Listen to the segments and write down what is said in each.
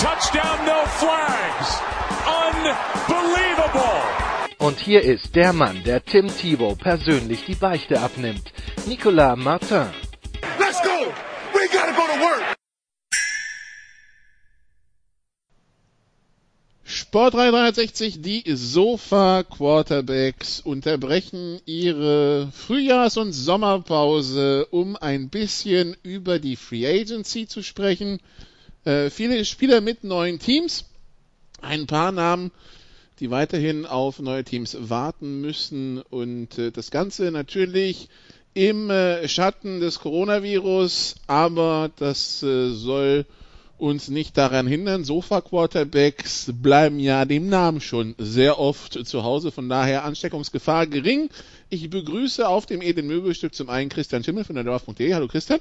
touchdown, no flags. Unbelievable. Und hier ist der Mann, der Tim Thibault persönlich die Beichte abnimmt. Nicolas Martin. Let's go. We gotta go to work. Sport 360, die Sofa Quarterbacks unterbrechen ihre Frühjahrs- und Sommerpause, um ein bisschen über die Free Agency zu sprechen. Äh, viele Spieler mit neuen Teams, ein paar Namen, die weiterhin auf neue Teams warten müssen und äh, das Ganze natürlich im äh, Schatten des Coronavirus, aber das äh, soll uns nicht daran hindern. Sofa-Quarterbacks bleiben ja dem Namen schon sehr oft zu Hause, von daher Ansteckungsgefahr gering. Ich begrüße auf dem Eden Möbelstück zum einen Christian Schimmel von der Dorf.de. Hallo Christian.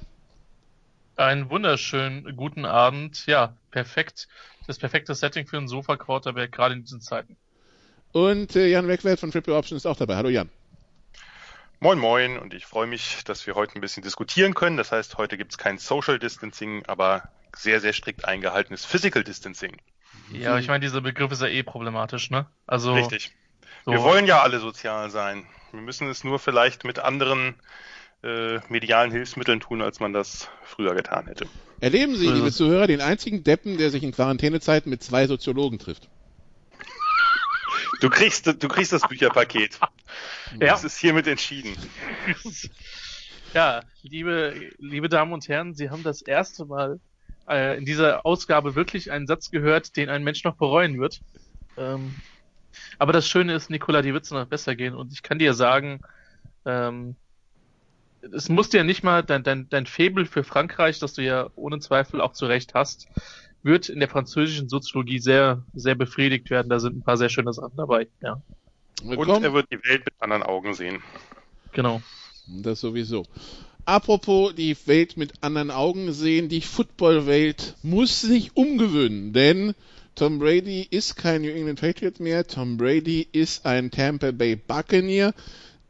Einen wunderschönen guten Abend. Ja, perfekt. Das perfekte Setting für einen Sofa-Quarterback, gerade in diesen Zeiten. Und äh, Jan Wegwert von Triple Option ist auch dabei. Hallo Jan. Moin Moin und ich freue mich, dass wir heute ein bisschen diskutieren können. Das heißt, heute gibt es kein Social Distancing, aber sehr, sehr strikt eingehaltenes Physical Distancing. Ja, ich meine, dieser Begriff ist ja eh problematisch, ne? Also. Richtig. So. Wir wollen ja alle sozial sein. Wir müssen es nur vielleicht mit anderen äh, medialen Hilfsmitteln tun, als man das früher getan hätte. Erleben Sie, liebe es. Zuhörer, den einzigen Deppen, der sich in Quarantänezeiten mit zwei Soziologen trifft. Du kriegst, du kriegst das Bücherpaket. Ja. Das ist hiermit entschieden. ja, liebe, liebe Damen und Herren, Sie haben das erste Mal äh, in dieser Ausgabe wirklich einen Satz gehört, den ein Mensch noch bereuen wird. Ähm, aber das Schöne ist, Nicola, die wird es noch besser gehen. Und ich kann dir sagen, ähm, es muss dir nicht mal dein, dein, dein Faible für Frankreich, das du ja ohne Zweifel auch zu Recht hast, wird in der französischen Soziologie sehr, sehr befriedigt werden. Da sind ein paar sehr schöne Sachen dabei. Ja, Und er wird die Welt mit anderen Augen sehen. genau. Das sowieso. Apropos die Welt mit anderen Augen sehen, die Footballwelt muss sich umgewöhnen, denn Tom Brady ist kein New England Patriot mehr, Tom Brady ist ein Tampa Bay Buccaneer.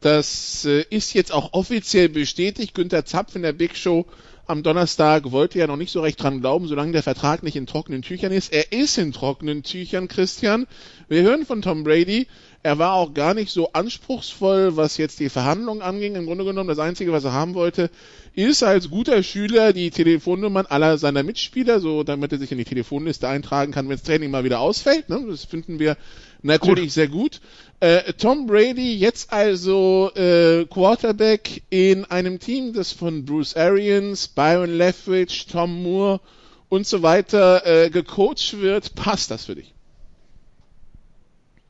Das äh, ist jetzt auch offiziell bestätigt. Günther Zapf in der Big Show am Donnerstag wollte ja noch nicht so recht dran glauben, solange der Vertrag nicht in trockenen Tüchern ist. Er ist in trockenen Tüchern, Christian. Wir hören von Tom Brady. Er war auch gar nicht so anspruchsvoll, was jetzt die Verhandlungen anging. Im Grunde genommen, das Einzige, was er haben wollte, ist als guter Schüler die Telefonnummern aller seiner Mitspieler, so damit er sich in die Telefonliste eintragen kann, wenn das Training mal wieder ausfällt. Ne? Das finden wir natürlich sehr gut. Äh, Tom Brady jetzt also äh, Quarterback in einem Team, das von Bruce Arians, Byron Leftwich, Tom Moore und so weiter äh, gecoacht wird. Passt das für dich?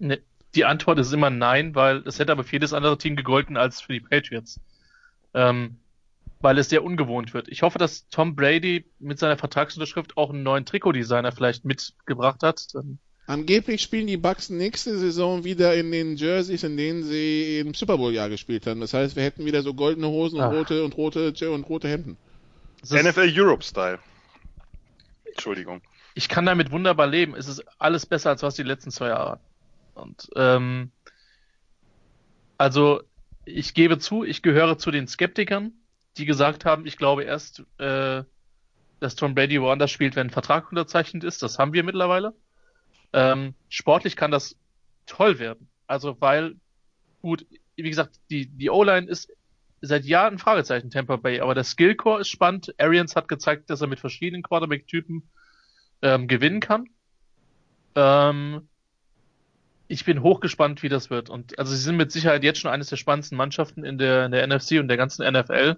Ne, die Antwort ist immer nein, weil es hätte aber für jedes andere Team gegolten als für die Patriots. Ähm, weil es sehr ungewohnt wird. Ich hoffe, dass Tom Brady mit seiner Vertragsunterschrift auch einen neuen Trikotdesigner vielleicht mitgebracht hat. Ähm, Angeblich spielen die Bucks nächste Saison wieder in den Jerseys, in denen sie im Super Bowl Jahr gespielt haben. Das heißt, wir hätten wieder so goldene Hosen und Ach. rote und rote und rote Hemden. NFL Europe Style. Entschuldigung. ich kann damit wunderbar leben. Es ist alles besser, als was die letzten zwei Jahre. Und ähm, also ich gebe zu, ich gehöre zu den Skeptikern, die gesagt haben, ich glaube erst, äh, dass Tom Brady woanders spielt, wenn ein Vertrag unterzeichnet ist. Das haben wir mittlerweile. Ähm, sportlich kann das toll werden. Also weil, gut, wie gesagt, die, die O-Line ist seit Jahren ein Fragezeichen Tampa Bay, aber der Skillcore ist spannend. Arians hat gezeigt, dass er mit verschiedenen Quarterback-Typen ähm, gewinnen kann. Ähm, ich bin hochgespannt, wie das wird. Und also sie sind mit Sicherheit jetzt schon eines der spannendsten Mannschaften in der, in der NFC und der ganzen NFL.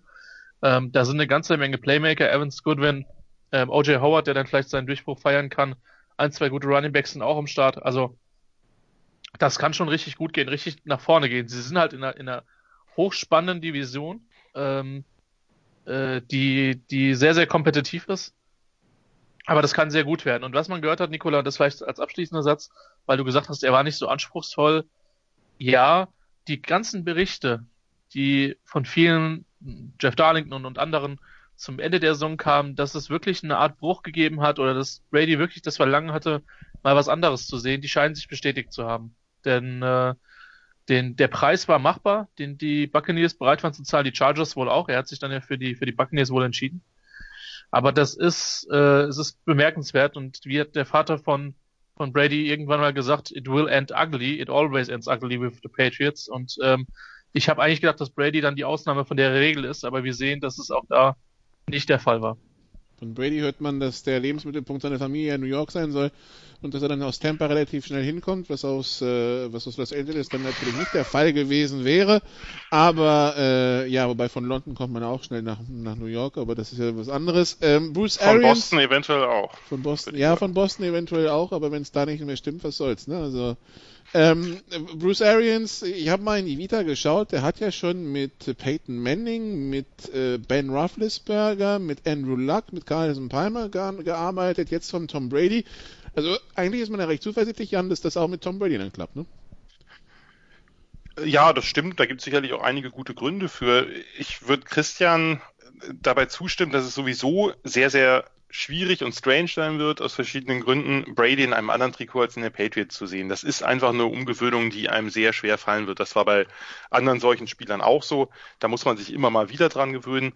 Ähm, da sind eine ganze Menge Playmaker, Evans Goodwin, ähm, OJ Howard, der dann vielleicht seinen Durchbruch feiern kann. Ein, zwei gute Running Backs sind auch am Start. Also das kann schon richtig gut gehen, richtig nach vorne gehen. Sie sind halt in einer, in einer hochspannenden Division, ähm, äh, die, die sehr, sehr kompetitiv ist. Aber das kann sehr gut werden. Und was man gehört hat, Nikola, das vielleicht als abschließender Satz, weil du gesagt hast, er war nicht so anspruchsvoll. Ja, die ganzen Berichte, die von vielen, Jeff Darlington und anderen, zum Ende der Saison kamen, dass es wirklich eine Art Bruch gegeben hat oder dass Brady wirklich das Verlangen hatte, mal was anderes zu sehen, die scheinen sich bestätigt zu haben. Denn äh, den, der Preis war machbar, den die Buccaneers bereit waren zu zahlen, die Chargers wohl auch. Er hat sich dann ja für die, für die Buccaneers wohl entschieden. Aber das ist, äh, es ist bemerkenswert und wie hat der Vater von, von Brady irgendwann mal gesagt, it will end ugly, it always ends ugly with the Patriots. Und ähm, ich habe eigentlich gedacht, dass Brady dann die Ausnahme von der Regel ist, aber wir sehen, dass es auch da nicht der Fall war. Von Brady hört man, dass der Lebensmittelpunkt seiner Familie in New York sein soll und dass er dann aus Tampa relativ schnell hinkommt, was aus, äh, was aus Los Angeles dann natürlich nicht der Fall gewesen wäre. Aber äh, ja, wobei von London kommt man auch schnell nach, nach New York, aber das ist ja was anderes. Ähm, Bruce von Arians, Boston eventuell auch. Von Boston, ja, von Boston eventuell auch, aber wenn es da nicht mehr stimmt, was soll's, ne? Also ähm, Bruce Arians, ich habe mal in die Vita geschaut, der hat ja schon mit Peyton Manning, mit äh, Ben Roethlisberger, mit Andrew Luck, mit Carlson Palmer gearbeitet, jetzt von Tom Brady. Also eigentlich ist man ja recht zuversichtlich, Jan, dass das auch mit Tom Brady dann klappt, ne? Ja, das stimmt. Da gibt es sicherlich auch einige gute Gründe für. Ich würde Christian dabei zustimmen, dass es sowieso sehr, sehr schwierig und strange sein wird, aus verschiedenen Gründen, Brady in einem anderen Trikot als in der Patriots zu sehen. Das ist einfach eine Umgewöhnung, die einem sehr schwer fallen wird. Das war bei anderen solchen Spielern auch so. Da muss man sich immer mal wieder dran gewöhnen.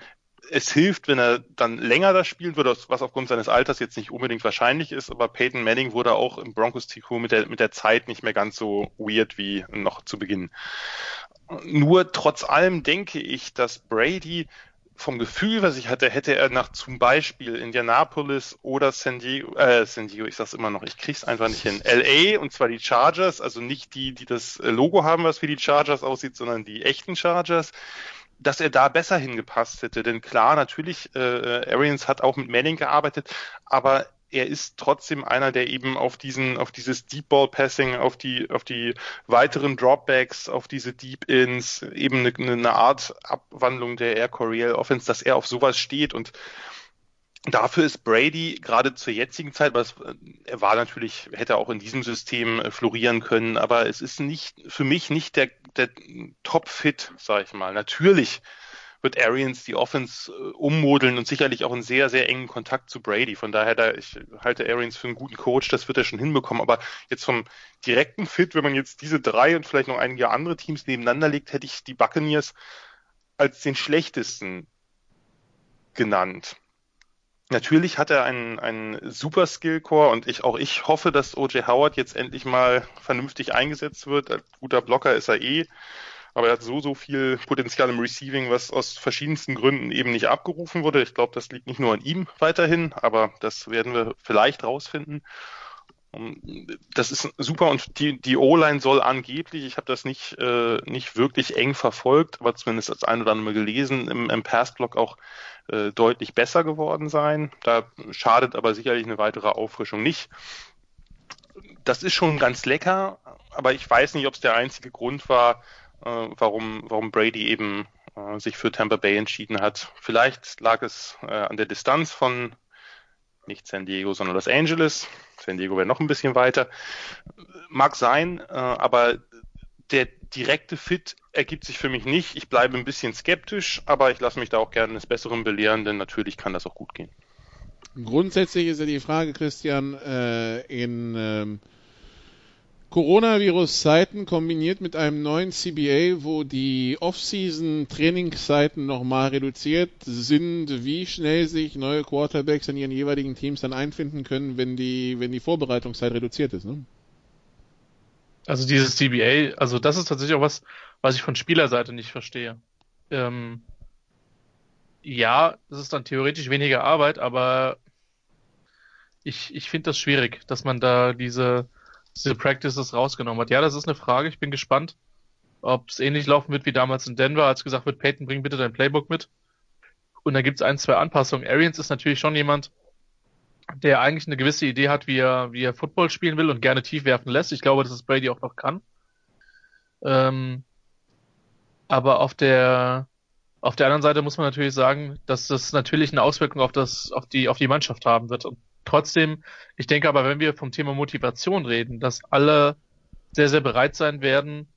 Es hilft, wenn er dann länger das spielen würde, was aufgrund seines Alters jetzt nicht unbedingt wahrscheinlich ist, aber Peyton Manning wurde auch im Broncos-Trikot mit der, mit der Zeit nicht mehr ganz so weird wie noch zu Beginn. Nur trotz allem denke ich, dass Brady vom Gefühl, was ich hatte, hätte er nach zum Beispiel Indianapolis oder San Diego, äh, San Diego, ich sag's immer noch, ich krieg's einfach nicht hin. LA und zwar die Chargers, also nicht die, die das Logo haben, was wie die Chargers aussieht, sondern die echten Chargers, dass er da besser hingepasst hätte. Denn klar, natürlich, äh, Arians hat auch mit Manning gearbeitet, aber er ist trotzdem einer, der eben auf diesen, auf dieses Deep Ball Passing, auf die, auf die weiteren Dropbacks, auf diese Deep Ins, eben eine, eine Art Abwandlung der Air Coreal Offense, dass er auf sowas steht und Dafür ist Brady gerade zur jetzigen Zeit, was er war natürlich, hätte auch in diesem System äh, florieren können, aber es ist nicht für mich nicht der, der Top-Fit, sag ich mal. Natürlich wird Arians die Offense äh, ummodeln und sicherlich auch einen sehr, sehr engen Kontakt zu Brady. Von daher, da, ich halte Arians für einen guten Coach, das wird er schon hinbekommen. Aber jetzt vom direkten Fit, wenn man jetzt diese drei und vielleicht noch einige andere Teams nebeneinander legt, hätte ich die Buccaneers als den schlechtesten genannt. Natürlich hat er einen, einen super Skill-Core und ich, auch ich hoffe, dass O.J. Howard jetzt endlich mal vernünftig eingesetzt wird. Als guter Blocker ist er eh aber er hat so, so viel Potenzial im Receiving, was aus verschiedensten Gründen eben nicht abgerufen wurde. Ich glaube, das liegt nicht nur an ihm weiterhin, aber das werden wir vielleicht rausfinden. Das ist super und die, die O-Line soll angeblich, ich habe das nicht, äh, nicht wirklich eng verfolgt, aber zumindest als ein oder andere gelesen, im, im Pass-Block auch äh, deutlich besser geworden sein. Da schadet aber sicherlich eine weitere Auffrischung nicht. Das ist schon ganz lecker, aber ich weiß nicht, ob es der einzige Grund war, äh, warum, warum Brady eben äh, sich für Tampa Bay entschieden hat. Vielleicht lag es äh, an der Distanz von nicht San Diego, sondern Los Angeles. San Diego wäre noch ein bisschen weiter. Mag sein, äh, aber der direkte Fit ergibt sich für mich nicht. Ich bleibe ein bisschen skeptisch, aber ich lasse mich da auch gerne des Besseren belehren, denn natürlich kann das auch gut gehen. Grundsätzlich ist ja die Frage, Christian, äh, in ähm, Coronavirus-Zeiten kombiniert mit einem neuen CBA, wo die Off-Season-Trainingszeiten nochmal reduziert sind, wie schnell sich neue Quarterbacks in ihren jeweiligen Teams dann einfinden können, wenn die, wenn die Vorbereitungszeit reduziert ist. Ne? Also dieses CBA, also das ist tatsächlich auch was, was ich von Spielerseite nicht verstehe. Ähm, ja, es ist dann theoretisch weniger Arbeit, aber ich, ich finde das schwierig, dass man da diese diese Practices rausgenommen hat. Ja, das ist eine Frage. Ich bin gespannt, ob es ähnlich laufen wird wie damals in Denver, als gesagt wird, Peyton, bring bitte dein Playbook mit. Und da gibt es ein, zwei Anpassungen. Arians ist natürlich schon jemand, der eigentlich eine gewisse Idee hat, wie er, wie er Football spielen will und gerne tief werfen lässt. Ich glaube, dass es Brady auch noch kann. Ähm, aber auf der, auf der anderen Seite muss man natürlich sagen, dass das natürlich eine Auswirkung auf das, auf die, auf die Mannschaft haben wird. Und trotzdem, ich denke aber, wenn wir vom Thema Motivation reden, dass alle sehr, sehr bereit sein werden,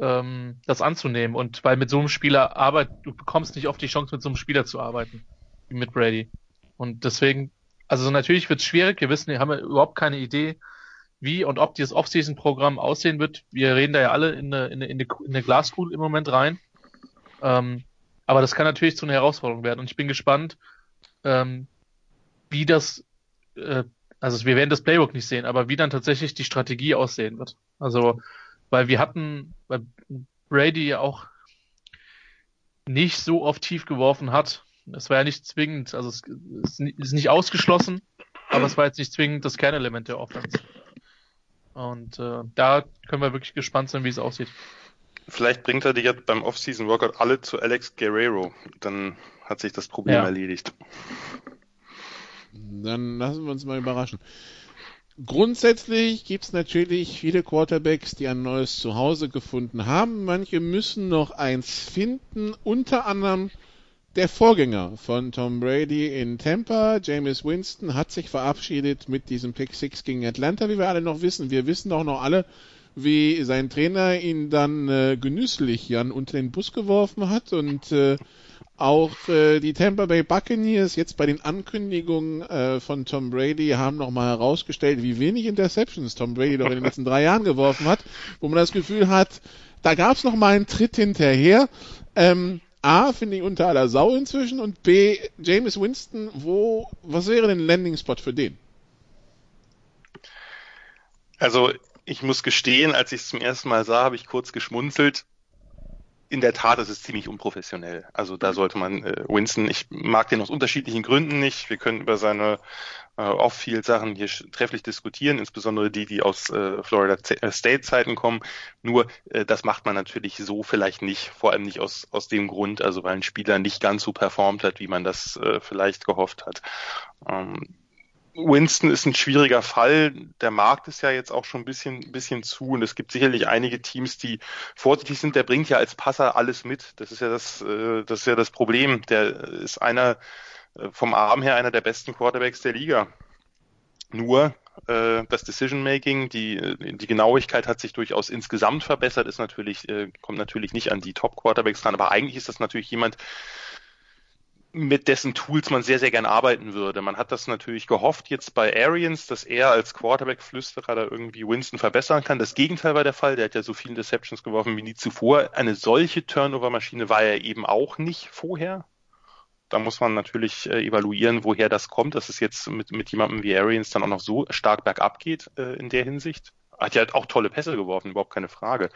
ähm, das anzunehmen. Und weil mit so einem Spieler arbeit, du bekommst nicht oft die Chance, mit so einem Spieler zu arbeiten, wie mit Brady. Und deswegen, also natürlich wird es schwierig. Wir wissen, wir haben überhaupt keine Idee, wie und ob dieses Off-Season-Programm aussehen wird. Wir reden da ja alle in eine, in eine, in eine Glaskugel im Moment rein. Ähm, aber das kann natürlich zu einer Herausforderung werden. Und ich bin gespannt, ähm, wie das, äh, also wir werden das Playbook nicht sehen, aber wie dann tatsächlich die Strategie aussehen wird. Also, weil wir hatten, weil Brady ja auch nicht so oft tief geworfen hat. Es war ja nicht zwingend, also es ist nicht ausgeschlossen, aber es war jetzt nicht zwingend das Kernelement der Offense. Und äh, da können wir wirklich gespannt sein, wie es aussieht. Vielleicht bringt er die jetzt beim Off-Season-Workout alle zu Alex Guerrero. Dann hat sich das Problem ja. erledigt. Dann lassen wir uns mal überraschen. Grundsätzlich gibt es natürlich viele Quarterbacks, die ein neues Zuhause gefunden haben. Manche müssen noch eins finden, unter anderem der Vorgänger von Tom Brady in Tampa, Jameis Winston, hat sich verabschiedet mit diesem Pick 6 gegen Atlanta, wie wir alle noch wissen. Wir wissen auch noch alle, wie sein Trainer ihn dann äh, genüsslich Jan unter den Bus geworfen hat und äh, auch äh, die Tampa Bay Buccaneers jetzt bei den Ankündigungen äh, von Tom Brady haben nochmal herausgestellt, wie wenig Interceptions Tom Brady doch in den letzten drei Jahren geworfen hat, wo man das Gefühl hat, da gab es nochmal einen Tritt hinterher. Ähm, A, finde ich unter aller Sau inzwischen und B, James Winston, wo, was wäre denn ein Landing-Spot für den? Also, ich muss gestehen, als ich es zum ersten Mal sah, habe ich kurz geschmunzelt. In der Tat ist es ziemlich unprofessionell. Also da sollte man äh, Winston, ich mag den aus unterschiedlichen Gründen nicht. Wir können über seine äh, Off-Field-Sachen hier trefflich diskutieren, insbesondere die, die aus äh, Florida äh, State-Zeiten kommen. Nur äh, das macht man natürlich so vielleicht nicht, vor allem nicht aus, aus dem Grund, also weil ein Spieler nicht ganz so performt hat, wie man das äh, vielleicht gehofft hat. Ähm, Winston ist ein schwieriger Fall. Der Markt ist ja jetzt auch schon ein bisschen, bisschen zu und es gibt sicherlich einige Teams, die vorsichtig sind. Der bringt ja als Passer alles mit. Das ist ja das, äh, das ist ja das Problem. Der ist einer äh, vom Arm her einer der besten Quarterbacks der Liga. Nur äh, das Decision Making, die die Genauigkeit hat sich durchaus insgesamt verbessert. Ist natürlich äh, kommt natürlich nicht an die Top Quarterbacks dran, aber eigentlich ist das natürlich jemand mit dessen Tools man sehr, sehr gern arbeiten würde. Man hat das natürlich gehofft jetzt bei Arians, dass er als Quarterback-Flüsterer da irgendwie Winston verbessern kann. Das Gegenteil war der Fall. Der hat ja so viele Deceptions geworfen wie nie zuvor. Eine solche Turnover-Maschine war er eben auch nicht vorher. Da muss man natürlich äh, evaluieren, woher das kommt, dass es jetzt mit, mit jemandem wie Arians dann auch noch so stark bergab geht äh, in der Hinsicht. Hat ja halt auch tolle Pässe geworfen, überhaupt keine Frage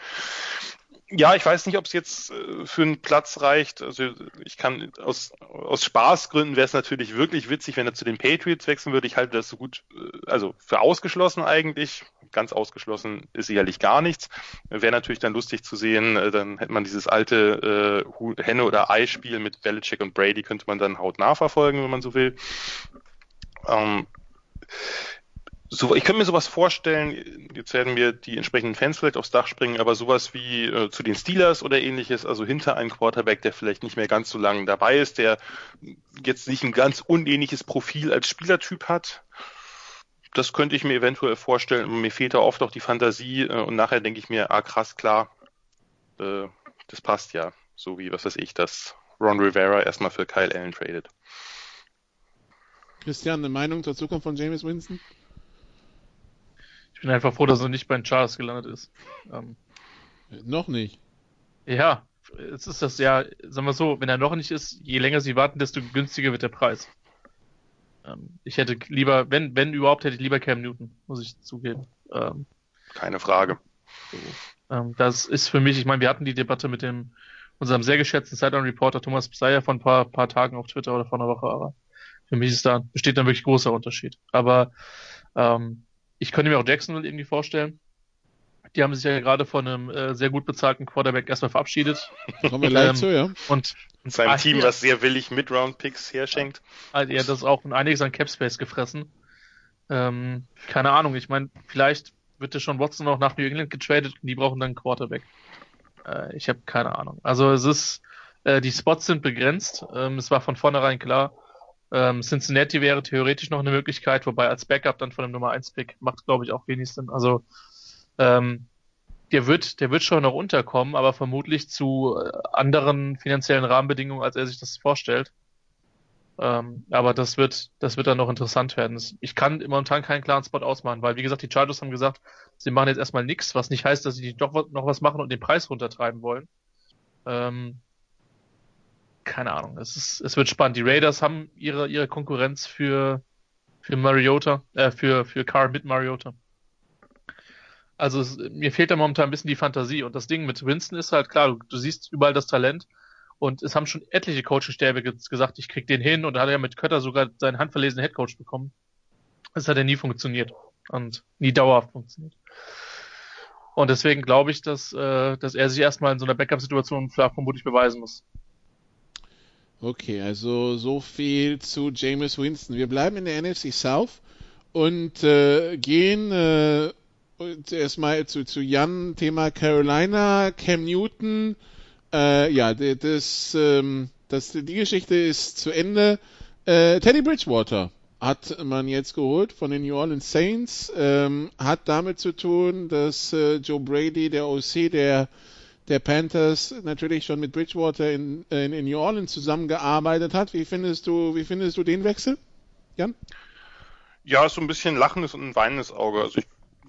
ja, ich weiß nicht, ob es jetzt äh, für einen Platz reicht. Also ich kann aus, aus Spaßgründen wäre es natürlich wirklich witzig, wenn er zu den Patriots wechseln würde. Ich halte das so gut, äh, also für ausgeschlossen eigentlich. Ganz ausgeschlossen ist sicherlich gar nichts. Wäre natürlich dann lustig zu sehen, äh, dann hätte man dieses alte äh, Henne- oder Ei-Spiel mit Belichick und Brady, könnte man dann hautnah verfolgen, wenn man so will. Ähm, so, ich könnte mir sowas vorstellen, jetzt werden mir die entsprechenden Fans vielleicht aufs Dach springen, aber sowas wie äh, zu den Steelers oder ähnliches, also hinter einem Quarterback, der vielleicht nicht mehr ganz so lange dabei ist, der jetzt nicht ein ganz unähnliches Profil als Spielertyp hat. Das könnte ich mir eventuell vorstellen. Mir fehlt da oft auch die Fantasie äh, und nachher denke ich mir, ah krass, klar, äh, das passt ja. So wie, was weiß ich, dass Ron Rivera erstmal für Kyle Allen tradet. Christian, eine Meinung zur Zukunft von James Winston? Ich bin einfach froh, dass er nicht bei den Chargers gelandet ist. Ähm, noch nicht. Ja, es ist das ja, sagen wir so, wenn er noch nicht ist, je länger sie warten, desto günstiger wird der Preis. Ähm, ich hätte lieber, wenn, wenn überhaupt, hätte ich lieber Cam Newton, muss ich zugeben. Ähm, Keine Frage. So. Ähm, das ist für mich, ich meine, wir hatten die Debatte mit dem, unserem sehr geschätzten Sideline-Reporter Thomas Pseier vor ein paar, paar Tagen auf Twitter oder vor einer Woche, aber für mich ist da, besteht da wirklich großer Unterschied. Aber ähm, ich könnte mir auch Jacksonville irgendwie vorstellen. Die haben sich ja gerade von einem äh, sehr gut bezahlten Quarterback erstmal verabschiedet. Kommen wir gleich ähm, zu, ja. Und seinem ah, Team, was sehr willig Mid-Round-Picks herschenkt. Also, ja, das ist auch einiges an Capspace gefressen. Ähm, keine Ahnung, ich meine, vielleicht wird der schon Watson noch nach New England getradet und die brauchen dann einen Quarterback. Äh, ich habe keine Ahnung. Also es ist, äh, die Spots sind begrenzt. Ähm, es war von vornherein klar, Ähm, Cincinnati wäre theoretisch noch eine Möglichkeit, wobei als Backup dann von dem Nummer 1 Pick macht, glaube ich, auch wenig Sinn. Also ähm, der wird, der wird schon noch unterkommen, aber vermutlich zu äh, anderen finanziellen Rahmenbedingungen, als er sich das vorstellt. Ähm, aber das wird, das wird dann noch interessant werden. Ich kann momentan keinen klaren Spot ausmachen, weil wie gesagt, die Chargers haben gesagt, sie machen jetzt erstmal nichts, was nicht heißt, dass sie doch noch was machen und den Preis runtertreiben wollen. Ähm, keine Ahnung. Es ist, es wird spannend. Die Raiders haben ihre, ihre Konkurrenz für, für Mariota, äh, für, für Carr mit Mariota. Also es, mir fehlt da momentan ein bisschen die Fantasie. Und das Ding mit Winston ist halt klar, du, du siehst überall das Talent. Und es haben schon etliche Coaching-Stäbe gesagt, ich krieg den hin. Und da hat er ja mit Kötter sogar seinen handverlesenen Headcoach bekommen. Das hat ja nie funktioniert. Und nie dauerhaft funktioniert. Und deswegen glaube ich, dass, äh, dass er sich erstmal in so einer Backup-Situation vermutlich beweisen muss. Okay, also so viel zu Jameis Winston. Wir bleiben in der NFC South und äh, gehen äh, erstmal zu, zu Jan, Thema Carolina, Cam Newton. Äh, ja, das, ähm, das, die Geschichte ist zu Ende. Äh, Teddy Bridgewater hat man jetzt geholt von den New Orleans Saints. Ähm, hat damit zu tun, dass äh, Joe Brady, der OC der, der Panthers, natürlich schon mit Bridgewater in, in, in New Orleans zusammengearbeitet hat. Wie findest du, wie findest du den Wechsel, Jan? Ja, so ein bisschen lachendes und ein weinendes Auge. Also ich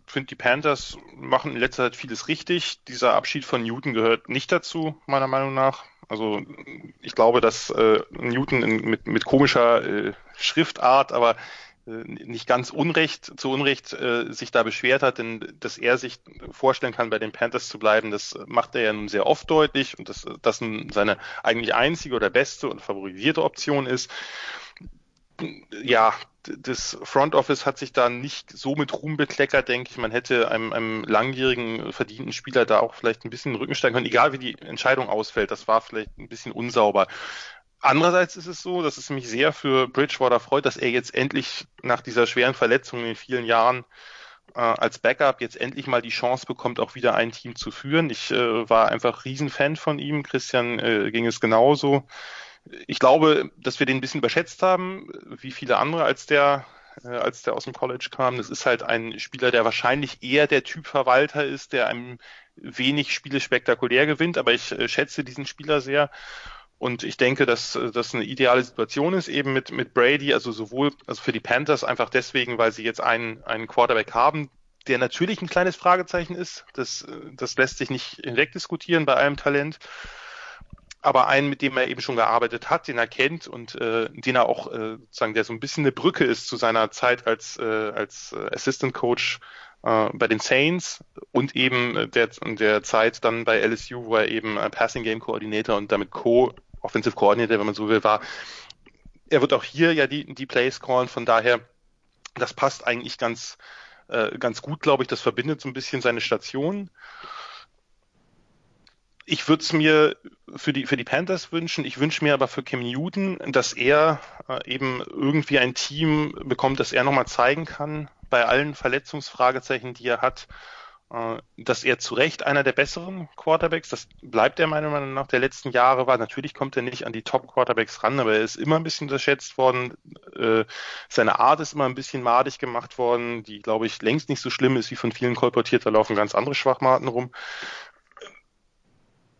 finde, die Panthers machen in letzter Zeit vieles richtig. Dieser Abschied von Newton gehört nicht dazu, meiner Meinung nach. Also ich glaube, dass äh, Newton in, mit, mit komischer äh, Schriftart, aber äh, nicht ganz unrecht, zu Unrecht äh, sich da beschwert hat, denn dass er sich vorstellen kann, bei den Panthers zu bleiben, das macht er ja nun sehr oft deutlich und dass das nun seine eigentlich einzige oder beste und favorisierte Option ist ja, das Front Office hat sich da nicht so mit Ruhm bekleckert, denke ich. Man hätte einem, einem langjährigen verdienten Spieler da auch vielleicht ein bisschen den Rücken steigen können, egal wie die Entscheidung ausfällt. Das war vielleicht ein bisschen unsauber. Andererseits ist es so, dass es mich sehr für Bridgewater freut, dass er jetzt endlich nach dieser schweren Verletzung in vielen Jahren äh, als Backup jetzt endlich mal die Chance bekommt, auch wieder ein Team zu führen. Ich äh, war einfach Riesenfan von ihm. Christian äh, ging es genauso ich glaube, dass wir den ein bisschen überschätzt haben, wie viele andere, als der, äh, als der aus dem College kam. Das ist halt ein Spieler, der wahrscheinlich eher der Typ Verwalter ist, der einem wenig Spiele spektakulär gewinnt, aber ich äh, schätze diesen Spieler sehr. Und ich denke, dass äh, das eine ideale Situation ist, eben mit, mit Brady, also sowohl also für die Panthers einfach deswegen, weil sie jetzt einen, einen Quarterback haben, der natürlich ein kleines Fragezeichen ist. Das, das lässt sich nicht hinwegdiskutieren bei allem Talent aber einen, mit dem er eben schon gearbeitet hat, den er kennt und äh, den er auch äh, sozusagen, der so ein bisschen eine Brücke ist zu seiner Zeit als, äh, als äh, Assistant Coach äh, bei den Saints und eben der, der Zeit dann bei LSU, wo er eben äh, Passing Game Coordinator und damit Co-Offensive Coordinator, wenn man so will, war. Er wird auch hier ja die, die Plays callen, von daher, das passt eigentlich ganz, äh, ganz gut, glaube ich. Das verbindet so ein bisschen seine Station ich würde es mir für die, für die Panthers wünschen. Ich wünsche mir aber für Cam Newton, dass er äh, eben irgendwie ein Team bekommt, das er nochmal zeigen kann, bei allen Verletzungsfragezeichen, die er hat, dass er zu Recht einer der besseren Quarterbacks, das bleibt er meiner Meinung nach der letzten Jahre war. Natürlich kommt er nicht an die Top-Quarterbacks ran, aber er ist immer ein bisschen unterschätzt worden. Äh, seine Art ist immer ein bisschen madig gemacht worden, die, glaube ich, längst nicht so schlimm ist, wie von vielen kolportiert. Da laufen ganz andere Schwachmaten rum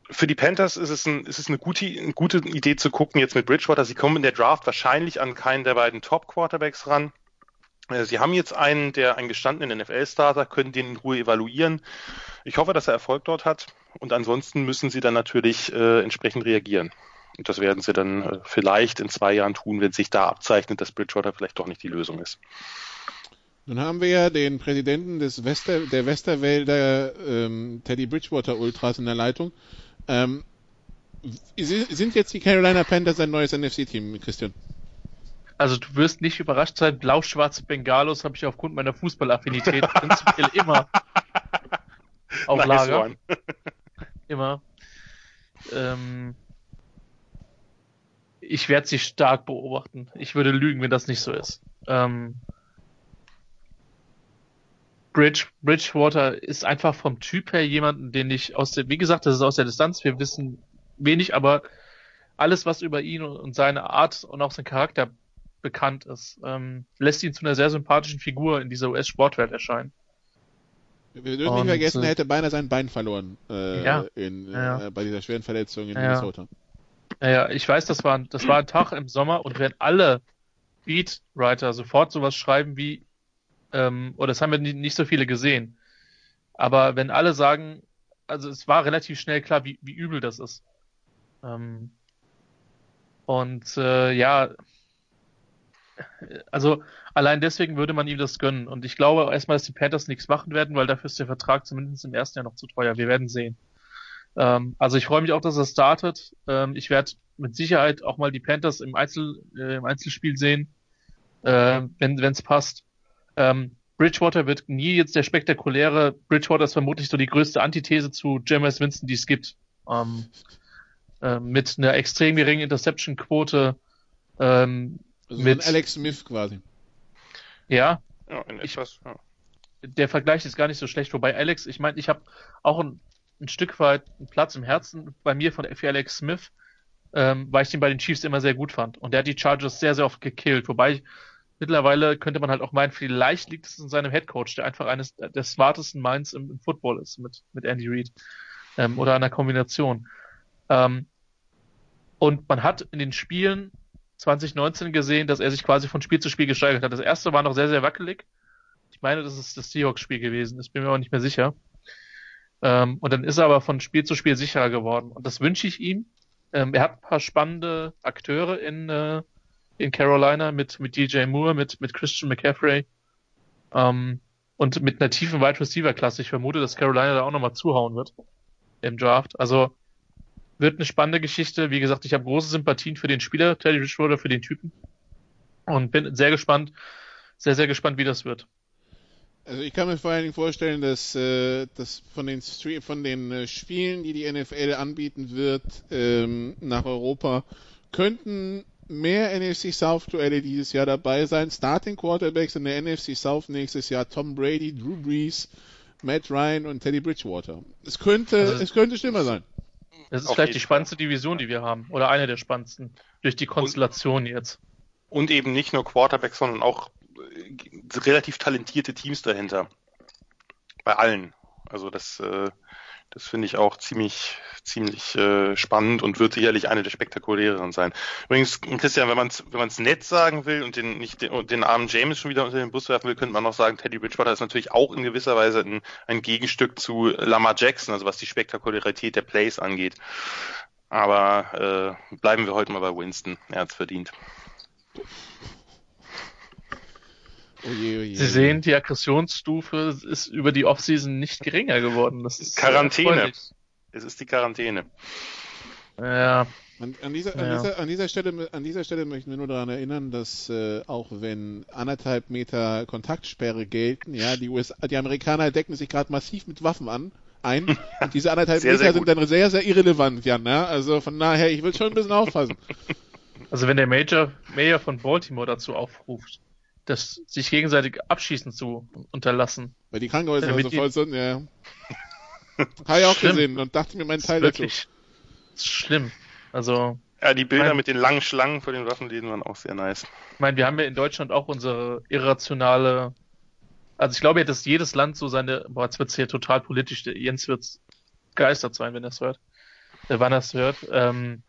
für die Panthers ist es, ein, ist es eine, gute, eine gute Idee zu gucken jetzt mit Bridgewater. Sie kommen in der Draft wahrscheinlich an keinen der beiden Top-Quarterbacks ran. Äh, sie haben jetzt einen, der einen gestandenen NFL-Starter, können den in Ruhe evaluieren. Ich hoffe, dass er Erfolg dort hat. Und ansonsten müssen sie dann natürlich äh, entsprechend reagieren. Und das werden sie dann äh, vielleicht in zwei Jahren tun, wenn sich da abzeichnet, dass Bridgewater vielleicht doch nicht die Lösung ist. Nun haben wir ja den Präsidenten des Wester, der Westerwälder ähm, Teddy Bridgewater Ultras in der Leitung. Ähm, sind jetzt die Carolina Panthers ein neues NFC-Team, Christian? Also du wirst nicht überrascht sein, blau-schwarze Bengalos habe ich aufgrund meiner Fußballaffinität prinzipiell immer auf nice Lager. Immer. Ähm, ich werde sie stark beobachten. Ich würde lügen, wenn das nicht so ist. Ähm, Bridge, Bridgewater ist einfach vom Typ her jemanden, den ich aus der, wie gesagt, das ist aus der Distanz, wir wissen wenig, aber alles, was über ihn und seine Art und auch seinen Charakter bekannt ist, ähm, lässt ihn zu einer sehr sympathischen Figur in dieser US-Sportwelt erscheinen. Wir dürfen Und, nicht vergessen, äh, er hätte beinahe sein Bein verloren äh, Ja. in, Ja. Äh, bei dieser schweren Verletzung in Ja. Minnesota. Naja, ich weiß, das war, ein- das war ein Tag im Sommer und wenn alle Beatwriter sofort sowas schreiben wie, ähm, oder das haben wir nie- nicht so viele gesehen, aber wenn alle sagen, also es war relativ schnell klar, wie, wie übel das ist. Ähm, und äh, ja, also allein deswegen würde man ihm das gönnen. Und ich glaube erstmal, dass die Panthers nichts machen werden, weil dafür ist der Vertrag zumindest im ersten Jahr noch zu teuer. Wir werden sehen. Ähm, also ich freue mich auch, dass er startet. Ähm, ich werde mit Sicherheit auch mal die Panthers im, Einzel, äh, im Einzelspiel sehen, äh, wenn es passt. Ähm, Bridgewater wird nie jetzt der spektakuläre. Bridgewater ist vermutlich so die größte Antithese zu Jameis Winston, die es gibt. Ähm, äh, mit einer extrem geringen Interception-Quote. Ähm, Also Mit- so Alex Smith quasi. ja, Ja, in Ich- etwas. Ja. der Vergleich ist gar nicht so schlecht. Wobei Alex, ich meine, ich habe auch ein, ein Stück weit einen Platz im Herzen bei mir von für Alex Smith, ähm, weil ich den bei den Chiefs immer sehr gut fand. Und der hat die Chargers sehr, sehr oft gekillt. Wobei ich, mittlerweile könnte man halt auch meinen, vielleicht liegt es in seinem Headcoach, der einfach eines der smartesten Minds im, im Football ist mit, mit Andy Reid. Ähm, oder einer Kombination. Ähm, und man hat in den Spielen 2019 gesehen, dass er sich quasi von Spiel zu Spiel gesteigert hat. Das erste war noch sehr, sehr wackelig. Ich meine, das ist das Seahawks-Spiel gewesen. Ich bin mir aber nicht mehr sicher. Ähm, und dann ist er aber von Spiel zu Spiel sicherer geworden. Und das wünsche ich ihm. Ähm, er hat ein paar spannende Akteure in, äh, in Carolina mit, mit DJ Moore, mit, mit Christian McCaffrey. Ähm, und mit einer tiefen Wide Receiver Klasse. Ich vermute, dass Carolina da auch nochmal zuhauen wird im Draft. Also wird eine spannende Geschichte. Wie gesagt, ich habe große Sympathien für den Spieler, Teddy Bridgewater, für den Typen. Und bin sehr gespannt, sehr, sehr gespannt, wie das wird. Also ich kann mir vor allen Dingen vorstellen, dass, äh, dass von den, Stre von den äh, Spielen, die die NFL anbieten wird ähm, nach Europa, könnten mehr NFC South Duelle dieses Jahr dabei sein. Starting Quarterbacks in der NFC South nächstes Jahr Tom Brady, Drew Brees, Matt Ryan und Teddy Bridgewater. Es könnte, Also- es könnte schlimmer sein. Das ist Auf vielleicht die spannendste Division, die wir haben. Oder eine der spannendsten. Durch die Konstellation jetzt. Und eben nicht nur Quarterbacks, sondern auch äh, relativ talentierte Teams dahinter. Bei allen. Also das, äh, das finde ich auch ziemlich, ziemlich äh, spannend und wird sicherlich eine der spektakuläreren sein. Übrigens, Christian, wenn man es wenn man's nett sagen will und den, nicht den, den armen James schon wieder unter den Bus werfen will, könnte man noch sagen, Teddy Bridgewater ist natürlich auch in gewisser Weise ein, ein Gegenstück zu Lamar Jackson, also was die Spektakularität der Plays angeht. Aber äh, bleiben wir heute mal bei Winston. Er hat's verdient. Oh je, oh je, Sie oh sehen, die Aggressionsstufe ist über die Offseason nicht geringer geworden. Das ist Quarantäne. Es ist die Quarantäne. Ja, An, an, dieser, an, Ja. dieser, an, dieser Stelle, an dieser Stelle möchten wir nur daran erinnern, dass äh, auch wenn anderthalb Meter Kontaktsperre gelten, ja, die, US, die Amerikaner decken sich gerade massiv mit Waffen an, ein. Und diese anderthalb Sehr, Meter sehr sind dann sehr, sehr irrelevant, Jan. Ja? Also von daher, ich will schon ein bisschen aufpassen. also wenn der Major, Mayor von Baltimore dazu aufruft, das sich gegenseitig abschießen zu unterlassen, Weil die Krankenhäuser so voll sind, ja. Habe ich auch Schlimm. gesehen und dachte mir meinen ist Teil dazu. wirklich schlimm. Also, Ja, die Bilder Nein. mit den langen Schlangen vor den Waffenläden waren auch sehr nice. ich meine, wir haben ja in Deutschland auch unsere irrationale, also ich glaube ja, dass jedes Land so seine, boah, jetzt wird's hier total politisch, Jens wird's geistert sein, wenn er es hört, äh, wann er es hört. Ähm,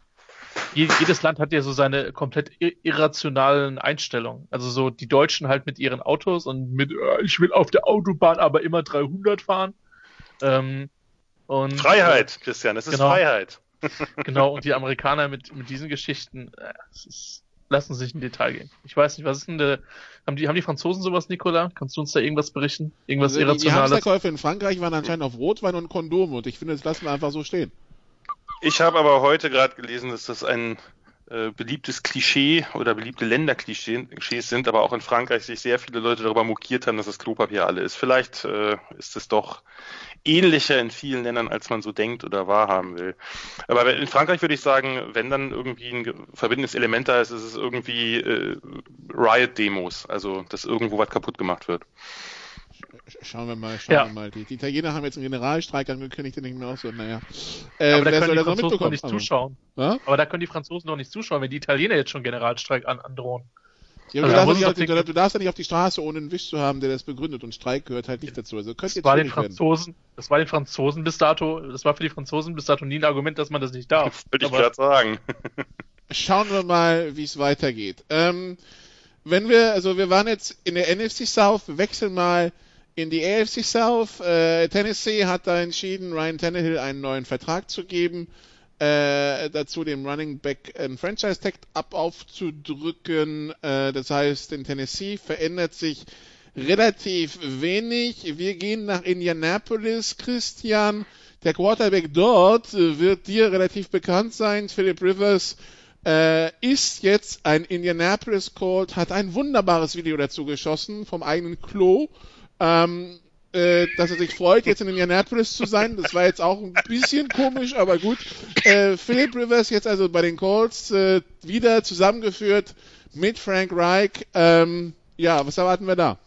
jedes Land hat ja so seine komplett ir irrationalen Einstellungen. Also so die Deutschen halt mit ihren Autos und mit, äh, ich will auf der Autobahn aber immer 300 fahren. Ähm, und, Freiheit, Christian, es ist Genau. Freiheit. Genau, und die Amerikaner mit, mit diesen Geschichten, äh, ist, lassen sich in Detail gehen. Ich weiß nicht, was ist denn der, haben die, haben die Franzosen sowas, Nicola? Kannst du uns da irgendwas berichten? Irgendwas Also die, die Irrationales? Hamsterkäufe in Frankreich waren anscheinend auf Rotwein und Kondome und ich finde, das lassen wir einfach so stehen. Ich habe aber heute gerade gelesen, dass das ein äh, beliebtes Klischee oder beliebte Länderklischees sind, aber auch in Frankreich sich sehr viele Leute darüber mokiert haben, dass das Klopapier alle ist. Vielleicht äh, ist es doch ähnlicher in vielen Ländern, als man so denkt oder wahrhaben will. Aber in Frankreich würde ich sagen, wenn dann irgendwie ein verbindendes Element da ist, ist es irgendwie äh, Riot-Demos, also dass irgendwo was kaputt gemacht wird. Sch- Schauen wir mal, schauen Ja. wir mal. Die, die Italiener haben jetzt einen Generalstreik angekündigt, den ich mir auch so, naja. Äh, aber da können die Franzosen noch nicht haben? zuschauen. Ja? Aber da können die Franzosen noch nicht zuschauen, wenn die Italiener jetzt schon Generalstreik an, androhen. Ja, Also du, da darfst ja nicht auf die, doch- du darfst ja nicht auf die Straße, ohne einen Wisch zu haben, der das begründet. Und Streik gehört halt nicht dazu. Also Das war den werden. Franzosen, das war den Franzosen bis dato, das war für die Franzosen bis dato nie ein Argument, dass man das nicht darf. Würde ich gerade sagen. Schauen wir mal, wie es weitergeht. Ähm, wenn wir, also wir waren jetzt in der NFC South, wir wechseln mal in die AFC South. Äh, Tennessee hat da entschieden, Ryan Tannehill einen neuen Vertrag zu geben. Äh, dazu dem Running Back ein Franchise Tag ab aufzudrücken. Äh, das heißt, in Tennessee verändert sich relativ wenig. Wir gehen nach Indianapolis, Christian. Der Quarterback dort äh, wird dir relativ bekannt sein, Philip Rivers äh, ist jetzt ein Indianapolis Colt, hat ein wunderbares Video dazu geschossen vom eigenen Klo, ähm, äh, dass er sich freut, jetzt in Indianapolis zu sein. Das war jetzt auch ein bisschen komisch, aber gut. Äh, Philip Rivers jetzt also bei den Colts äh, wieder zusammengeführt mit Frank Reich. Ähm, ja, was erwarten wir da?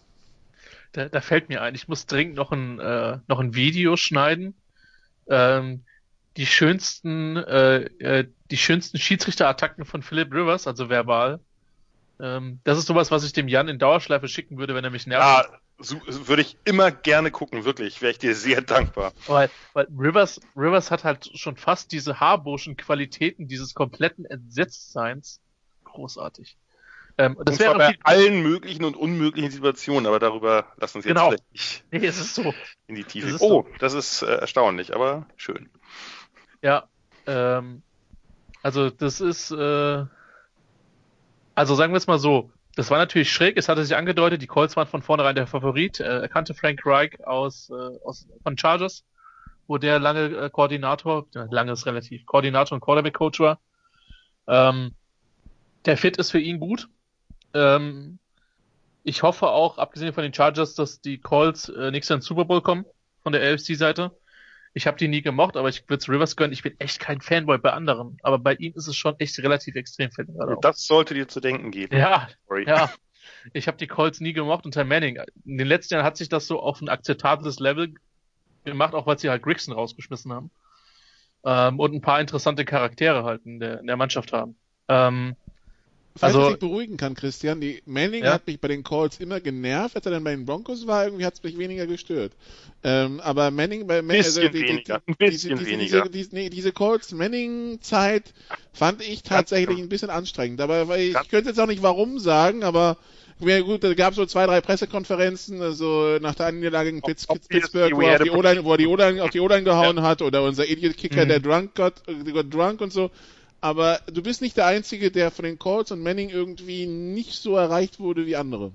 Da, da fällt mir ein, ich muss dringend noch ein, äh, noch ein Video schneiden. Ähm, die schönsten, äh, äh, die schönsten Schiedsrichterattacken von Philip Rivers, also verbal. Ähm, das ist sowas, was ich dem Jan in Dauerschleife schicken würde, wenn er mich nervt. Ja, so, würde ich immer gerne gucken, wirklich. Wäre ich dir sehr dankbar. Weil, weil Rivers, Rivers hat halt schon fast diese haarburschen Qualitäten dieses kompletten Entsetztseins. Großartig. Ähm, das wäre bei viel, allen möglichen und unmöglichen Situationen, aber darüber lassen uns jetzt Genau. nicht nee, es ist so. in die Tiefe. Oh, das ist äh, erstaunlich, aber schön. Ja, ähm, also das ist, äh, also sagen wir es mal so, das war natürlich schräg, es hatte sich angedeutet, die Colts waren von vornherein der Favorit, äh, er kannte Frank Reich aus, äh, aus von Chargers, wo der lange äh, Koordinator, lange ist relativ, Koordinator und Quarterback-Coach war. Ähm, der Fit ist für ihn gut. Ähm, ich hoffe auch, abgesehen von den Chargers, dass die Colts äh, nächstes Jahr ins Super Bowl kommen, von der AFC-Seite. Ich habe die nie gemocht, aber ich würde Rivers gönnen. Ich bin echt kein Fanboy bei anderen. Aber bei ihm ist es schon echt relativ extrem, fällt mir. Das sollte dir zu denken geben. Ja, Sorry. ja. Ich habe die Colts nie gemocht unter Manning. In den letzten Jahren hat sich das so auf ein akzeptables Level gemacht, auch weil sie halt Grigson rausgeschmissen haben. Ähm, und ein paar interessante Charaktere halt in der, in der Mannschaft haben. Ähm, Falls Also- ich beruhigen kann, Christian, die Manning Ja. hat mich bei den Calls immer genervt, als er dann bei den Broncos war, irgendwie hat es mich weniger gestört. Ähm, aber Manning bei Man- also weniger, ein bisschen diese, weniger. Diese, diese, nee, diese Colts Manning-Zeit fand ich tatsächlich ein bisschen anstrengend. Aber weil ich könnte jetzt auch nicht warum sagen, aber ja, gut, da gab es so zwei, drei Pressekonferenzen, also nach der Niederlage gegen Pitts, Pittsburgh, wo er die O-Line, die auf die O-Line gehauen hat, oder unser Idiot-Kicker, Mhm. der drunk got, äh, got drunk und so. Aber du bist nicht der Einzige, der von den Colts und Manning irgendwie nicht so erreicht wurde wie andere.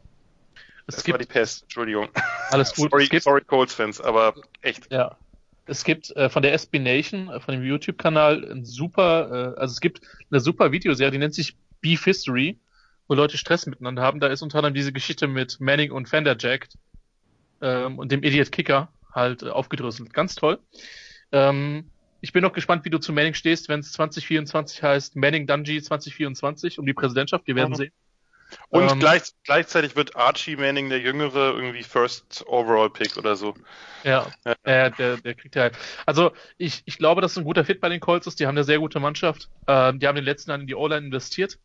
es Das war die gibt Pest, Entschuldigung. alles gut. Sorry, gibt, sorry Colts-Fans, aber echt. Ja. Es gibt äh, von der SB Nation, äh, von dem YouTube-Kanal, ein super, äh, also es gibt eine super Videoserie, die nennt sich Beef History, wo Leute Stress miteinander haben. Da ist unter anderem diese Geschichte mit Manning und Fender Jacked ähm, und dem Idiot Kicker halt äh, aufgedröselt. Ganz toll. Ähm, ich bin noch gespannt, wie du zu Manning stehst, wenn es 2024 heißt Manning Dungy 2024 um die Präsidentschaft. Wir werden Mhm. sehen. Und Ähm, gleich, gleichzeitig wird Archie Manning, der Jüngere, irgendwie First Overall Pick oder so. Ja, äh, der, der kriegt ja halt. Also ich, ich glaube, dass ein guter Fit bei den Colts ist. Die haben eine sehr gute Mannschaft. Ähm, die haben den letzten Jahren in die O-Line investiert.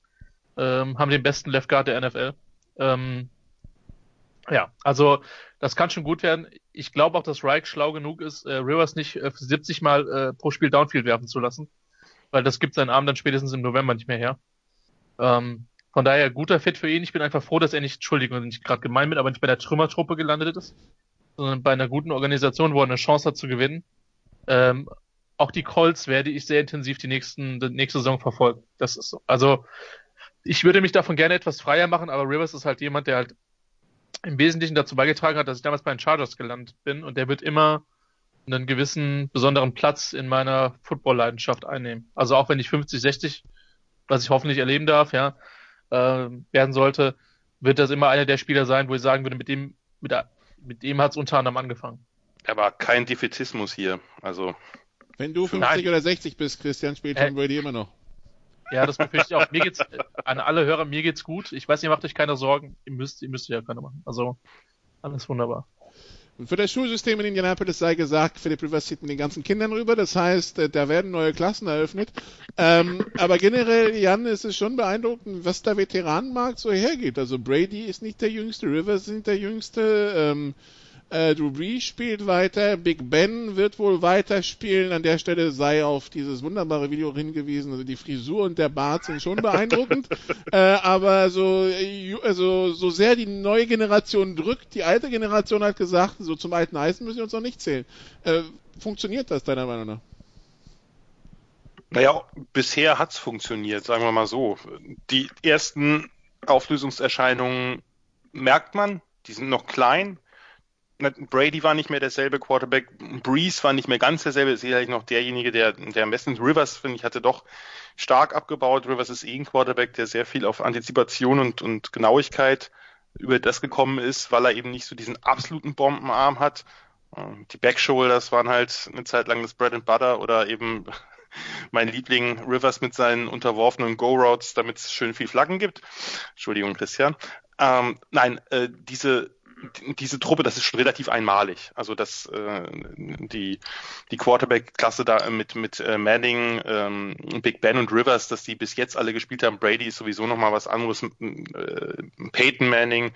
Ähm, haben den besten Left Guard der NFL. Ähm, ja, also das kann schon gut werden. Ich glaube auch, dass Reich schlau genug ist, äh, Rivers nicht äh, 70 Mal äh, pro Spiel Downfield werfen zu lassen. Weil das gibt seinen Arm dann spätestens im November nicht mehr her. Ähm, von daher guter Fit für ihn. Ich bin einfach froh, dass er nicht, Entschuldigung, wenn ich gerade gemein bin, aber nicht bei der Trümmertruppe gelandet ist, sondern bei einer guten Organisation, wo er eine Chance hat zu gewinnen. Ähm, auch die Colts werde ich sehr intensiv die nächsten, die nächste Saison verfolgen. Das ist so. Also ich würde mich davon gerne etwas freier machen, aber Rivers ist halt jemand, der halt im Wesentlichen dazu beigetragen hat, dass ich damals bei den Chargers gelandet bin und der wird immer einen gewissen besonderen Platz in meiner Football-Leidenschaft einnehmen. Also auch wenn ich 50, 60, was ich hoffentlich erleben darf, ja, äh, werden sollte, wird das immer einer der Spieler sein, wo ich sagen würde, mit dem, mit, mit dem hat es unter anderem angefangen. Aber kein Defetismus hier. Also, Wenn du 50 Nein. oder 60 bist, Christian, spielt Äh, Tom Brady immer noch. Ja, das befürchte ich auch. Mir geht's, an alle Hörer, mir geht's gut. Ich weiß, ihr macht euch keine Sorgen. Ihr müsst, ihr müsst ja keine machen. Also, alles wunderbar. Für das Schulsystem in Indianapolis sei gesagt, Philip Rivers zieht mit den ganzen Kindern rüber. Das heißt, äh, da werden neue Klassen eröffnet. Ähm, aber generell, Jan, ist es schon beeindruckend, was der Veteranenmarkt so hergeht. Also Brady ist nicht der Jüngste, Rivers ist nicht der Jüngste. Ähm, äh, Drew Brees spielt weiter, Big Ben wird wohl weiterspielen. An der Stelle sei auf dieses wunderbare Video hingewiesen. Also die Frisur und der Bart sind schon beeindruckend. äh, aber so, also, so sehr die neue Generation drückt, die alte Generation hat gesagt, so zum alten Eisen müssen wir uns noch nicht zählen. Äh, funktioniert das deiner Meinung nach? Naja, bisher hat's funktioniert, sagen wir mal so. Die ersten Auflösungserscheinungen merkt man, die sind noch klein, Brady war nicht mehr derselbe Quarterback, Breeze war nicht mehr ganz derselbe, ist sicherlich noch derjenige, der, der am besten Rivers, finde ich, hatte doch stark abgebaut. Rivers ist eh ein Quarterback, der sehr viel auf Antizipation und, und Genauigkeit über das gekommen ist, weil er eben nicht so diesen absoluten Bombenarm hat. Die Backshoulders waren halt eine Zeit lang das Bread and Butter oder eben mein Liebling Rivers mit seinen unterworfenen Go-Routes, damit es schön viel Flaggen gibt. Entschuldigung, Christian. Ähm, nein, äh, diese diese Truppe, das ist schon relativ einmalig. Also dass äh, die die Quarterback-Klasse da mit mit äh, Manning, ähm, Big Ben und Rivers, dass die bis jetzt alle gespielt haben. Brady ist sowieso noch mal was anderes. Äh, Peyton Manning.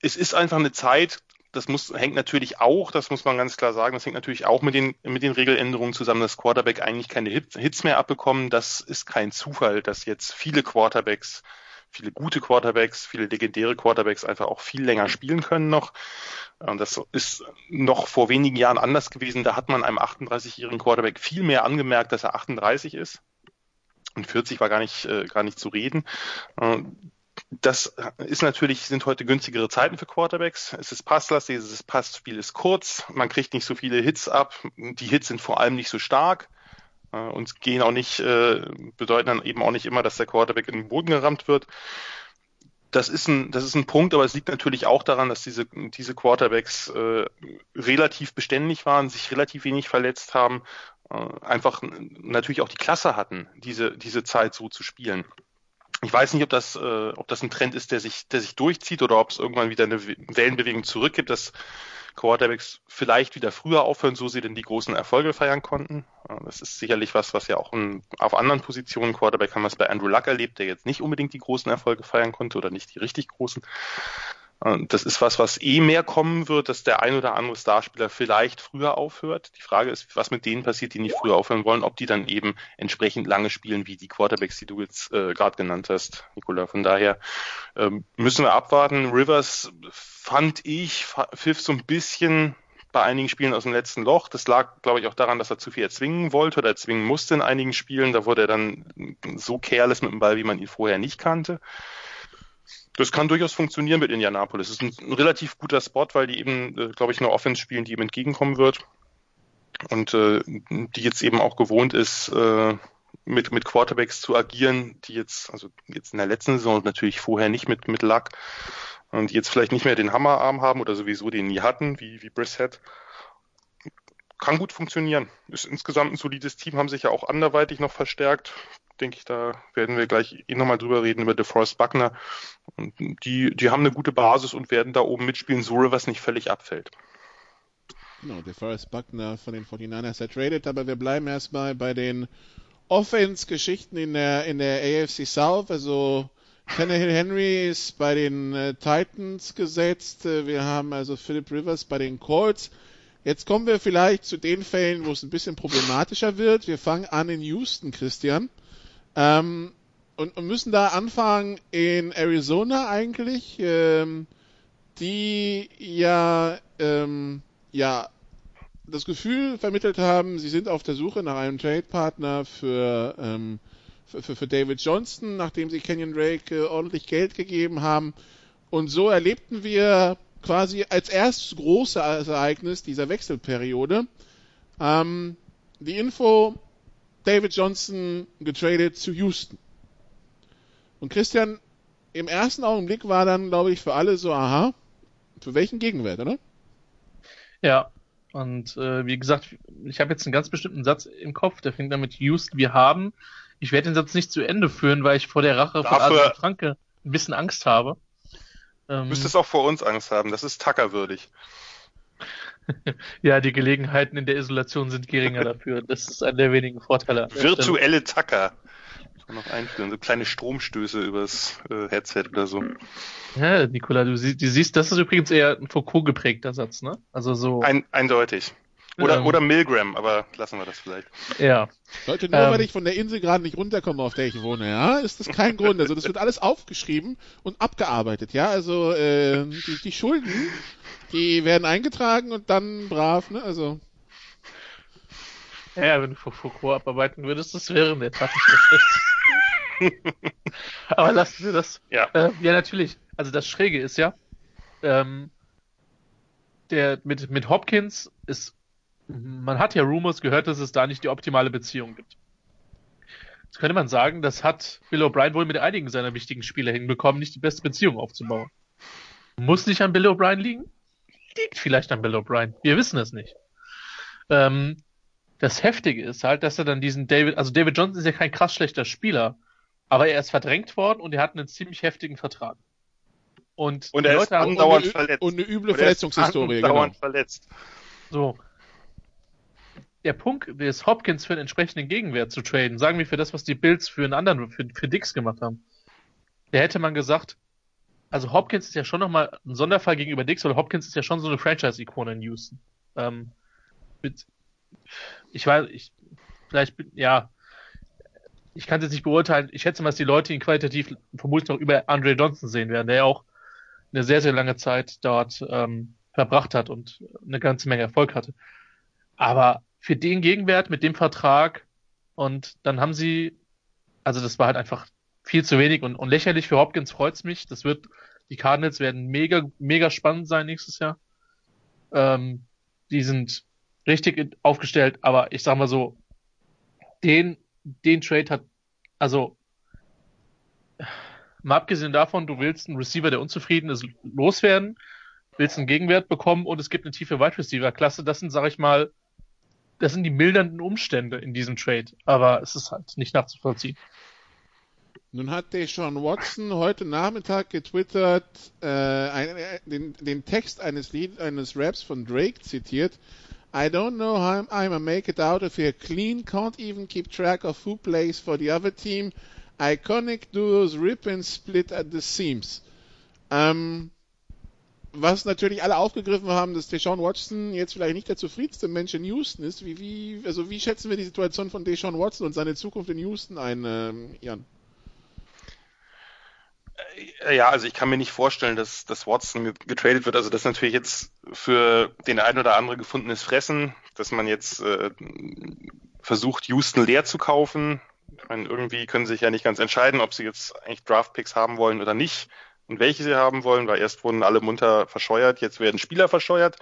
Es ist einfach eine Zeit. Das muss hängt natürlich auch, das muss man ganz klar sagen, das hängt natürlich auch mit den mit den Regeländerungen zusammen, dass Quarterback eigentlich keine Hits mehr abbekommen. Das ist kein Zufall, dass jetzt viele Quarterbacks viele gute Quarterbacks, viele legendäre Quarterbacks einfach auch viel länger spielen können noch. Und das ist noch vor wenigen Jahren anders gewesen. Da hat man einem 38-jährigen Quarterback viel mehr angemerkt, dass er 38 ist. Und 40 war gar nicht, äh, gar nicht zu reden. Äh, das ist natürlich, sind heute günstigere Zeiten für Quarterbacks. Es ist passlastig, es ist Passspiel ist kurz, man kriegt nicht so viele Hits ab. Die Hits sind vor allem nicht so stark. Äh, und gehen auch nicht, äh, bedeuten dann eben auch nicht immer, dass der Quarterback in den Boden gerammt wird. Das ist ein, das ist ein Punkt, aber es liegt natürlich auch daran, dass diese, diese Quarterbacks äh, relativ beständig waren, sich relativ wenig verletzt haben, einfach natürlich auch die Klasse hatten, diese, diese Zeit so zu spielen. Ich weiß nicht, ob das, ob das ein Trend ist, der sich, der sich durchzieht oder ob es irgendwann wieder eine Wellenbewegung zurückgibt. Das Quarterbacks vielleicht wieder früher aufhören, so sie denn die großen Erfolge feiern konnten. Das ist sicherlich was, was ja auch in, auf anderen Positionen, Quarterback haben wir es bei Andrew Luck erlebt, der jetzt nicht unbedingt die großen Erfolge feiern konnte oder nicht die richtig großen. Das ist was, was eh mehr kommen wird, dass der ein oder andere Starspieler vielleicht früher aufhört. Die Frage ist, was mit denen passiert, die nicht früher aufhören wollen, ob die dann eben entsprechend lange spielen, wie die Quarterbacks, die du jetzt äh, gerade genannt hast, Nicola. Von daher ähm, müssen wir abwarten. Rivers fand ich, pfiff so ein bisschen bei einigen Spielen aus dem letzten Loch. Das lag, glaube ich, auch daran, dass er zu viel erzwingen wollte oder erzwingen musste in einigen Spielen. Da wurde er dann so careless mit dem Ball, wie man ihn vorher nicht kannte. Das kann durchaus funktionieren mit Indianapolis. Es ist ein, ein relativ guter Spot, weil die eben, äh, glaube ich, eine Offense spielen, die ihm entgegenkommen wird. Und äh, die jetzt eben auch gewohnt ist, äh, mit, mit Quarterbacks zu agieren, die jetzt, also jetzt in der letzten Saison natürlich vorher nicht mit, mit Luck und die jetzt vielleicht nicht mehr den Hammerarm haben oder sowieso den nie hatten, wie, wie Brissett. Kann gut funktionieren. Ist insgesamt ein solides Team, haben sich ja auch anderweitig noch verstärkt denke ich, da werden wir gleich eh nochmal drüber reden, über DeForest Buckner. Und die, die haben eine gute Basis und werden da oben mitspielen, so was nicht völlig abfällt. Genau, DeForest Buckner von den 49ers hat traded, aber wir bleiben erstmal bei den Offense-Geschichten in der, in der AFC South. Also Tannehill Henry ist bei den äh, Titans gesetzt. Äh, wir haben also Philip Rivers bei den Colts. Jetzt kommen wir vielleicht zu den Fällen, wo es ein bisschen problematischer wird. Wir fangen an in Houston, Christian. Ähm, und, und, müssen da anfangen in Arizona eigentlich, ähm, die ja, ähm, ja das Gefühl vermittelt haben, sie sind auf der Suche nach einem Trade-Partner für, ähm, für, für, für, David Johnston, nachdem sie Kenyon Drake äh, ordentlich Geld gegeben haben. Und so erlebten wir quasi als erstes großes Ereignis dieser Wechselperiode ähm, die Info, David Johnson getradet zu Houston. Und Christian, im ersten Augenblick war dann, glaube ich, für alle so, aha, für welchen Gegenwert, oder? Ja, und äh, wie gesagt, ich habe jetzt einen ganz bestimmten Satz im Kopf, der fängt damit Houston, wir haben. Ich werde den Satz nicht zu Ende führen, weil ich vor der Rache Dafür, von Adrian Franke ein bisschen Angst habe. Ähm, müsstest auch vor uns Angst haben, das ist tackerwürdig. Ja, die Gelegenheiten in der Isolation sind geringer dafür. Das ist einer der wenigen Vorteile. Virtuelle Tacker. Noch einführen. So kleine Stromstöße übers äh, Headset oder so. Ja, Nikola, du, sie, du siehst, das ist übrigens eher ein Foucault geprägter Satz, ne? Also so. Ein, eindeutig. Oder, Ähm. oder Milgram, aber lassen wir das vielleicht. ja. Leute, nur Ähm. weil ich von der Insel gerade nicht runterkomme, auf der ich wohne, ja, ist das kein Grund. Also das wird alles aufgeschrieben und abgearbeitet, ja. Also äh, die, die Schulden, die werden eingetragen und dann brav, ne? Also Ja, wenn du für Foucault abarbeiten würdest, das wäre in der Tat nicht schlecht. Aber lassen wir das. Ja. Äh, ja, natürlich. Also das Schräge ist ja, ähm, der mit, mit Hopkins ist, man hat ja Rumors gehört, dass es da nicht die optimale Beziehung gibt. Jetzt könnte man sagen, das hat Bill O'Brien wohl mit einigen seiner wichtigen Spieler hinbekommen, nicht die beste Beziehung aufzubauen. Muss nicht an Bill O'Brien liegen? Liegt vielleicht an Bill O'Brien. Wir wissen es nicht. Ähm, das Heftige ist halt, dass er dann diesen David, also David Johnson ist ja kein krass schlechter Spieler, aber er ist verdrängt worden und er hat einen ziemlich heftigen Vertrag. Und, Und die er ist Leute haben andauernd und, eine, verletzt. und eine üble er Verletzungshistorie, genau. andauernd verletzt. so. Der Punkt ist, Hopkins für einen entsprechenden Gegenwert zu traden, sagen wir für das, was die Bills für einen anderen, für, für Dix gemacht haben. Da hätte man gesagt, also Hopkins ist ja schon nochmal ein Sonderfall gegenüber Dix, weil Hopkins ist ja schon so eine Franchise-Ikone in Houston. Ähm, mit, ich weiß, ich, vielleicht, bin- ja, ich kann es jetzt nicht beurteilen. Ich schätze mal, dass die Leute ihn qualitativ vermutlich noch über Andre Johnson sehen werden, der ja auch eine sehr, sehr lange Zeit dort ähm, verbracht hat und eine ganze Menge Erfolg hatte. Aber für den Gegenwert mit dem Vertrag und dann haben sie, also das war halt einfach viel zu wenig und, und lächerlich für Hopkins freut's mich. Das wird, die Cardinals werden mega, mega spannend sein nächstes Jahr. Ähm, die sind richtig aufgestellt, aber ich sag mal so, den, den Trade hat, also, mal abgesehen davon, du willst einen Receiver, der unzufrieden ist, loswerden, willst einen Gegenwert bekommen und es gibt eine tiefe Wide Receiver Klasse. Das sind, sag ich mal, das sind die mildernden Umstände in diesem Trade, aber es ist halt nicht nachzuvollziehen. Nun hat Deshaun Watson heute Nachmittag getwittert, äh, ein, äh, den, den Text eines Lied, eines Raps von Drake zitiert. I don't know how I'm, I'm a make it out of here clean, can't even keep track of who plays for the other team. Iconic duos rip and split at the seams. Ähm, was natürlich alle aufgegriffen haben, dass Deshaun Watson jetzt vielleicht nicht der zufriedenste Mensch in Houston ist. Wie, wie, also wie schätzen wir die Situation von Deshaun Watson und seine Zukunft in Houston ein, ähm, Jan? Ja, also ich kann mir nicht vorstellen, dass, dass Watson getradet wird. Also das ist natürlich jetzt für den ein oder andere gefundenes Fressen, dass man jetzt äh, versucht, Houston leer zu kaufen. Ich meine, irgendwie können sie sich ja nicht ganz entscheiden, ob sie jetzt eigentlich Draftpicks haben wollen oder nicht und welche sie haben wollen, weil erst wurden alle munter verscheuert, jetzt werden Spieler verscheuert.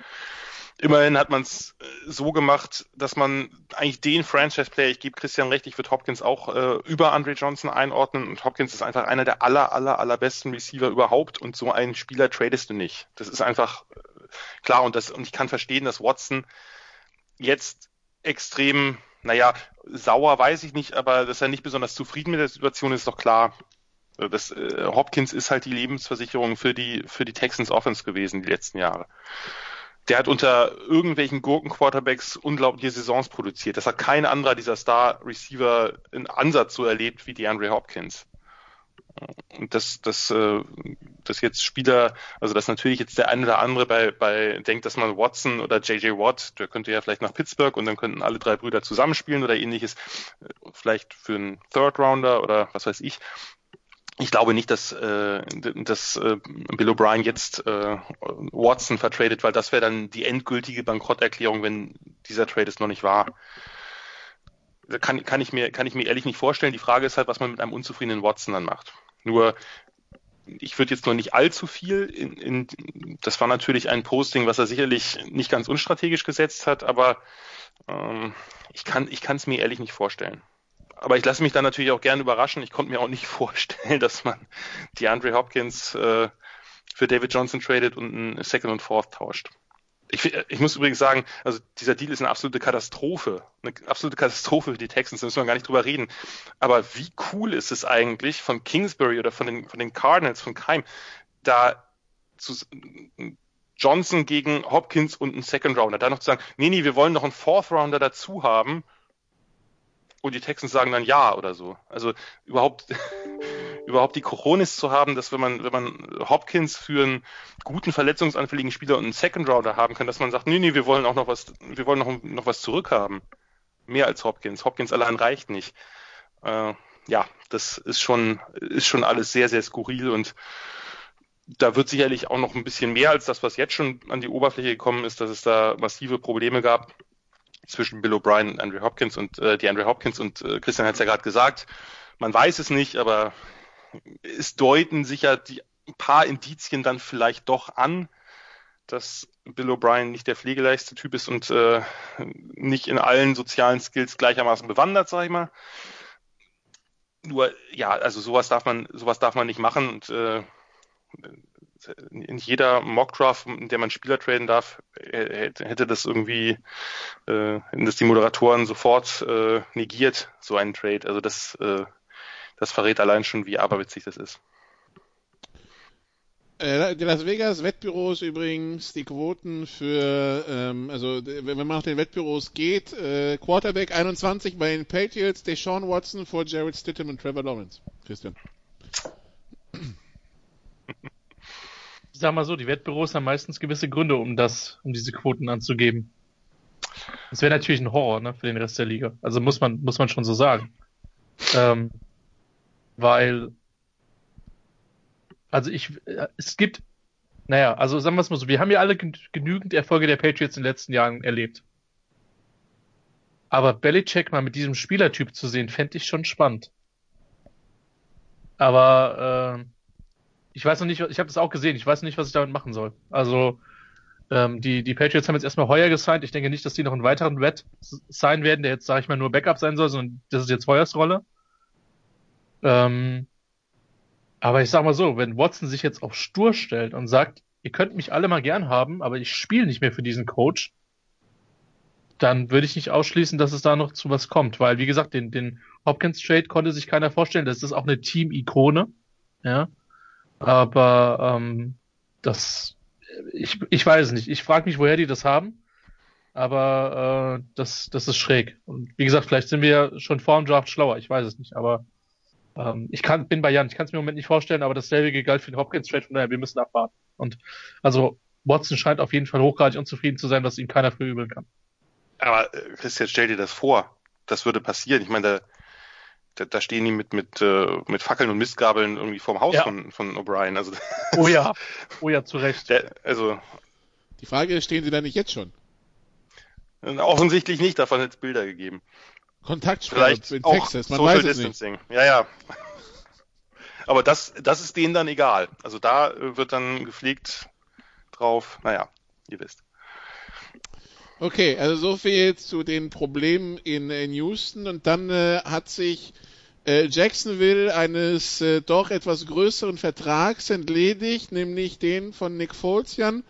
Immerhin hat man es so gemacht, dass man eigentlich den Franchise-Player, ich gebe Christian recht, ich würde Hopkins auch äh, über Andre Johnson einordnen und Hopkins ist einfach einer der aller, aller, allerbesten Receiver überhaupt und so einen Spieler tradest du nicht. Das ist einfach äh, klar und das und ich kann verstehen, dass Watson jetzt extrem, naja, sauer weiß ich nicht, aber dass er nicht besonders zufrieden mit der Situation ist, ist doch klar. Das, äh, Hopkins ist halt die Lebensversicherung für die, für die Texans Offense gewesen die letzten Jahre der hat unter irgendwelchen Gurken-Quarterbacks unglaubliche Saisons produziert. Das hat kein anderer dieser Star-Receiver in Ansatz so erlebt wie DeAndre Hopkins. Und das, das, äh, das jetzt Spieler, also dass natürlich jetzt der eine oder andere bei, bei denkt, dass man Watson oder JJ Watt, der könnte ja vielleicht nach Pittsburgh und dann könnten alle drei Brüder zusammenspielen oder ähnliches, vielleicht für einen Third Rounder oder was weiß ich ich glaube nicht, dass, äh, dass äh, Bill O'Brien jetzt äh, Watson vertradet, weil das wäre dann die endgültige Bankrotterklärung, wenn dieser Trade es noch nicht war. Kann, kann, ich mir, kann ich mir ehrlich nicht vorstellen. Die Frage ist halt, was man mit einem unzufriedenen Watson dann macht. Nur, ich würde jetzt noch nicht allzu viel in, in das war natürlich ein Posting, was er sicherlich nicht ganz unstrategisch gesetzt hat, aber ähm, ich kann es mir ehrlich nicht vorstellen aber ich lasse mich dann natürlich auch gerne überraschen. Ich konnte mir auch nicht vorstellen, dass man die Andre Hopkins äh, für David Johnson tradet und einen Second und Fourth tauscht. Ich, ich muss übrigens sagen, also dieser Deal ist eine absolute Katastrophe. Eine absolute Katastrophe für die Texans, da müssen wir gar nicht drüber reden. Aber wie cool ist es eigentlich von Kingsbury oder von den, von den Cardinals, von Keim, da zu, Johnson gegen Hopkins und einen Second Rounder. Dann noch zu sagen, nee, nee, wir wollen noch einen Fourth Rounder dazu haben. Und die Texans sagen dann ja oder so. Also überhaupt, überhaupt die Coronis zu haben, dass wenn man, wenn man Hopkins für einen guten verletzungsanfälligen Spieler und einen Second Rounder haben kann, dass man sagt, nee, nee, wir wollen auch noch was, wir wollen noch, noch was zurückhaben. Mehr als Hopkins. Hopkins allein reicht nicht. Äh, ja, das ist schon, ist schon alles sehr, sehr skurril und da wird sicherlich auch noch ein bisschen mehr als das, was jetzt schon an die Oberfläche gekommen ist, dass es da massive Probleme gab zwischen Bill O'Brien und Andrew Hopkins und äh, die Andrew Hopkins und äh, Christian hat es ja gerade gesagt, man weiß es nicht, aber es deuten sicher die ein paar Indizien dann vielleicht doch an, dass Bill O'Brien nicht der pflegeleichste Typ ist und äh, nicht in allen sozialen Skills gleichermaßen bewandert, sag ich mal. Nur ja, also sowas darf man, sowas darf man nicht machen und äh, in jeder Mockdraft, in der man Spieler traden darf, hätte das irgendwie, äh, dass die Moderatoren sofort äh, negiert, so einen Trade. Also das, äh, das verrät allein schon, wie aberwitzig das ist. Äh, die Las Vegas Wettbüros übrigens, die Quoten für, ähm, also wenn man nach den Wettbüros geht, äh, Quarterback 21 bei den Patriots, Deshaun Watson vor Jared Stittem und Trevor Lawrence. Christian. Ich sag mal so, die Wettbüros haben meistens gewisse Gründe, um das, um diese Quoten anzugeben. Das wäre natürlich ein Horror, ne, für den Rest der Liga. Also muss man, muss man schon so sagen. Ähm, weil, also ich, äh, es gibt, naja, also sagen wir es mal so, wir haben ja alle genügend Erfolge der Patriots in den letzten Jahren erlebt. Aber Belichick mal mit diesem Spielertyp zu sehen, fände ich schon spannend. Aber äh, ich weiß noch nicht, ich habe das auch gesehen, ich weiß nicht, was ich damit machen soll. Also ähm, die, die Patriots haben jetzt erstmal Heuer gesigned. Ich denke nicht, dass die noch einen weiteren Red sein werden, der jetzt, sage ich mal, nur Backup sein soll, sondern das ist jetzt Heuers Rolle. Ähm, aber ich sag mal so, wenn Watson sich jetzt auf stur stellt und sagt, ihr könnt mich alle mal gern haben, aber ich spiele nicht mehr für diesen Coach, dann würde ich nicht ausschließen, dass es da noch zu was kommt, weil wie gesagt, den, den Hopkins Trade konnte sich keiner vorstellen. Das ist auch eine Team-Ikone, ja. Aber ähm, das, ich, ich weiß nicht. Ich frage mich, woher die das haben. Aber äh, das, das ist schräg. Und wie gesagt, vielleicht sind wir schon vor dem Draft schlauer. Ich weiß es nicht. Aber ähm, ich kann, bin bei Jan. Ich kann es mir im Moment nicht vorstellen. Aber dasselbe galt für den Hopkins Trade. Von daher, wir müssen abwarten. Und also Watson scheint auf jeden Fall hochgradig unzufrieden zu sein, was ihm keiner verübeln kann. Aber äh, Christian, stell dir das vor. Das würde passieren. Ich meine, da, da, da stehen die mit, mit, äh, mit Fackeln und Mistgabeln irgendwie vorm Haus ja. von, von O'Brien. Also, oh ja, oh ja, zu Recht. Der, also, die Frage ist, stehen sie da nicht jetzt schon? Offensichtlich nicht, davon hat es Bilder gegeben. Kontaktsperre in Texas, man Social weiß es Distancing. Nicht. Ja, ja. Aber das, das ist denen dann egal. Also da äh, wird dann gepflegt drauf, naja, ihr wisst. Okay, also so viel zu den Problemen in, in Houston und dann äh, hat sich äh, Jacksonville eines äh, doch etwas größeren Vertrags entledigt, nämlich den von Nick Foles, Jan.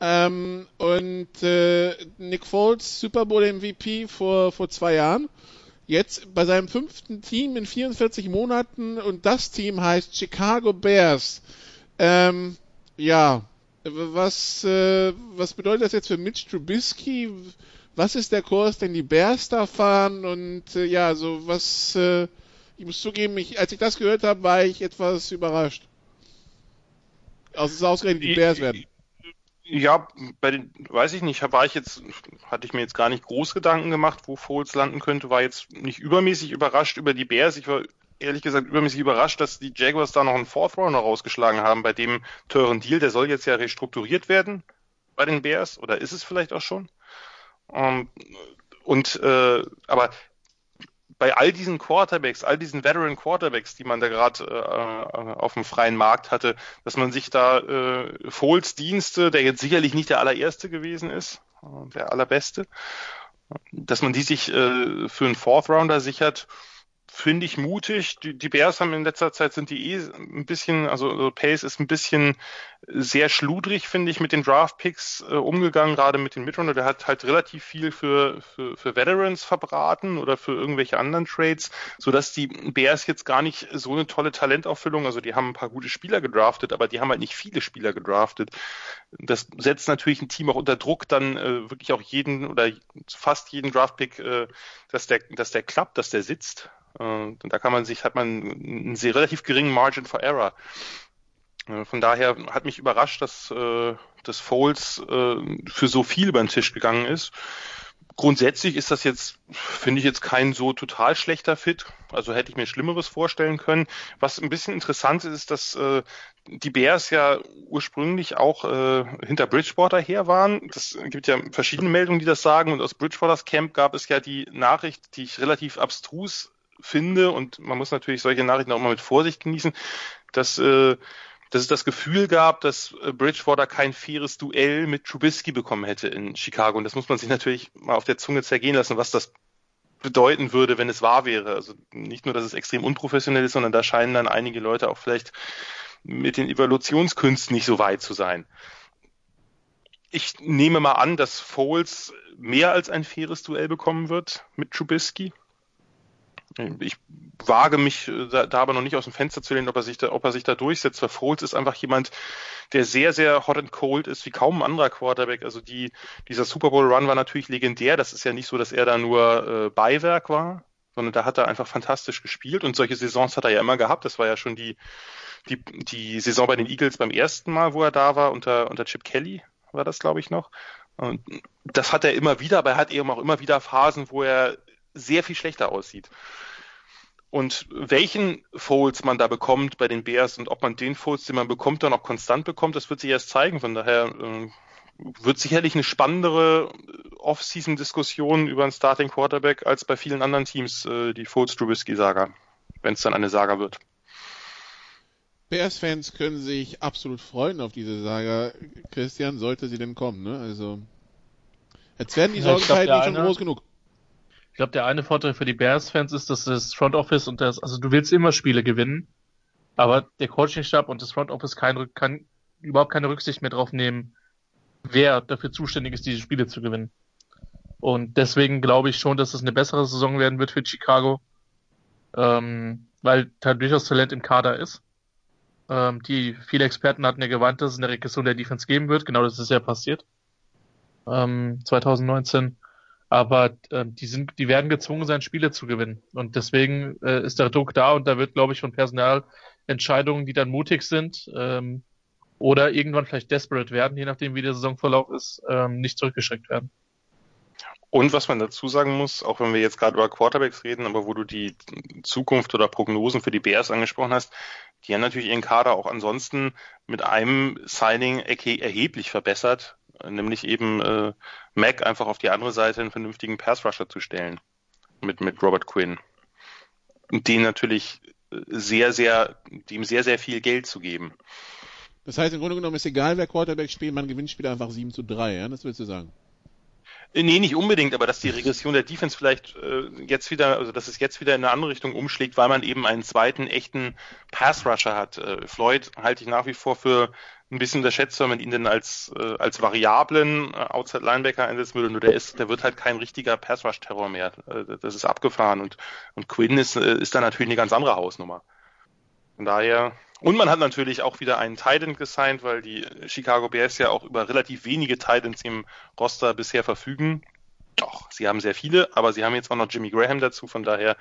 Ähm, und äh, Nick Foles, Super Bowl MVP vor, vor zwei Jahren. Jetzt bei seinem fünften Team in 44 Monaten und das Team heißt Chicago Bears. Ähm, ja, was, äh, was bedeutet das jetzt für Mitch Trubisky? Was ist der Kurs, den die Bears da fahren? Und äh, ja, so was, äh, ich muss zugeben, ich, als ich das gehört habe, war ich etwas überrascht. Also es ist ausgerechnet die Bears werden. Ja, bei den, weiß ich nicht, war ich jetzt, hatte ich mir jetzt gar nicht groß Gedanken gemacht, wo Foles landen könnte, war jetzt nicht übermäßig überrascht über die Bears. Ich war ehrlich gesagt übermäßig überrascht, dass die Jaguars da noch einen Fourth Runner rausgeschlagen haben bei dem teuren Deal. Der soll jetzt ja restrukturiert werden bei den Bears oder ist es vielleicht auch schon? Um, ähm, und äh, aber bei all diesen Quarterbacks, all diesen Veteran Quarterbacks, die man da gerade äh, auf dem freien Markt hatte, dass man sich da äh, Foles Dienste, der jetzt sicherlich nicht der allererste gewesen ist, äh, der allerbeste, dass man die sich äh, für einen Fourth Rounder sichert, finde ich mutig. Die, die Bears haben in letzter Zeit sind die eh ein bisschen, also, also Pace ist ein bisschen sehr schludrig, finde ich, mit den Draft-Picks äh, umgegangen, gerade mit den Midrunner. Der hat halt relativ viel für, für, für Veterans verbraten oder für irgendwelche anderen Trades, sodass die Bears jetzt gar nicht so eine tolle Talentauffüllung, also die haben ein paar gute Spieler gedraftet, aber die haben halt nicht viele Spieler gedraftet. Das setzt natürlich ein Team auch unter Druck, dann äh, wirklich auch jeden oder fast jeden Draft-Pick, äh, dass der, dass der klappt, dass der sitzt. Äh, da kann man sich, hat man einen sehr relativ geringen Margin for Error. Äh, von daher hat mich überrascht, dass, äh, dass Foles für so viel über den Tisch gegangen ist. Grundsätzlich ist das jetzt, finde ich jetzt kein so total schlechter Fit. Also hätte ich mir Schlimmeres vorstellen können. Was ein bisschen interessant ist, ist, dass die Bears ja ursprünglich auch äh, hinter Bridgewater her waren. Das gibt ja verschiedene Meldungen, die das sagen. Und aus Bridgewaters Camp gab es ja die Nachricht, die ich relativ abstrus finde. Und man muss natürlich solche Nachrichten auch immer mit Vorsicht genießen, dass äh, dass es das Gefühl gab, dass äh, Bridgewater kein faires Duell mit Trubisky bekommen hätte in Chicago. Und das muss man sich natürlich mal auf der Zunge zergehen lassen, was das bedeuten würde, wenn es wahr wäre. Also nicht nur, dass es extrem unprofessionell ist, sondern da scheinen dann einige Leute auch vielleicht mit den Evaluationskünsten nicht so weit zu sein. Ich nehme mal an, dass Foles mehr als ein faires Duell bekommen wird mit Trubisky. Ich wage mich äh, da, da, aber noch nicht aus dem Fenster zu lehnen, ob er sich da, ob er sich da durchsetzt. Weil Foles ist einfach jemand, der sehr, sehr hot and cold ist, wie kaum ein anderer Quarterback. Also die, dieser Super Bowl Run war natürlich legendär. Das ist ja nicht so, dass er da nur äh, Beiwerk war, sondern da hat er einfach fantastisch gespielt. Und solche Saisons hat er ja immer gehabt. Das war ja schon die, die, die Saison bei den Eagles beim ersten Mal, wo er da war, unter, unter Chip Kelly war das, glaube ich, noch. Und das hat er immer wieder, aber er hat eben auch immer wieder Phasen, wo er sehr viel schlechter aussieht. Und welchen Folds man da bekommt bei den Bears und ob man den Folds, den man bekommt, dann auch konstant bekommt, das wird sich erst zeigen. Von daher äh, wird sicherlich eine spannendere Off-Season-Diskussion über einen Starting Quarterback als bei vielen anderen Teams äh, die Foles-Trubisky-Saga, wenn es dann eine Saga wird. Bears-Fans können sich absolut freuen auf diese Saga. Christian, sollte sie denn kommen, ne? Also, jetzt werden die Sorgenzeiten ja, schon groß genug. Ich glaube, der eine Vorteil für die Bears-Fans ist, dass das Front Office und das, also du willst immer Spiele gewinnen, aber der Coaching-Stab und das Front Office kann, kann überhaupt keine Rücksicht mehr drauf nehmen, wer dafür zuständig ist, diese Spiele zu gewinnen. Und deswegen glaube ich schon, dass es eine bessere Saison werden wird für Chicago, ähm, weil da durchaus Talent im Kader ist. Ähm, die viele Experten hatten ja gewarnt, dass es eine Regression der Defense geben wird. Genau das ist ja passiert. Ähm, 2019 aber äh, die sind, die werden gezwungen sein, Spiele zu gewinnen. Und deswegen äh, ist der Druck da und da wird, glaube ich, von Personalentscheidungen, die dann mutig sind ähm, oder irgendwann vielleicht desperate werden, je nachdem wie der Saisonverlauf ist, ähm, nicht zurückgeschreckt werden. Und was man dazu sagen muss, auch wenn wir jetzt gerade über Quarterbacks reden, aber wo du die Zukunft oder Prognosen für die Bears angesprochen hast, die haben natürlich ihren Kader auch ansonsten mit einem Signing erheblich verbessert nämlich eben äh, Mac einfach auf die andere Seite einen vernünftigen Pass-Rusher zu stellen mit, mit Robert Quinn. Und den natürlich äh, sehr, sehr, dem sehr, sehr viel Geld zu geben. Das heißt, im Grunde genommen ist egal, wer Quarterback spielt, man gewinnt Spiele einfach 7 zu 3, ja? Das willst du sagen? Äh, nee, nicht unbedingt, aber dass die Regression der Defense vielleicht äh, jetzt wieder, also dass es jetzt wieder in eine andere Richtung umschlägt, weil man eben einen zweiten echten Pass-Rusher hat. Äh, Floyd halte ich nach wie vor für ein bisschen unterschätzt, wenn man ihn denn als, äh, als variablen äh, Outside Linebacker einsetzen würde. Nur der ist, der wird halt kein richtiger Pass Rush Terror mehr. Äh, das ist abgefahren und, und Quinn ist, äh, ist da natürlich eine ganz andere Hausnummer. Von daher, und man hat natürlich auch wieder einen Titan gesigned, weil die Chicago Bears ja auch über relativ wenige Titans im Roster bisher verfügen. Doch, sie haben sehr viele, aber sie haben jetzt auch noch Jimmy Graham dazu, von daher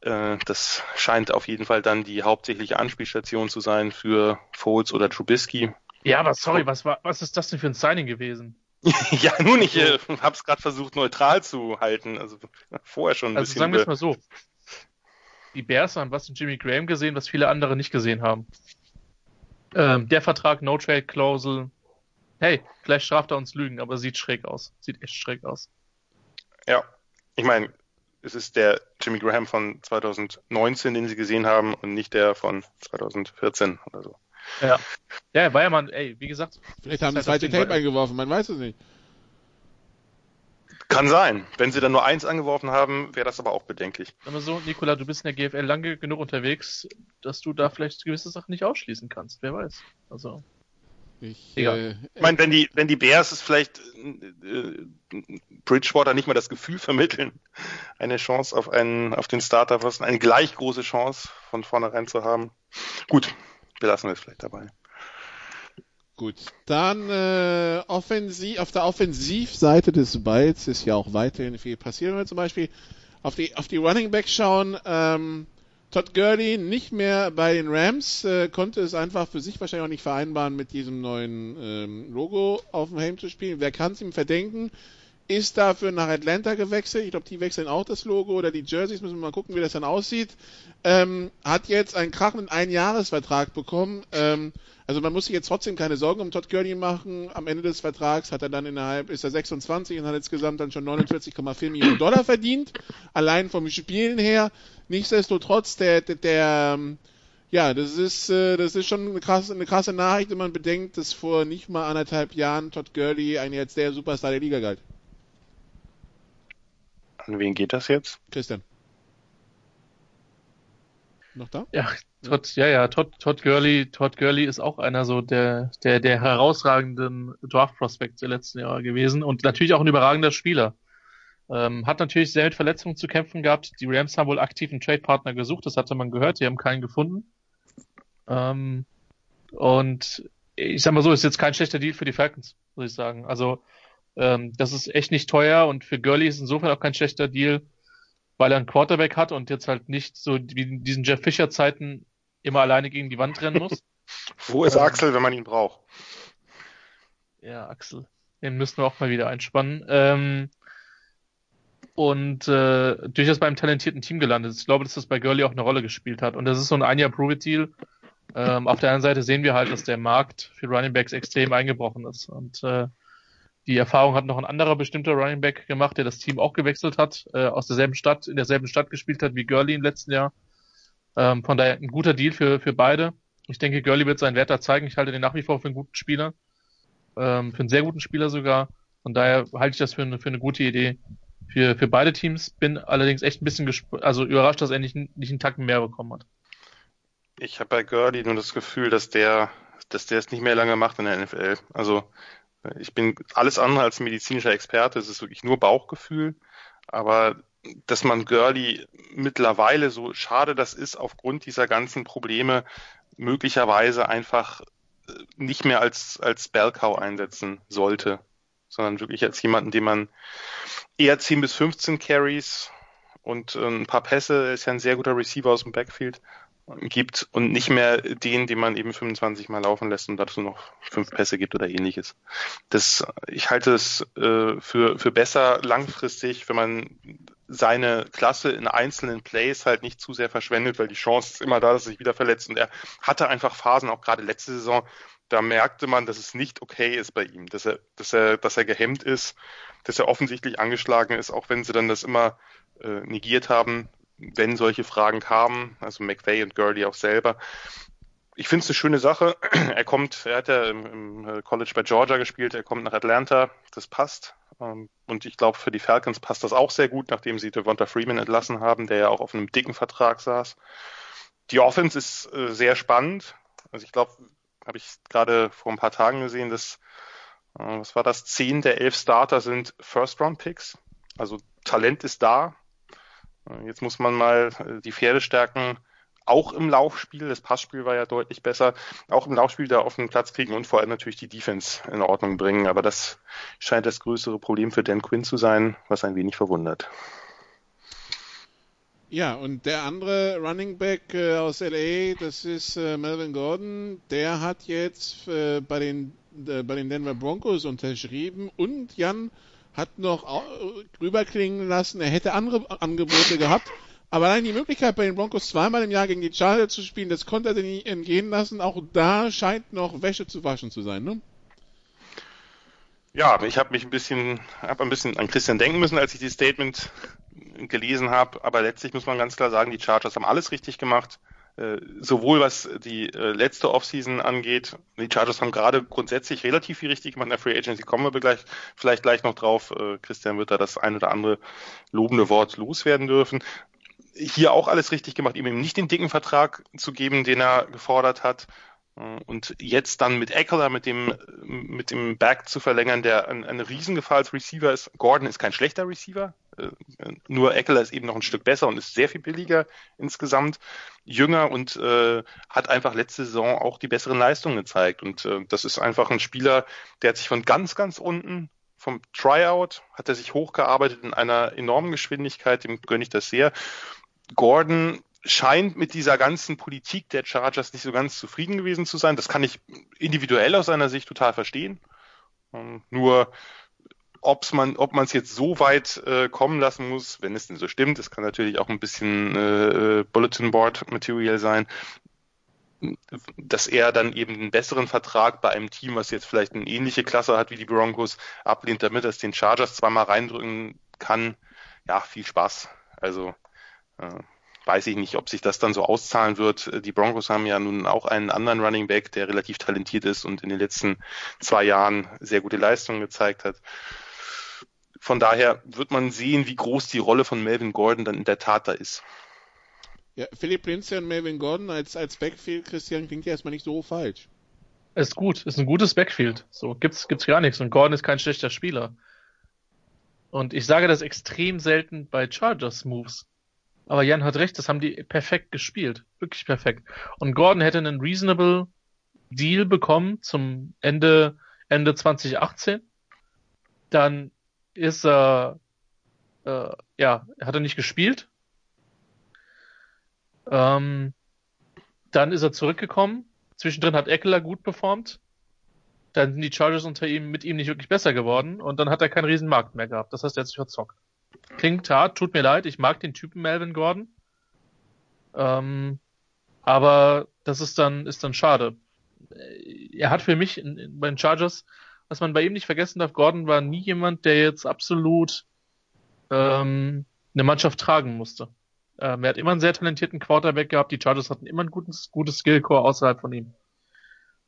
das scheint auf jeden Fall dann die hauptsächliche Anspielstation zu sein für Foles oder Trubisky. Ja, aber sorry, was war, was ist das denn für ein Signing gewesen? ja, nun, ich äh, habe es gerade versucht, neutral zu halten. Also vorher schon ein also bisschen. Sagen wir es mal so. Die Bears haben was in Jimmy Graham gesehen, was viele andere nicht gesehen haben. Ähm, der Vertrag, No-Trade-Klausel. Hey, vielleicht straft er uns Lügen, aber sieht schräg aus. Sieht echt schräg aus. Ja, ich meine, es ist der Jimmy Graham von 2019, den sie gesehen haben und nicht der von 2014 oder so. Ja. Ja, war ja mal, ey, wie gesagt. Vielleicht haben sie zweite Tape eingeworfen, man weiß es nicht. Kann sein. Wenn sie dann nur eins angeworfen haben, wäre das aber auch bedenklich. Aber so, Nikola, du bist in der GFL lange genug unterwegs, dass du da vielleicht gewisse Sachen nicht ausschließen kannst. Wer weiß. Also. Ich, Egal. äh, Ich meine, wenn die, wenn die Bears es vielleicht äh, Bridgewater nicht mal das Gefühl vermitteln, eine Chance auf einen, auf den Starterposten, eine gleich große Chance von vornherein zu haben. Gut, wir lassen es vielleicht dabei. Gut, dann äh, offensiv, auf der Offensivseite des Balls ist ja auch weiterhin viel passiert. Wenn wir zum Beispiel auf die, auf die Running Backs schauen, ähm, Todd Gurley nicht mehr bei den Rams, äh, konnte es einfach für sich wahrscheinlich auch nicht vereinbaren, mit diesem neuen ähm, Logo auf dem Helm zu spielen. Wer kann es ihm verdenken? Ist dafür nach Atlanta gewechselt. Ich glaube, die wechseln auch das Logo oder die Jerseys. Müssen wir mal gucken, wie das dann aussieht. Ähm, hat jetzt einen krachenden Einjahresvertrag bekommen. Ähm, also man muss sich jetzt trotzdem keine Sorgen um Todd Gurley machen. Am Ende des Vertrags hat er dann innerhalb, ist er 26 und hat insgesamt dann schon 49,4 Millionen Dollar verdient. Allein vom Spielen her. Nichtsdestotrotz, der, der, der ähm, ja, das ist, äh, das ist schon eine krasse, eine krasse Nachricht, wenn man bedenkt, dass vor nicht mal anderthalb Jahren Todd Gurley ein jetzt der Superstar der Liga galt. An wen geht das jetzt? Christian. Noch da? Ja, Todd, ja, ja, Todd, Todd Gurley, Todd Gurley ist auch einer so der, der, der herausragenden Draft Prospects der letzten Jahre gewesen und natürlich auch ein überragender Spieler. Ähm, hat natürlich sehr mit Verletzungen zu kämpfen gehabt. Die Rams haben wohl aktiv einen Trade-Partner gesucht, das hatte man gehört, die haben keinen gefunden. Ähm, und ich sag mal so, ist jetzt kein schlechter Deal für die Falcons, muss ich sagen. Also, ähm, das ist echt nicht teuer und für Gurley ist insofern auch kein schlechter Deal, weil er einen Quarterback hat und jetzt halt nicht so wie in diesen Jeff Fischer Zeiten immer alleine gegen die Wand rennen muss. Wo ist Ähm. Axel, wenn man ihn braucht? Ja, Axel. Den müssen wir auch mal wieder einspannen. Ähm, und äh, durchaus beim talentierten Team gelandet. ist. Ich glaube, dass das bei Gurley auch eine Rolle gespielt hat. Und das ist so ein ein-Jahr Prove-It-Deal. Ähm, auf der anderen Seite sehen wir halt, dass der Markt für Running Backs extrem eingebrochen ist. Und äh, die Erfahrung hat noch ein anderer bestimmter Running Back gemacht, der das Team auch gewechselt hat, äh, aus derselben Stadt, in derselben Stadt gespielt hat wie Gurley im letzten Jahr. Ähm, von daher ein guter Deal für, für beide. Ich denke, Gurley wird seinen Wert da zeigen. Ich halte den nach wie vor für einen guten Spieler. Ähm, für einen sehr guten Spieler sogar. Von daher halte ich das für eine, für eine gute Idee für, für beide Teams. Bin allerdings echt ein bisschen also überrascht, dass er nicht, nicht einen Tacken mehr bekommen hat. Ich habe bei Gurley nur das Gefühl, dass der, dass der es nicht mehr lange macht in der NFL. Also ich bin alles andere als medizinischer Experte. Es ist wirklich nur Bauchgefühl. Aber dass man Gurley mittlerweile, so schade das ist, aufgrund dieser ganzen Probleme möglicherweise einfach äh, nicht mehr als, als Bellcow einsetzen sollte, sondern wirklich als jemanden, den man eher 10 bis 15 Carries und äh, ein paar Pässe, ist ja ein sehr guter Receiver aus dem Backfield, gibt und nicht mehr den, den man eben 25 Mal laufen lässt und dazu noch fünf Pässe gibt oder ähnliches. Das, ich halte es äh, für, für besser langfristig, wenn man seine Klasse in einzelnen Plays halt nicht zu sehr verschwendet, weil die Chance ist immer da, dass er sich wieder verletzt und er hatte einfach Phasen, auch gerade letzte Saison, da merkte man, dass es nicht okay ist bei ihm, dass er, dass er, dass er gehemmt ist, dass er offensichtlich angeschlagen ist, auch wenn sie dann das immer äh, negiert haben, wenn solche Fragen kamen, also McVay und Gurley auch selber. Ich finde es eine schöne Sache. Er kommt, er hat ja im, im College bei Georgia gespielt, er kommt nach Atlanta, das passt. Ähm, Und ich glaube, für die Falcons passt das auch sehr gut, nachdem sie Devonta Freeman entlassen haben, der ja auch auf einem dicken Vertrag saß. Die Offense ist äh, sehr spannend. Also ich glaube, habe ich gerade vor ein paar Tagen gesehen, dass, äh, was war das, zehn der elf Starter sind First-Round-Picks. Also Talent ist da. Äh, Jetzt muss man mal äh, die Pferde stärken, auch im Laufspiel, das Passspiel war ja deutlich besser, auch im Laufspiel da auf den Platz kriegen und vor allem natürlich die Defense in Ordnung bringen. Aber das scheint das größere Problem für Dan Quinn zu sein, was ein wenig verwundert. Ja, und der andere Running Back äh, aus LA, das ist Melvin Gordon, der hat jetzt bei den bei den Denver Broncos unterschrieben und Jan hat noch rüberklingen lassen, er hätte andere Angebote gehabt, aber allein die Möglichkeit bei den Broncos zweimal im Jahr gegen die Chargers zu spielen, das konnte er nicht entgehen lassen. Auch da scheint noch Wäsche zu waschen zu sein, ne? Ja, ich habe mich ein bisschen, habe ein bisschen an Christian denken müssen, als ich die Statement gelesen habe. Aber letztlich muss man ganz klar sagen, die Chargers haben alles richtig gemacht. Äh, sowohl was die äh, letzte Offseason angeht, die Chargers haben gerade grundsätzlich relativ viel richtig gemacht in der Free Agency, kommen wir gleich, vielleicht gleich noch drauf. Äh, Christian wird da das ein oder andere lobende Wort loswerden dürfen. Hier auch alles richtig gemacht, ihm eben nicht den dicken Vertrag zu geben, den er gefordert hat. Und jetzt dann mit Eckler, mit dem, mit dem Back zu verlängern, der ein, eine Riesengefahr als Receiver ist. Gordon ist kein schlechter Receiver, nur Eckler ist eben noch ein Stück besser und ist sehr viel billiger insgesamt, jünger und äh, hat einfach letzte Saison auch die besseren Leistungen gezeigt. Und äh, das ist einfach ein Spieler, der hat sich von ganz, ganz unten vom Tryout hat er sich hochgearbeitet in einer enormen Geschwindigkeit, dem gönne ich das sehr. Gordon scheint mit dieser ganzen Politik der Chargers nicht so ganz zufrieden gewesen zu sein. Das kann ich individuell aus seiner Sicht total verstehen. Ähm, nur ob's man, ob man es jetzt so weit äh, kommen lassen muss, wenn es denn so stimmt, es kann natürlich auch ein bisschen äh, Bulletin Board Material sein, dass er dann eben einen besseren Vertrag bei einem Team, was jetzt vielleicht eine ähnliche Klasse hat wie die Broncos, ablehnt, damit er es den Chargers zweimal reindrücken kann. Ja, viel Spaß. Also äh, weiß ich nicht, ob sich das dann so auszahlen wird. Die Broncos haben ja nun auch einen anderen Running Back, der relativ talentiert ist und in den letzten zwei Jahren sehr gute Leistungen gezeigt hat. Von daher wird man sehen, wie groß die Rolle von Melvin Gordon dann in der Tat da ist. Ja, Philipp Lindsay und Melvin Gordon als, als Backfield, Christian, klingt ja erstmal nicht so falsch. Ist gut, ist ein gutes Backfield. So, gibt's, gibt's gar nichts. Und Gordon ist kein schlechter Spieler. Und ich sage das extrem selten bei Chargers Moves. Aber Jan hat recht, das haben die perfekt gespielt. Wirklich perfekt. Und Gordon hätte einen reasonable Deal bekommen zum Ende, Ende 2018. Dann ist er, äh, ja, hat er nicht gespielt. Ähm, dann ist er zurückgekommen. Zwischendrin hat Eckler gut performt. Dann sind die Chargers unter ihm mit ihm nicht wirklich besser geworden und dann hat er keinen riesen Markt mehr gehabt. Das heißt, er hat sich verzockt. Klingt hart, tut mir leid, ich mag den Typen Melvin Gordon. Ähm, aber das ist dann, ist dann schade. Er hat für mich bei den Chargers was man bei ihm nicht vergessen darf, Gordon war nie jemand, der jetzt absolut ähm, eine Mannschaft tragen musste. Ähm, er hat immer einen sehr talentierten Quarterback gehabt. Die Chargers hatten immer ein gutes, gutes Skillcore außerhalb von ihm.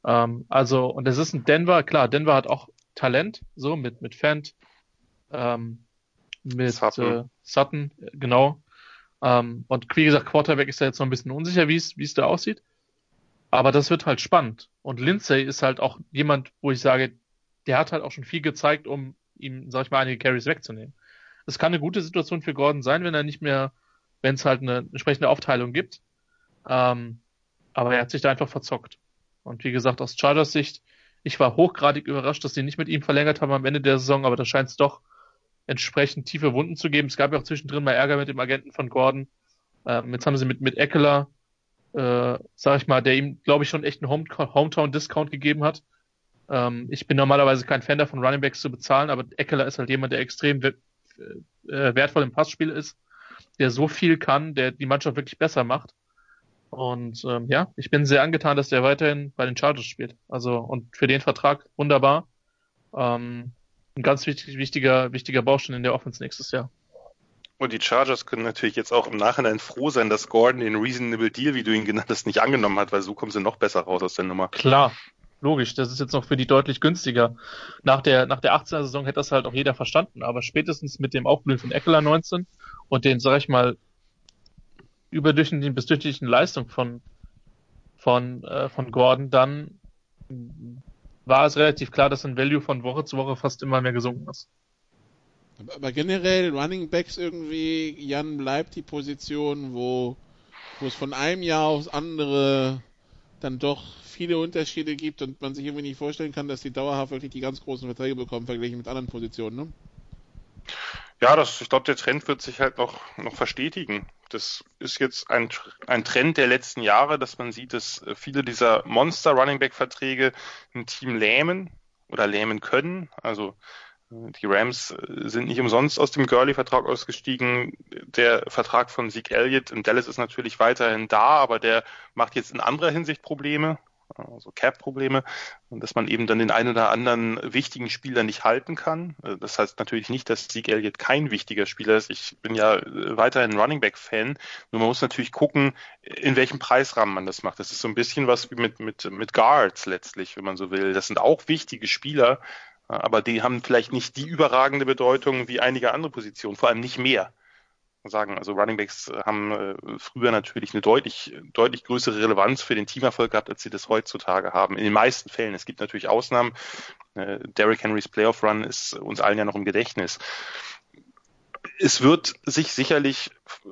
Ähm, also, und es ist ein Denver, klar, Denver hat auch Talent, so mit, mit Fant, ähm, mit Sutton, äh, Sutton genau. Ähm, und wie gesagt, Quarterback ist da jetzt noch ein bisschen unsicher, wie es wie es da aussieht. Aber das wird halt spannend. Und Lindsay ist halt auch jemand, wo ich sage, der hat halt auch schon viel gezeigt, um ihm, sag ich mal, einige Carries wegzunehmen. Es kann eine gute Situation für Gordon sein, wenn er nicht mehr, wenn es halt eine entsprechende Aufteilung gibt. Ähm, aber er hat sich da einfach verzockt. Und wie gesagt, aus Chargers Sicht, ich war hochgradig überrascht, dass sie nicht mit ihm verlängert haben am Ende der Saison, aber da scheint es doch entsprechend tiefe Wunden zu geben. Es gab ja auch zwischendrin mal Ärger mit dem Agenten von Gordon. Ähm, jetzt haben sie mit, mit Eckler, äh, sag ich mal, der ihm, glaube ich, schon echt einen Home Hometown-Discount gegeben hat. Ähm, ich bin normalerweise kein Fan davon, Runningbacks zu bezahlen, aber Eckler ist halt jemand, der extrem äh, wertvoll im Passspiel ist, der so viel kann, der die Mannschaft wirklich besser macht. Und ähm, ja, ich bin sehr angetan, dass der weiterhin bei den Chargers spielt. Also und für den Vertrag wunderbar. Ähm, ein ganz wichtig, wichtiger, wichtiger Baustein in der Offense nächstes Jahr. Und die Chargers können natürlich jetzt auch im Nachhinein froh sein, dass Gordon den Reasonable Deal, wie du ihn genannt hast, nicht angenommen hat, weil so kommen sie noch besser raus aus der Nummer. Klar, logisch, das ist jetzt noch für die deutlich günstiger. Nach der, nach der 18er Saison hätte das halt auch jeder verstanden, aber spätestens mit dem Aufblühen von Eckler 19 und den, sag ich mal, überdurchschnittlichen bis durchschnittlichen Leistung von, von, äh, von Gordon, dann war es relativ klar, dass ein Value von Woche zu Woche fast immer mehr gesunken ist. Aber generell Running Backs irgendwie, Jan bleibt die Position, wo, wo es von einem Jahr aufs andere dann doch viele Unterschiede gibt und man sich irgendwie nicht vorstellen kann, dass die dauerhaft wirklich die ganz großen Verträge bekommen, verglichen mit anderen Positionen. Ne? Ja, das, ich glaube, der Trend wird sich halt noch, noch verstetigen. Das ist jetzt ein, ein Trend der letzten Jahre, dass man sieht, dass viele dieser Monster Running Back Verträge ein Team lähmen oder lähmen können. Also die Rams äh, sind nicht umsonst aus dem Gurley-Vertrag ausgestiegen. Der Vertrag von Zeke Elliott in Dallas ist natürlich weiterhin da, aber der macht jetzt in anderer Hinsicht Probleme. also Cap-Probleme, dass man eben dann den einen oder anderen wichtigen Spieler nicht halten kann. Äh, das heißt natürlich nicht, dass Zeke Elliott kein wichtiger Spieler ist. Ich bin ja äh, weiterhin Running Back-Fan, nur man muss natürlich gucken, in welchem Preisrahmen man das macht. Das ist so ein bisschen was wie mit, mit, mit Guards letztlich, wenn man so will. Das sind auch wichtige Spieler, aber die haben vielleicht nicht die überragende Bedeutung wie einige andere Positionen, vor allem nicht mehr sagen. Also Running Backs äh, haben äh, früher natürlich eine deutlich, deutlich größere Relevanz für den Teamerfolg gehabt, als sie das heutzutage haben. In den meisten Fällen. Es gibt natürlich Ausnahmen. Äh, Derrick Henrys Playoff Run ist uns allen ja noch im Gedächtnis es wird sich sicherlich äh,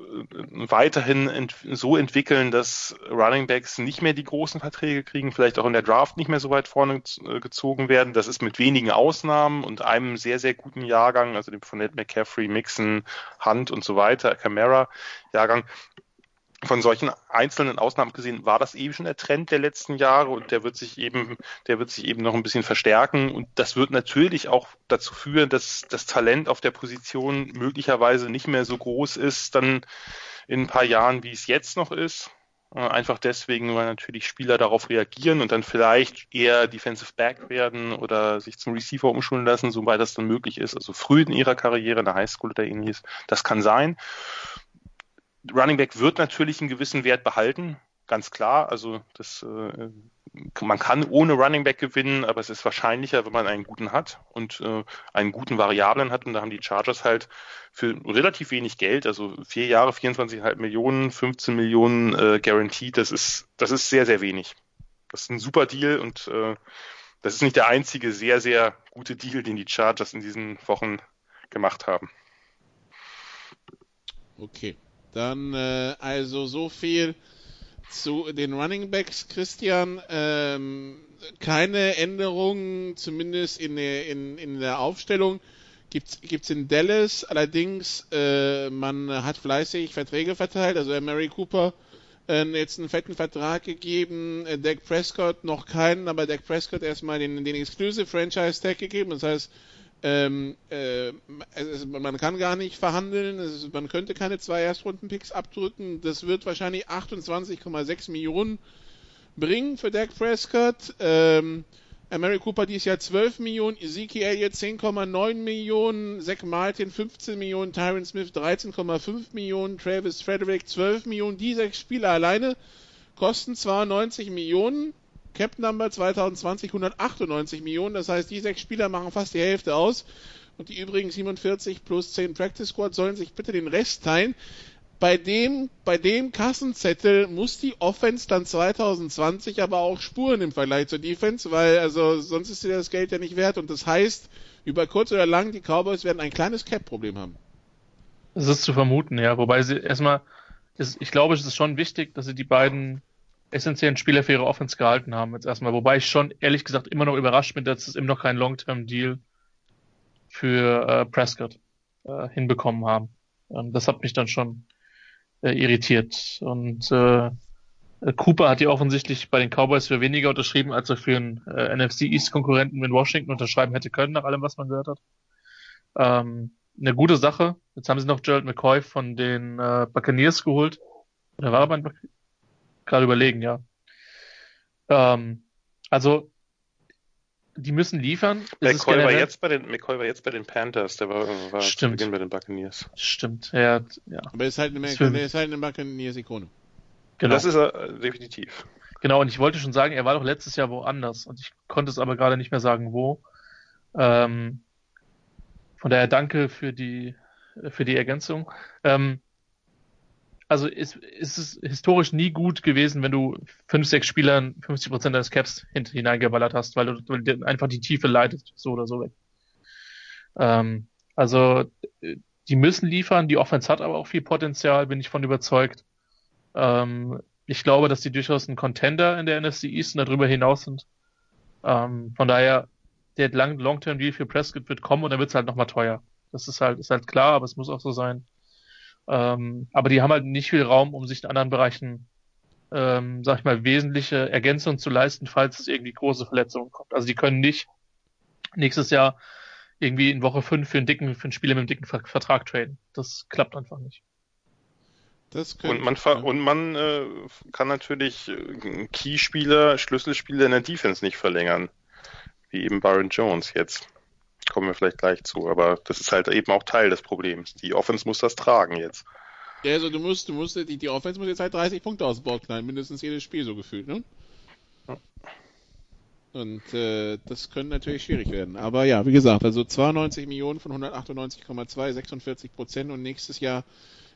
weiterhin ent so entwickeln, dass Running Backs nicht mehr die großen Verträge kriegen, vielleicht auch in der Draft nicht mehr so weit vorne äh, gezogen werden. Das ist mit wenigen Ausnahmen und einem sehr, sehr guten Jahrgang, also dem von Ned McCaffrey, Mixon, Hunt und so weiter, Camara Jahrgang, von solchen einzelnen Ausnahmen gesehen war das eben schon der Trend der letzten Jahre und der wird sich eben, der wird sich eben noch ein bisschen verstärken und das wird natürlich auch dazu führen, dass das Talent auf der Position möglicherweise nicht mehr so groß ist, dann in ein paar Jahren, wie es jetzt noch ist. Äh, einfach deswegen, weil natürlich Spieler darauf reagieren und dann vielleicht eher Defensive Back werden oder sich zum Receiver umschulen lassen, soweit das dann möglich ist. Also früh in ihrer Karriere, in der Highschool oder ähnliches. Das kann sein. Running Back wird natürlich einen gewissen Wert behalten, ganz klar. Also das, äh, man kann ohne Running Back gewinnen, aber es ist wahrscheinlicher, wenn man einen guten hat und äh, einen guten Variablen hat. Und da haben die Chargers halt für relativ wenig Geld, also vier Jahre, 24,5 Millionen, 15 Millionen äh, Guaranteed, das ist, das ist sehr, sehr wenig. Das ist ein super Deal und äh, das ist nicht der einzige sehr, sehr gute Deal, den die Chargers in diesen Wochen gemacht haben. Okay. Dann äh, also so viel zu den Running Backs, Christian. Ähm, keine Änderungen, zumindest in der, in, in der Aufstellung. Gibt's, gibt's in Dallas, allerdings, äh, man hat fleißig Verträge verteilt, also Mary Cooper äh, jetzt einen fetten Vertrag gegeben, äh, Dak Prescott noch keinen, aber Dak Prescott erstmal den, den Exclusive Franchise Tag gegeben, das heißt, ähm, äh, also man kann gar nicht verhandeln, ist, man könnte keine zwei Erstrunden-Picks abdrücken. Das wird wahrscheinlich 28,6 Millionen bringen für Dak Prescott. Ähm, Mary Cooper dieses Jahr 12 Millionen, Ezekiel Elliott 10,9 Millionen, Zach Martin 15 Millionen, Tyron Smith 13,5 Millionen, Travis Frederick 12 Millionen. Die sechs Spieler alleine kosten zwar 90 Millionen, Cap Number 2020 198 Millionen. Das heißt, die sechs Spieler machen fast die Hälfte aus. Und die übrigen 47 plus 10 Practice Squad sollen sich bitte den Rest teilen. Bei dem, bei dem Kassenzettel muss die Offense dann 2020 aber auch spuren im Vergleich zur Defense, weil also sonst ist dir das Geld ja nicht wert. Und das heißt, über kurz oder lang, die Cowboys werden ein kleines Cap-Problem haben. Das ist zu vermuten, ja. Wobei sie erstmal, ist, ich glaube, es ist schon wichtig, dass sie die beiden essentiellen Spieler für ihre Offense gehalten haben jetzt erstmal. Wobei ich schon ehrlich gesagt immer noch überrascht bin, dass es immer noch kein Long-Term-Deal für äh, Prescott äh, hinbekommen haben. Ähm, das hat mich dann schon äh, irritiert. Und äh, Cooper hat ja offensichtlich bei den Cowboys für weniger unterschrieben, als er für einen äh, NFC East-Konkurrenten in Washington unterschreiben hätte können, nach allem, was man gehört hat. Ähm, eine gute Sache. Jetzt haben sie noch Gerald McCoy von den äh, Buccaneers geholt. Oder war er bei den gerade überlegen, ja. Ähm, also, die müssen liefern. McCoy war, jetzt bei den, McCoy war jetzt bei den Panthers, der war, war Stimmt. zu Beginn bei den Buccaneers. Stimmt, ja. ja. Aber er ist halt eine, er ist halt eine Buccaneers-Ikone. Genau. Das ist er äh, definitiv. Genau, und ich wollte schon sagen, er war doch letztes Jahr woanders und ich konnte es aber gerade nicht mehr sagen, wo. Ähm, von daher danke für die, für die Ergänzung. Ähm, also ist, ist es historisch nie gut gewesen, wenn du fünf, sechs Spielern 50 Prozent deines Caps hineingeballert hast, weil du weil einfach die Tiefe leitest, so oder so weg. Ähm, also die müssen liefern, die Offense hat aber auch viel Potenzial, bin ich von überzeugt. Ähm, ich glaube, dass die durchaus ein Contender in der NFC East und darüber hinaus sind. Ähm, von daher, der Long-Term-Deal für Prescott wird kommen und dann wird es halt nochmal teuer. Das ist halt, ist halt klar, aber es muss auch so sein. Ähm, aber die haben halt nicht viel Raum, um sich in anderen Bereichen, ähm, sag ich mal, wesentliche Ergänzungen zu leisten, falls es irgendwie große Verletzungen kommt. Also die können nicht nächstes Jahr irgendwie in Woche 5 für einen dicken, für einen Spieler mit einem dicken Vertrag traden. Das klappt einfach nicht. Das könnte, und man, ja. und man äh, kann natürlich äh, Keyspieler, Schlüsselspieler in der Defense nicht verlängern. Wie eben Byron Jones jetzt. Kommen wir vielleicht gleich zu, aber das ist halt eben auch Teil des Problems. Die Offense muss das tragen jetzt. Ja, also du musst, du musst, die, die Offense muss jetzt halt 30 Punkte aus dem Board knallen, mindestens jedes Spiel so gefühlt, ne? Ja. Und äh, das könnte natürlich schwierig werden. Aber ja, wie gesagt, also 92 Millionen von 198,2, 46 Prozent und nächstes Jahr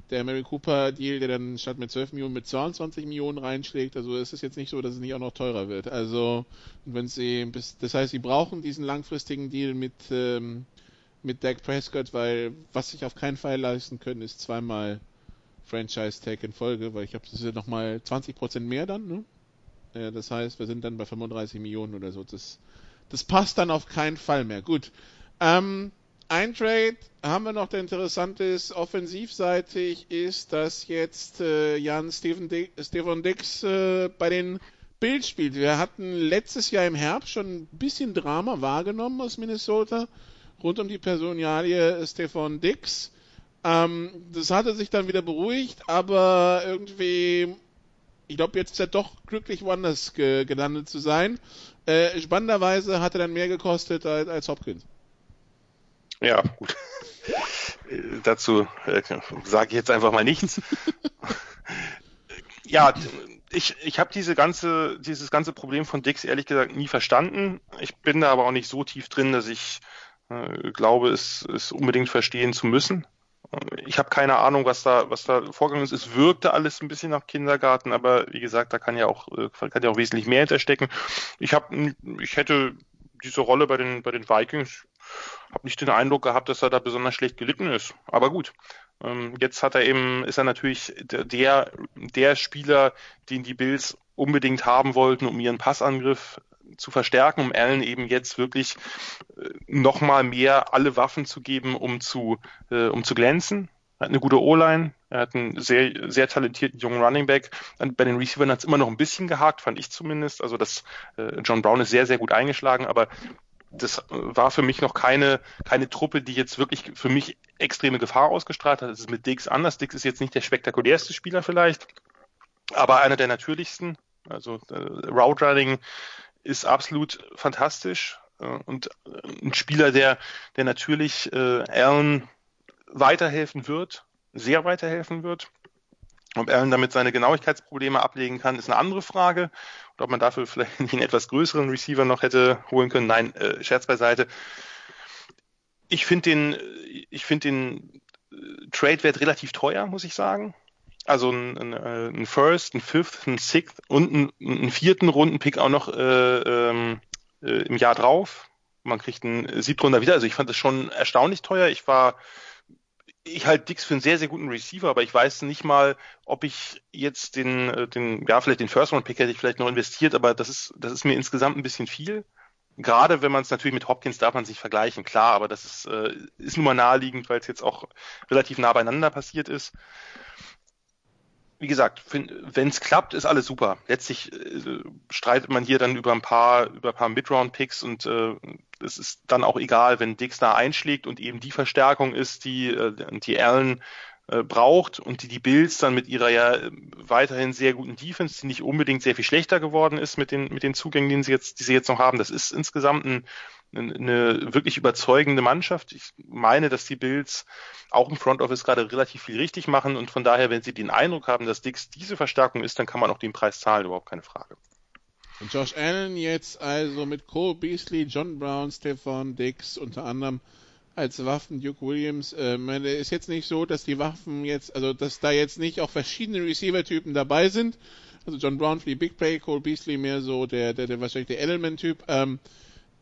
der Mary Cooper Deal, der dann statt mit 12 Millionen mit 22 Millionen reinschlägt. Also es ist jetzt nicht so, dass es nicht auch noch teurer wird. Also wenn sie bis, das heißt, sie brauchen diesen langfristigen Deal mit ähm, mit Dak Prescott, weil was sich auf keinen Fall leisten können, ist zweimal Franchise Tag in Folge, weil ich habe das ist ja nochmal 20 Prozent mehr dann. Ne? Ja, das heißt, wir sind dann bei 35 Millionen oder so. Das das passt dann auf keinen Fall mehr. Gut. Ähm, ein Trade haben wir noch, der interessant ist, offensivseitig, ist, dass jetzt äh, Jan Stephen Dick, Stefan Dix äh, bei den Bills spielt. Wir hatten letztes Jahr im Herbst schon ein bisschen Drama wahrgenommen aus Minnesota rund um die Personalie Stefan Dix. Ähm, das hatte sich dann wieder beruhigt, aber irgendwie, ich glaube, jetzt ist er doch glücklich, woanders ge gelandet zu sein. Äh, spannenderweise hat er dann mehr gekostet als, als Hopkins. Ja, gut. Dazu äh, sage ich jetzt einfach mal nichts. ja, ich, ich habe diese ganze, dieses ganze Problem von Dix ehrlich gesagt nie verstanden. Ich bin da aber auch nicht so tief drin, dass ich äh, glaube, es, es unbedingt verstehen zu müssen. Ich habe keine Ahnung, was da, was da vorgegangen ist. Es wirkte alles ein bisschen nach Kindergarten, aber wie gesagt, da kann ja auch, äh, kann ja auch wesentlich mehr hinterstecken. Ich habe, ich hätte diese Rolle bei den, bei den Vikings habe nicht den Eindruck gehabt, dass er da besonders schlecht gelitten ist. Aber gut, ähm, jetzt hat er eben, ist er natürlich der, der Spieler, den die Bills unbedingt haben wollten, um ihren Passangriff zu verstärken, um Allen eben jetzt wirklich äh, nochmal mehr alle Waffen zu geben, um zu, äh, um zu glänzen. Hat eine gute O-Line, er hat einen sehr, sehr talentierten jungen Running Back. Bei den Receivern hat es immer noch ein bisschen gehakt, fand ich zumindest. Also das äh, John Brown ist sehr, sehr gut eingeschlagen, aber das war für mich noch keine, keine Truppe, die jetzt wirklich für mich extreme Gefahr ausgestrahlt hat. Das ist mit Dix anders. Dix ist jetzt nicht der spektakulärste Spieler vielleicht, aber einer der natürlichsten. Also äh, Route Running ist absolut fantastisch äh, und äh, ein Spieler, der, der natürlich äh, Allen weiterhelfen wird, sehr weiterhelfen wird. Ob Allen damit seine Genauigkeitsprobleme ablegen kann, ist eine andere Frage. Und ob man dafür vielleicht einen etwas größeren Receiver noch hätte holen können. Nein, äh, Scherz beiseite. Ich finde den, ich finde den äh, Trade-Wert relativ teuer, muss ich sagen. Also ein, ein, äh, ein First, ein Fifth, ein Sixth und ein, einen vierten Rundenpick auch noch äh, ähm, äh, im Jahr drauf. Man kriegt einen Siebtrunder wieder. Also ich fand das schon erstaunlich teuer. Ich war ich halte Dix für einen sehr, sehr guten Receiver, aber ich weiß nicht mal, ob ich jetzt den, äh, den, ja, vielleicht den First-Round-Pick hätte ich vielleicht noch investiert, aber das ist, das ist mir insgesamt ein bisschen viel. Gerade wenn man es natürlich mit Hopkins darf man sich vergleichen, klar, aber das ist, äh, ist nun mal naheliegend, weil es jetzt auch relativ nah beieinander passiert ist wie gesagt, wenn es klappt, ist alles super. Letztlich äh, streitet man hier dann über ein paar, über ein paar Mid-Round-Picks und äh, es ist dann auch egal, wenn Dix da einschlägt und eben die Verstärkung ist, die, äh, die Allen äh, braucht und die die Bills dann mit ihrer ja weiterhin sehr guten Defense, die nicht unbedingt sehr viel schlechter geworden ist mit den, mit den Zugängen, die sie jetzt, die sie jetzt noch haben. Das ist insgesamt ein, eine wirklich überzeugende Mannschaft. Ich meine, dass die Bills auch im Front Office gerade relativ viel richtig machen und von daher, wenn sie den Eindruck haben, dass Dix diese Verstärkung ist, dann kann man auch den Preis zahlen, überhaupt keine Frage. Und Josh Allen jetzt also mit Cole Beasley, John Brown, Stefan Dix unter anderem als Waffen, Duke Williams. Äh, meine, ist jetzt nicht so, dass die Waffen jetzt, also dass da jetzt nicht auch verschiedene Receiver-Typen dabei sind. Also John Brown für die Big Play, Cole Beasley mehr so der, der, der wahrscheinlich der Element-Typ. Ähm,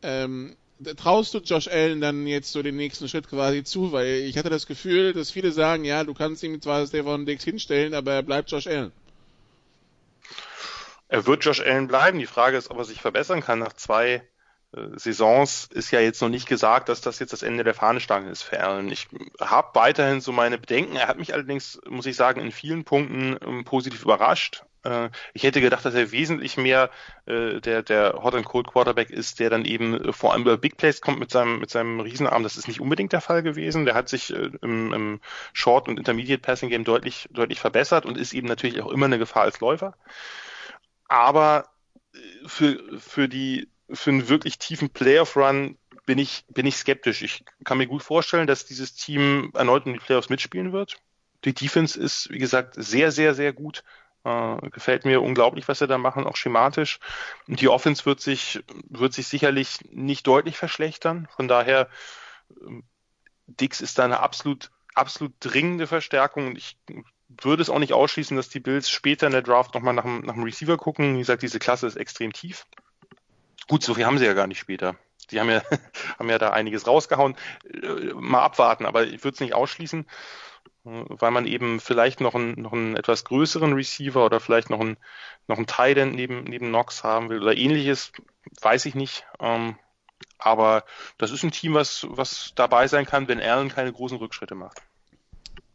ähm, traust du Josh Allen dann jetzt so den nächsten Schritt quasi zu? Weil ich hatte das Gefühl, dass viele sagen, ja, du kannst ihm zwar Stefan Dix hinstellen, aber er bleibt Josh Allen. Er wird Josh Allen bleiben. Die Frage ist, ob er sich verbessern kann nach zwei Saisons ist ja jetzt noch nicht gesagt, dass das jetzt das Ende der Fahnenstange ist für Allen. Ich habe weiterhin so meine Bedenken. Er hat mich allerdings, muss ich sagen, in vielen Punkten ähm, positiv überrascht. Äh, ich hätte gedacht, dass er wesentlich mehr äh, der, der Hot and Cold Quarterback ist, der dann eben vor allem über Big Plays kommt mit seinem, mit seinem Riesenarm. Das ist nicht unbedingt der Fall gewesen. Der hat sich äh, im, im Short- und Intermediate Passing Game deutlich, deutlich verbessert und ist eben natürlich auch immer eine Gefahr als Läufer. Aber äh, für, für die, für einen wirklich tiefen Playoff-Run bin ich, bin ich skeptisch. Ich kann mir gut vorstellen, dass dieses Team erneut in die Playoffs mitspielen wird. Die Defense ist, wie gesagt, sehr, sehr, sehr gut. Äh, gefällt mir unglaublich, was sie da machen, auch schematisch. Und die Offense wird sich, wird sich sicherlich nicht deutlich verschlechtern. Von daher, ähm, Dix ist da eine absolut, absolut dringende Verstärkung. Und ich würde es auch nicht ausschließen, dass die Bills später in der Draft nochmal nach, nach dem Receiver gucken. Wie gesagt, diese Klasse ist extrem tief. Gut, so viel haben sie ja gar nicht später. Die haben ja, haben ja da einiges rausgehauen. Äh, mal abwarten, aber ich würde es nicht ausschließen weil man eben vielleicht noch einen, noch einen etwas größeren Receiver oder vielleicht noch einen, noch einen Tight neben, neben Knox haben will oder ähnliches, weiß ich nicht. Ähm, aber das ist ein Team, was, was dabei sein kann, wenn Allen keine großen Rückschritte macht.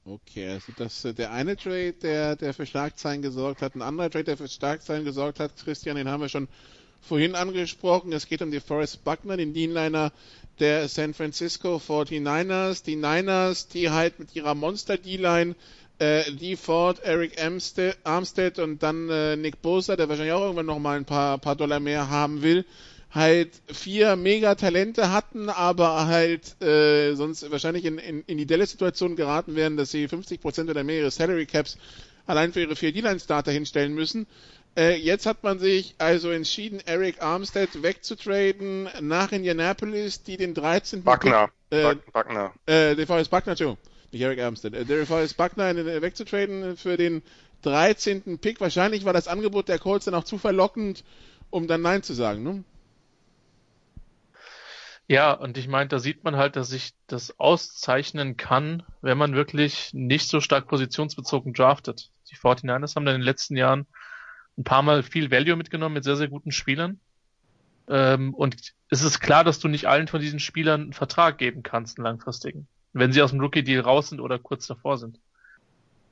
Okay, also das äh, der eine Trade, der, der für Schlagzeilen gesorgt hat, ein anderer Trade, der für Schlagzeilen gesorgt hat, Christian, den haben wir schon vorhin angesprochen. Es geht um die Forrest Buckner, den Dienliner der San Francisco 49ers. Die Niners, die halt mit ihrer Monster-D-Line äh, Lee Ford, Eric Armstead, Armstead und dann äh, Nick Bosa, der wahrscheinlich auch irgendwann nochmal ein paar, paar Dollar mehr haben will, halt vier Mega-Talente hatten, aber halt äh, sonst wahrscheinlich in, in, in die Dallas-Situation geraten wären, dass sie 50% oder mehr ihres Salary Caps allein für ihre vier D-Line-Starter hinstellen müssen. Äh, jetzt hat man sich also entschieden, Eric Armstead wegzutraden nach Indianapolis, die den 13. Buckner. Pick, äh, Buckner. Äh, DeForest Buckner, Entschuldigung. Nicht Eric Armstead. Äh, DeForest Buckner äh, wegzutraden für den 13. Pick. Wahrscheinlich war das Angebot der Colts dann auch zu verlockend, um dann Nein zu sagen, ne? Ja, und ich meine, da sieht man halt, dass sich das auszeichnen kann, wenn man wirklich nicht so stark positionsbezogen draftet. Die 49ers haben dann in den letzten Jahren ein paar Mal viel Value mitgenommen mit sehr, sehr guten Spielern. Ähm, und es ist klar, dass du nicht allen von diesen Spielern einen Vertrag geben kannst, einen langfristigen, wenn sie aus dem Rookie-Deal raus sind oder kurz davor sind.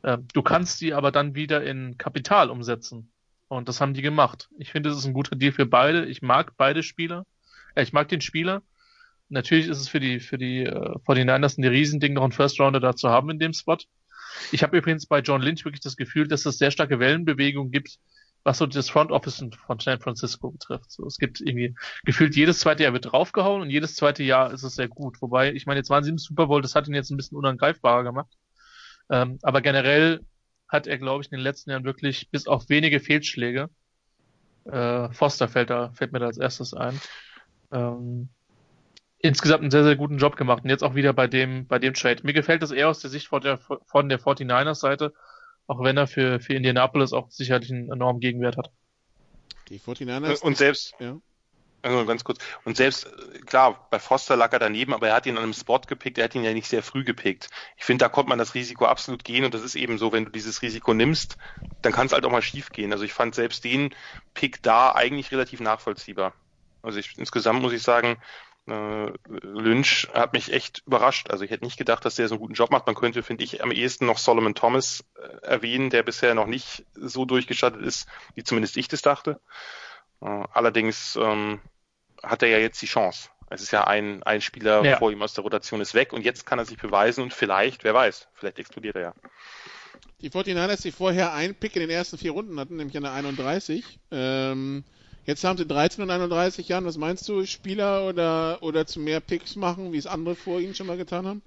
Ähm, du kannst die aber dann wieder in Kapital umsetzen. Und das haben die gemacht. Ich finde, es ist ein guter Deal für beide. Ich mag beide Spieler. Äh, ich mag den Spieler. Natürlich ist es für die, für die äh, 49ers ein Riesending, noch einen First Rounder da zu haben in dem Spot. Ich habe übrigens bei John Lynch wirklich das Gefühl, dass es sehr starke Wellenbewegung gibt, was so das Front Office von San Francisco betrifft. So, es gibt irgendwie gefühlt jedes zweite Jahr wird draufgehauen und jedes zweite Jahr ist es sehr gut. Wobei, ich meine, jetzt waren sie im Super Bowl, das hat ihn jetzt ein bisschen unangreifbarer gemacht. Ähm, aber generell hat er, glaube ich, in den letzten Jahren wirklich bis auf wenige Fehlschläge, äh, Foster fällt da, fällt mir da als erstes ein, ähm, insgesamt einen sehr, sehr guten Job gemacht. Und jetzt auch wieder bei dem, bei dem Trade. Mir gefällt das eher aus der Sicht von der, von der 49ers Seite, auch wenn er für, für Indianapolis auch sicherlich einen enormen Gegenwert hat. Die 49ers. Und selbst, ja. also ganz kurz, und selbst, klar, bei Foster lag er daneben, aber er hat ihn an einem Spot gepickt, er hat ihn ja nicht sehr früh gepickt. Ich finde, da konnte man das Risiko absolut gehen und das ist eben so, wenn du dieses Risiko nimmst, dann kann es halt auch mal schief gehen. Also ich fand selbst den Pick da eigentlich relativ nachvollziehbar. Also ich, insgesamt muss ich sagen, äh, Lynch hat mich echt überrascht. Also ich hätte nicht gedacht, dass der so einen guten Job macht. Man könnte, finde ich, am ehesten noch Solomon Thomas äh, erwähnen, der bisher noch nicht so durchgestattet ist, wie zumindest ich das dachte. Äh, allerdings ähm, hat er ja jetzt die Chance. Es ist ja ein, ein Spieler ja. vor ihm aus der Rotation ist weg und jetzt kann er sich beweisen und vielleicht, wer weiß, vielleicht explodiert er ja. Die 49ers, die vorher einen Pick in den ersten vier Runden hatten, nämlich an der 31, ähm, Jetzt haben sie 13 und 31 Jahren. Was meinst du, Spieler oder, oder zu mehr Picks machen, wie es andere vor ihnen schon mal getan haben?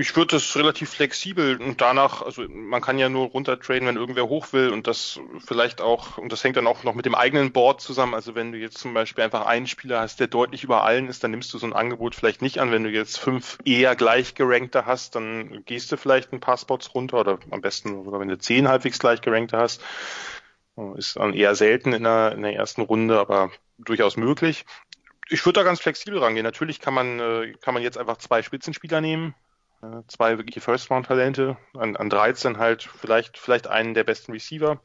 Ich würde das relativ flexibel und danach, also man kann ja nur runtertraden, wenn irgendwer hoch will und das vielleicht auch, und das hängt dann auch noch mit dem eigenen Board zusammen. Also wenn du jetzt zum Beispiel einfach einen Spieler hast, der deutlich über allen ist, dann nimmst du so ein Angebot vielleicht nicht an. Wenn du jetzt fünf eher gleich gerankte hast, dann gehst du vielleicht ein paar Spots runter oder am besten sogar wenn du zehn halbwegs gleich gerankte hast. Ist eher selten in der, in der ersten Runde, aber durchaus möglich. Ich würde da ganz flexibel rangehen. Natürlich kann man, äh, kann man jetzt einfach zwei Spitzenspieler nehmen, äh, zwei wirkliche First-Round-Talente, an, an 13 halt vielleicht, vielleicht einen der besten Receiver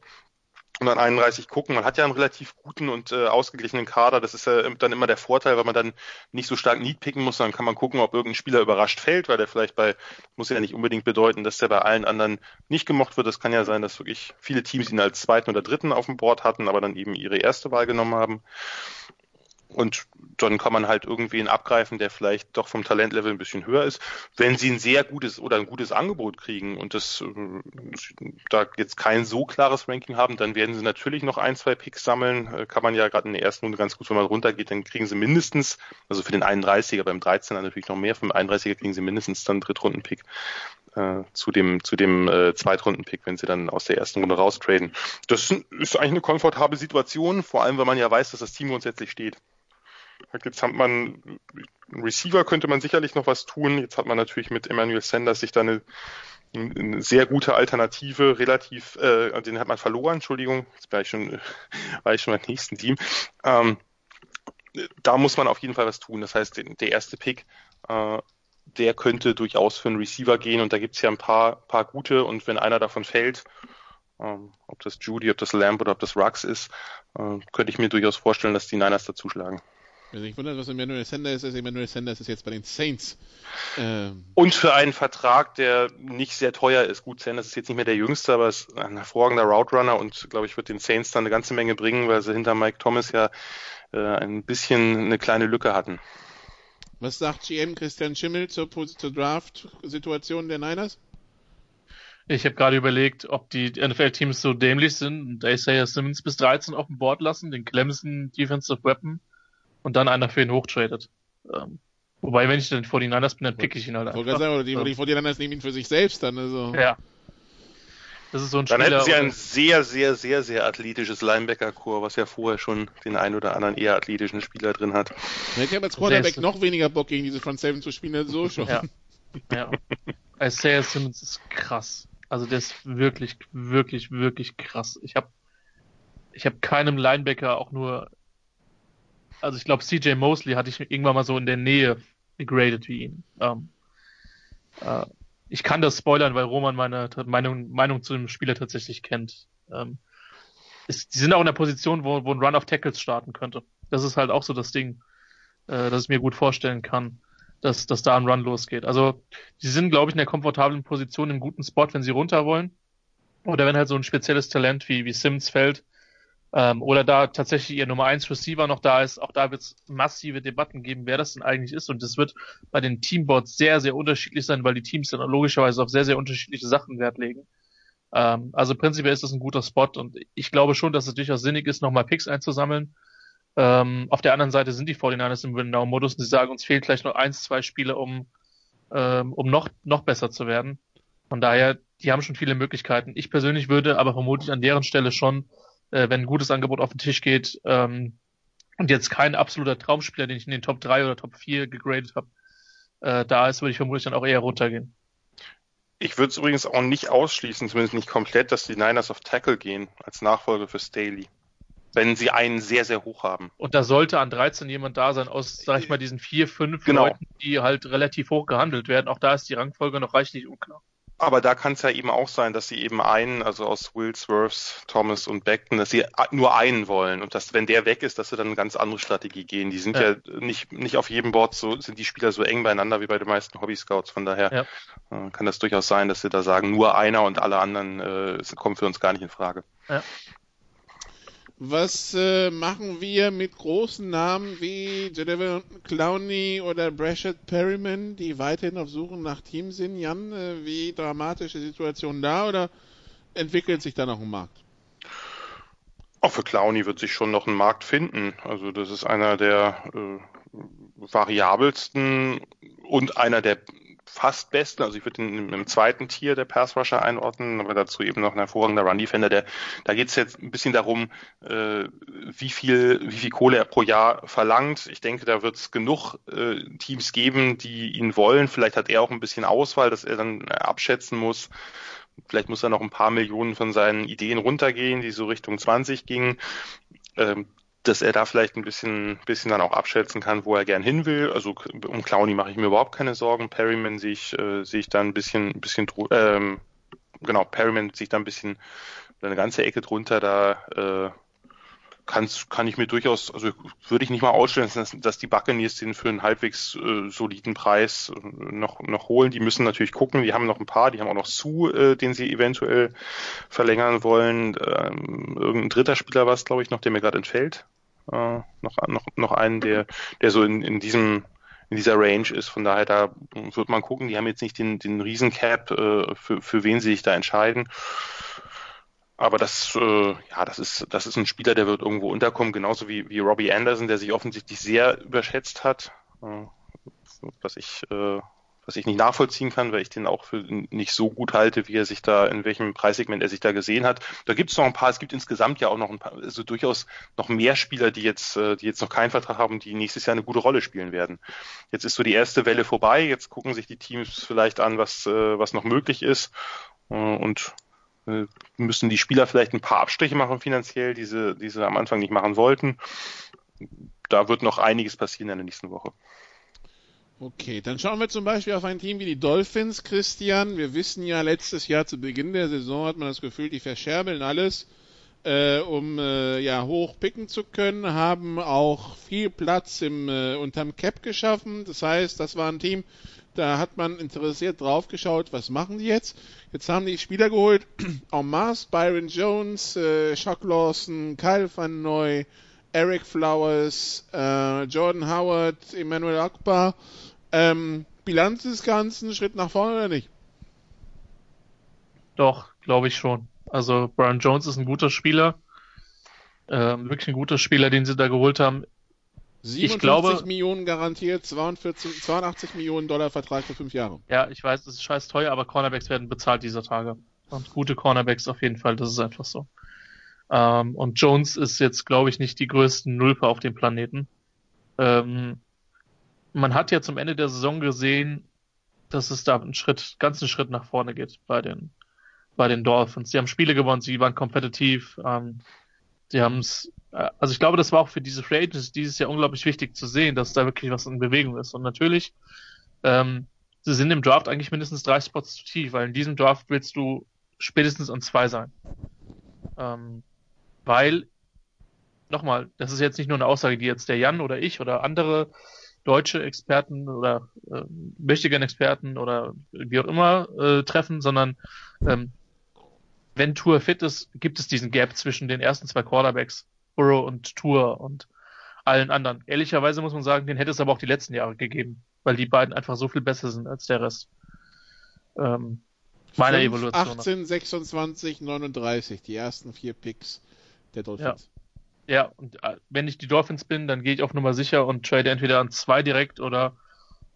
und an 31 gucken. Man hat ja einen relativ guten und äh, ausgeglichenen Kader. Das ist ja dann immer der Vorteil, weil man dann nicht so stark Need picken muss. Dann kann man gucken, ob irgendein Spieler überrascht fällt, weil der vielleicht bei, muss ja nicht unbedingt bedeuten, dass der bei allen anderen nicht gemocht wird. Das kann ja sein, dass wirklich viele Teams ihn als zweiten oder dritten auf dem Board hatten, aber dann eben ihre erste Wahl genommen haben. Und dann kann man halt irgendwen abgreifen, der vielleicht doch vom Talentlevel ein bisschen höher ist. Wenn sie ein sehr gutes oder ein gutes Angebot kriegen und das äh, da jetzt kein so klares Ranking haben, dann werden sie natürlich noch ein, zwei Picks sammeln. Äh, kann man ja gerade in der ersten Runde ganz gut, wenn man runtergeht, dann kriegen sie mindestens, also für den 31er, beim 13er natürlich noch mehr, den 31er kriegen sie mindestens dann einen Drittrunden-Pick äh, zu dem, zu dem äh, Zweitrunden-Pick, wenn sie dann aus der ersten Runde raustraden. Das ist eigentlich eine komfortable Situation, vor allem, weil man ja weiß, dass das Team grundsätzlich steht. Jetzt hat man, Receiver könnte man sicherlich noch was tun. Jetzt hat man natürlich mit Emmanuel Sanders sich da eine, eine sehr gute Alternative, relativ, äh, den hat man verloren, Entschuldigung, jetzt war ich schon, war ich schon beim nächsten Team. Ähm, da muss man auf jeden Fall was tun. Das heißt, der erste Pick, äh, der könnte durchaus für einen Receiver gehen und da gibt's ja ein paar, paar gute und wenn einer davon fällt, ähm, ob das Judy, ob das Lamb oder ob das Rux ist, äh, könnte ich mir durchaus vorstellen, dass die Niners dazuschlagen. Wenn ich wundert, was Emmanuel Sanders ist, Emmanuel Sanders ist jetzt bei den Saints. Ähm. Und für einen Vertrag, der nicht sehr teuer ist. Gut, Sanders ist jetzt nicht mehr der Jüngste, aber ist ein hervorragender Route Runner und glaube ich wird den Saints dann eine ganze Menge bringen, weil sie hinter Mike Thomas ja äh, ein bisschen eine kleine Lücke hatten. Was sagt GM Christian Schimmel zur, zur Draft-Situation der Niners? Ich habe gerade überlegt, ob die NFL-Teams so dämlich sind und Isaiah Simmons bis 13 auf dem Board lassen, den Clemson Defensive Weapon und dann einer für ihn hochtradet. Ähm, wobei, wenn ich dann 49ers bin, dann pick ich ihn halt einfach. Sagen, oder die, so. die 49ers nehmen ihn für sich selbst dann. Also. Ja. Das ist so ein Dann Spieler, hätten sie ein sehr, sehr, sehr, sehr athletisches Linebacker-Core, was ja vorher schon den einen oder anderen eher athletischen Spieler drin hat. Ich habe als Quarterback noch weniger Bock gegen diese Front Seven zu spielen als so schon. Ja. ja. Isaiah Simmons ist krass. Also der ist wirklich, wirklich, wirklich krass. Ich habe ich hab keinem Linebacker auch nur also ich glaube, CJ Mosley hatte ich irgendwann mal so in der Nähe gegradet wie ihn. Ähm, äh, ich kann das spoilern, weil Roman meine Meinung, Meinung zu dem Spieler tatsächlich kennt. Ähm, ist, die sind auch in der Position, wo, wo ein Run of Tackles starten könnte. Das ist halt auch so das Ding, äh, dass ich mir gut vorstellen kann, dass, dass da ein Run losgeht. Also, die sind, glaube ich, in der komfortablen Position, im guten Spot, wenn sie runter wollen. Oder wenn halt so ein spezielles Talent wie, wie Sims fällt, ähm, oder da tatsächlich ihr Nummer 1 Receiver noch da ist, auch da wird es massive Debatten geben, wer das denn eigentlich ist. Und das wird bei den Teamboards sehr, sehr unterschiedlich sein, weil die Teams dann logischerweise auf sehr, sehr unterschiedliche Sachen Wert legen. Ähm, also prinzipiell ist das ein guter Spot und ich glaube schon, dass es durchaus sinnig ist, nochmal Picks einzusammeln. Ähm, auf der anderen Seite sind die 49ers im Win-Now-Modus und sie sagen, uns fehlt vielleicht noch eins, zwei Spiele, um, ähm, um noch, noch besser zu werden. Von daher, die haben schon viele Möglichkeiten. Ich persönlich würde aber vermutlich an deren Stelle schon äh, wenn ein gutes Angebot auf den Tisch geht ähm, und jetzt kein absoluter Traumspieler, den ich in den Top 3 oder Top 4 gegradet habe, äh, da ist, würde ich vermutlich dann auch eher runtergehen. Ich würde es übrigens auch nicht ausschließen, zumindest nicht komplett, dass die Niners auf Tackle gehen als Nachfolger für Staley. Wenn sie einen sehr, sehr hoch haben. Und da sollte an 13 jemand da sein aus, sag ich mal, diesen vier, fünf genau. Leuten, die halt relativ hoch gehandelt werden. Auch da ist die Rangfolge noch reichlich unklar. Aber da kann es ja eben auch sein, dass sie eben einen, also aus Will Swerves, Thomas und Beckton, dass sie nur einen wollen und dass, wenn der weg ist, dass sie dann eine ganz andere Strategie gehen. Die sind ja, ja nicht, nicht auf jedem Board so, sind die Spieler so eng beieinander wie bei den meisten Hobby-Scouts. Von daher ja. äh, kann das durchaus sein, dass sie da sagen, nur einer und alle anderen äh, kommen für uns gar nicht in Frage. Ja. Was äh, machen wir mit großen Namen wie Jadavion Clowney oder Brashad Perryman, die weiterhin auf Suchen nach Teams sind? Jan, äh, wie dramatische Situation da oder entwickelt sich da noch ein Markt? Auch für Clowney wird sich schon noch ein Markt finden. Also das ist einer der äh, variabelsten und einer der fast besten, also ich würde ihn im zweiten Tier der Pass Rusher einordnen, aber dazu eben noch ein hervorragender Run Defender. Der, da geht es jetzt ein bisschen darum, äh, wie viel, wie viel Kohle er pro Jahr verlangt. Ich denke, da wird es genug äh, Teams geben, die ihn wollen. Vielleicht hat er auch ein bisschen Auswahl, dass er dann abschätzen muss. Vielleicht muss er noch ein paar Millionen von seinen Ideen runtergehen, die so Richtung 20 gingen. Dass er da vielleicht ein bisschen, bisschen dann auch abschätzen kann, wo er gern hin will. Also um Clowny mache ich mir überhaupt keine Sorgen. Perryman sehe ich, äh, sehe ich da ein bisschen, ein bisschen, ähm, genau, Perryman sehe ich da ein bisschen, eine ganze Ecke drunter, da äh, kann's, kann ich mir durchaus, also würde ich nicht mal ausstellen, dass, dass die Buccaneers den für einen halbwegs äh, soliden Preis äh, noch, noch holen. Die müssen natürlich gucken, die haben noch ein paar, die haben auch noch Su, äh, den sie eventuell verlängern wollen. Ähm, irgendein dritter Spieler war es, glaube ich, noch, der mir gerade entfällt. Äh, noch, noch, noch einen, der, der so in, in diesem in dieser Range ist. Von daher, da wird man gucken. Die haben jetzt nicht den, den Riesencap, äh, für, für wen sie sich da entscheiden. Aber das, äh, ja, das ist, das ist ein Spieler, der wird irgendwo unterkommen, genauso wie, wie Robbie Anderson, der sich offensichtlich sehr überschätzt hat, äh, was ich, äh, was ich nicht nachvollziehen kann, weil ich den auch für nicht so gut halte, wie er sich da, in welchem Preissegment er sich da gesehen hat. Da gibt es noch ein paar, es gibt insgesamt ja auch noch ein paar, also durchaus noch mehr Spieler, die jetzt, äh, die jetzt noch keinen Vertrag haben, die nächstes Jahr eine gute Rolle spielen werden. Jetzt ist so die erste Welle vorbei, jetzt gucken sich die Teams vielleicht an, was, äh, was noch möglich ist. Äh, und müssen die Spieler vielleicht ein paar Abstriche machen finanziell, die sie, die sie am Anfang nicht machen wollten. Da wird noch einiges passieren in der nächsten Woche. Okay, dann schauen wir zum Beispiel auf ein Team wie die Dolphins, Christian. Wir wissen ja, letztes Jahr zu Beginn der Saison hat man das Gefühl, die verscherbeln alles, äh, um äh, ja hoch picken zu können, haben auch viel Platz im äh, unterm Cap geschaffen. Das heißt, das war ein Team, da hat man interessiert drauf geschaut, was machen die jetzt. Jetzt haben die Spieler geholt, en masse, Byron Jones, äh, Chuck Lawson, Kyle Van Noy, Eric Flowers, äh, Jordan Howard, Emmanuel Akbar. Ähm, Bilanz des Ganzen, Schritt nach vorne oder nicht? Doch, glaube ich schon. Also Brian Jones ist ein guter Spieler. Ähm, wirklich ein guter Spieler, den sie da geholt haben. 57 ich glaube, Millionen garantiert, 42, 82 Millionen Dollar Vertrag für fünf Jahre. Ja, ich weiß, das ist scheiß teuer, aber Cornerbacks werden bezahlt dieser Tage. Und gute Cornerbacks auf jeden Fall, das ist einfach so. Ähm, und Jones ist jetzt, glaube ich, nicht die größten Nulpe auf dem Planeten. Ähm, man hat ja zum Ende der Saison gesehen, dass es da einen Schritt, ganzen Schritt nach vorne geht bei den, bei den Dolphins. Sie haben Spiele gewonnen, sie waren kompetitiv, ähm, sie haben es äh, also ich glaube, das war auch für diese Free Agents dieses Jahr unglaublich wichtig zu sehen, dass da wirklich was in Bewegung ist. Und natürlich, ähm, sie sind im Draft eigentlich mindestens drei Spots zu tief, weil in diesem Draft willst du spätestens an zwei sein. Ähm, weil, nochmal, das ist jetzt nicht nur eine Aussage, die jetzt der Jan oder ich oder andere deutsche Experten oder äh, mächtigen Experten oder wie auch immer äh, treffen, sondern ähm, wenn Tour fit ist, gibt es diesen Gap zwischen den ersten zwei Quarterbacks Burrow und Tour und allen anderen. Ehrlicherweise muss man sagen, den hätte es aber auch die letzten Jahre gegeben, weil die beiden einfach so viel besser sind als der Rest. Ähm, meiner 5, Evolution. 18, 26, 39, die ersten vier Picks der Dolphins. Ja, ja und äh, wenn ich die Dolphins bin, dann gehe ich auf Nummer sicher und trade entweder an zwei direkt oder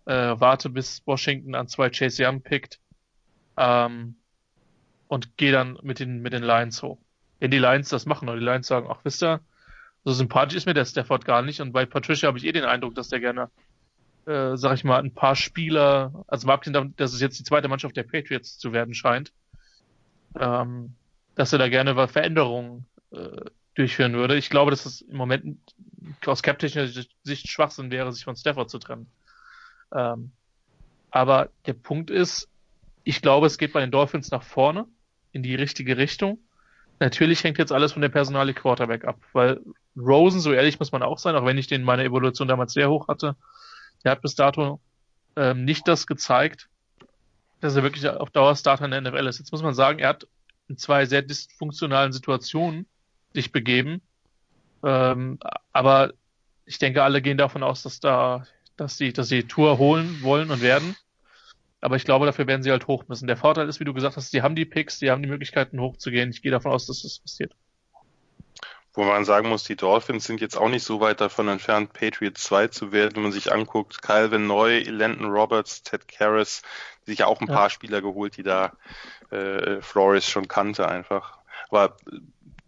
äh, warte, bis Washington an zwei Chase Young pickt ähm, und gehe dann mit den, mit den Lions hoch. Wenn die Lions das machen oder die Lions sagen, ach wisst ihr, so sympathisch ist mir der Stafford gar nicht. Und bei Patricia habe ich eh den Eindruck, dass der gerne, äh, sag ich mal, ein paar Spieler, also mal davon, dass es jetzt die zweite Mannschaft der Patriots zu werden scheint, ähm, dass er da gerne Veränderungen äh, durchführen würde. Ich glaube, dass es im Moment aus skeptischer Sicht Schwachsinn wäre, sich von Stafford zu trennen. Ähm, aber der Punkt ist, ich glaube, es geht bei den Dolphins nach vorne in die richtige Richtung. Natürlich hängt jetzt alles von der Personale Quarterback ab, weil Rosen, so ehrlich muss man auch sein, auch wenn ich den in meiner Evolution damals sehr hoch hatte, der hat bis dato ähm, nicht das gezeigt, dass er wirklich auf Dauer Starter in der NFL ist. Jetzt muss man sagen, er hat in zwei sehr dysfunktionalen Situationen sich begeben, ähm, aber ich denke, alle gehen davon aus, dass da, dass sie, dass sie Tour holen wollen und werden. Aber ich glaube, dafür werden sie halt hoch müssen. Der Vorteil ist, wie du gesagt hast, sie haben die Picks, sie haben die Möglichkeiten hochzugehen. Ich gehe davon aus, dass das passiert. Wo man sagen muss, die Dolphins sind jetzt auch nicht so weit davon entfernt, Patriots 2 zu werden, wenn man sich anguckt. Calvin Neu, Landon Roberts, Ted Karras, sich ja auch ein ja. paar Spieler geholt, die da äh, Flores schon kannte einfach. Aber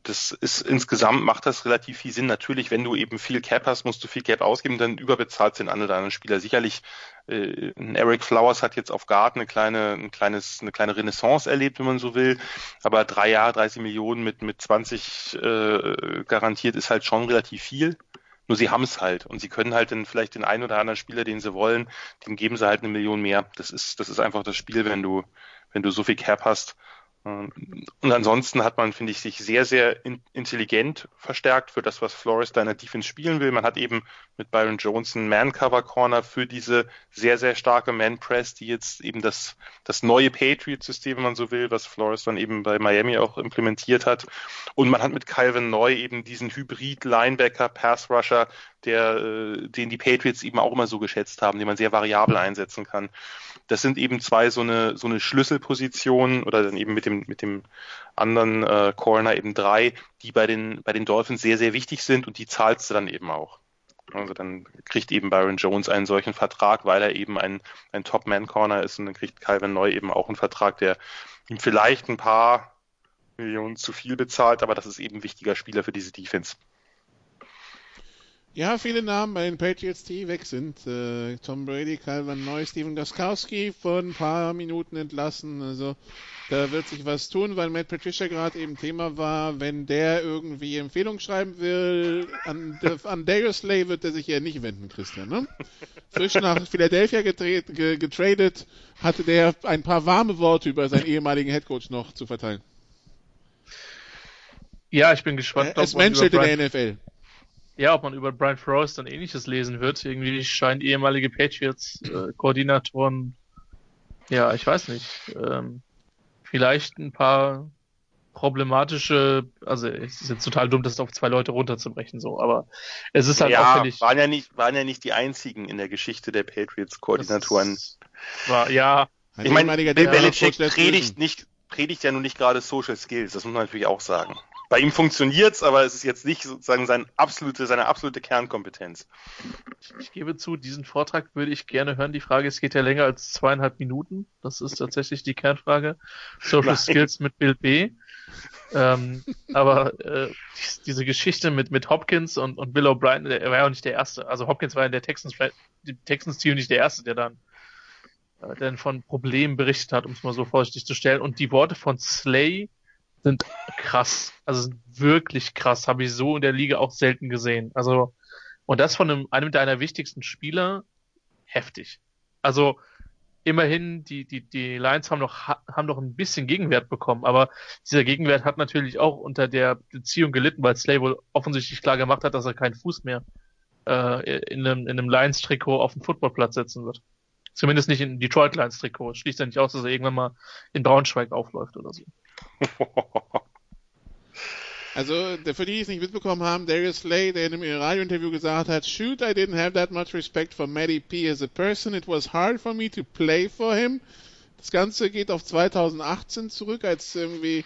das ist insgesamt macht das relativ viel Sinn. Natürlich, wenn du eben viel Cap hast, musst du viel Cap ausgeben, dann überbezahlst den einen oder anderen Spieler. Sicherlich, äh, Eric Flowers hat jetzt auf Guard eine kleine, ein kleines, eine kleine Renaissance erlebt, wenn man so will. Aber drei Jahre, 30 Millionen mit, mit 20 äh, garantiert ist halt schon relativ viel. Nur sie haben es halt und sie können halt dann vielleicht den einen oder anderen Spieler, den sie wollen, dem geben sie halt eine Million mehr. Das ist, das ist einfach das Spiel, wenn du, wenn du so viel Cap hast. Ähm, und ansonsten hat man, finde ich, sich sehr, sehr in, intelligent verstärkt für das, was Flores da in der Defense spielen will. Man hat eben mit Byron Jones einen Man-Cover-Corner für diese sehr, sehr starke Man-Press, die jetzt eben das, das neue Patriot-System, wenn man so will, was Flores dann eben bei Miami auch implementiert hat. Und man hat mit Calvin Neu eben diesen Hybrid-Linebacker, Pass-Rusher, der, äh, den die Patriots eben auch immer so geschätzt haben, den man sehr variabel einsetzen kann. Das sind eben zwei so eine, so eine Schlüsselpositionen oder dann eben mit dem, mit dem anderen äh, Corner eben drei, die bei den, bei den Dolphins sehr, sehr wichtig sind und die zahlst du dann eben auch. Also dann kriegt eben Byron Jones einen solchen Vertrag, weil er eben ein, ein Top-Man-Corner ist und dann kriegt Calvin Neu eben auch einen Vertrag, der ihm vielleicht ein paar Millionen zu viel bezahlt, aber das ist eben ein wichtiger Spieler für diese Defense. Ja, viele Namen bei den Patriots, die weg sind. Äh, Tom Brady, Calvin Neu, Steven Goskowski vor ein paar Minuten entlassen. Also da wird sich was tun, weil Matt Patricia gerade eben Thema war. Wenn der irgendwie Empfehlung schreiben will, an, an Darius Slay wird er sich ja nicht wenden, Christian. Ne? Frisch nach Philadelphia getradet, hatte der ein paar warme Worte über seinen ehemaligen Headcoach noch zu verteilen. Ja, ich bin gespannt. Es menschelt in der NFL ja, ob man über Brian Flores dann ähnliches lesen wird. Irgendwie scheinen ehemalige Patriots-Koordinatoren, äh, ja, ich weiß nicht, ähm, vielleicht ein paar problematische, also es ist jetzt total dumm, das auf zwei Leute runterzubrechen, so, aber es ist halt ja, auffällig. Waren ja nicht, waren ja nicht die einzigen in der Geschichte der Patriots-Koordinatoren. War, ja. Ich meine, Bill Belichick predigt nicht, predigt ja nun nicht gerade Social Skills, das muss man natürlich auch sagen. Bei ihm funktioniert's, aber es ist jetzt nicht sozusagen sein absolute, seine absolute Kernkompetenz. Ich, gebe zu, diesen Vortrag würde ich gerne hören. Die Frage ist, geht ja länger als zweieinhalb Minuten. Das ist tatsächlich die Kernfrage. Social Nein. Skills mit Bill B. ähm, aber äh, diese Geschichte mit, mit Hopkins und, und Bill O'Brien, er war ja auch nicht der Erste. Also Hopkins war in der Texans, Texans-Team nicht der Erste, der dann äh, der von Problemen berichtet hat, um es mal so vorsichtig zu stellen. Und die Worte von Slay sind krass. Also wirklich krass. Habe ich so in der Liga auch selten gesehen. Also, und das von einem, einem deiner wichtigsten Spieler, heftig. Also, immerhin, die, die, die Lions haben noch, haben noch ein bisschen Gegenwert bekommen, aber dieser Gegenwert hat natürlich auch unter der Beziehung gelitten, weil Slay wohl offensichtlich klar gemacht hat, dass er keinen Fuß mehr äh, in einem, in einem Lions-Trikot auf dem Footballplatz setzen wird. Zumindest nicht in Detroit Lions-Trikot. Schließt ja nicht aus, dass er irgendwann mal in Braunschweig aufläuft oder so. Also, für die, die es nicht mitbekommen haben, Darius Slay, der in einem Radiointerview gesagt hat, shoot, I didn't have that much respect for Matty P as a person. It was hard for me to play for him. Das Ganze geht auf 2018 zurück, als irgendwie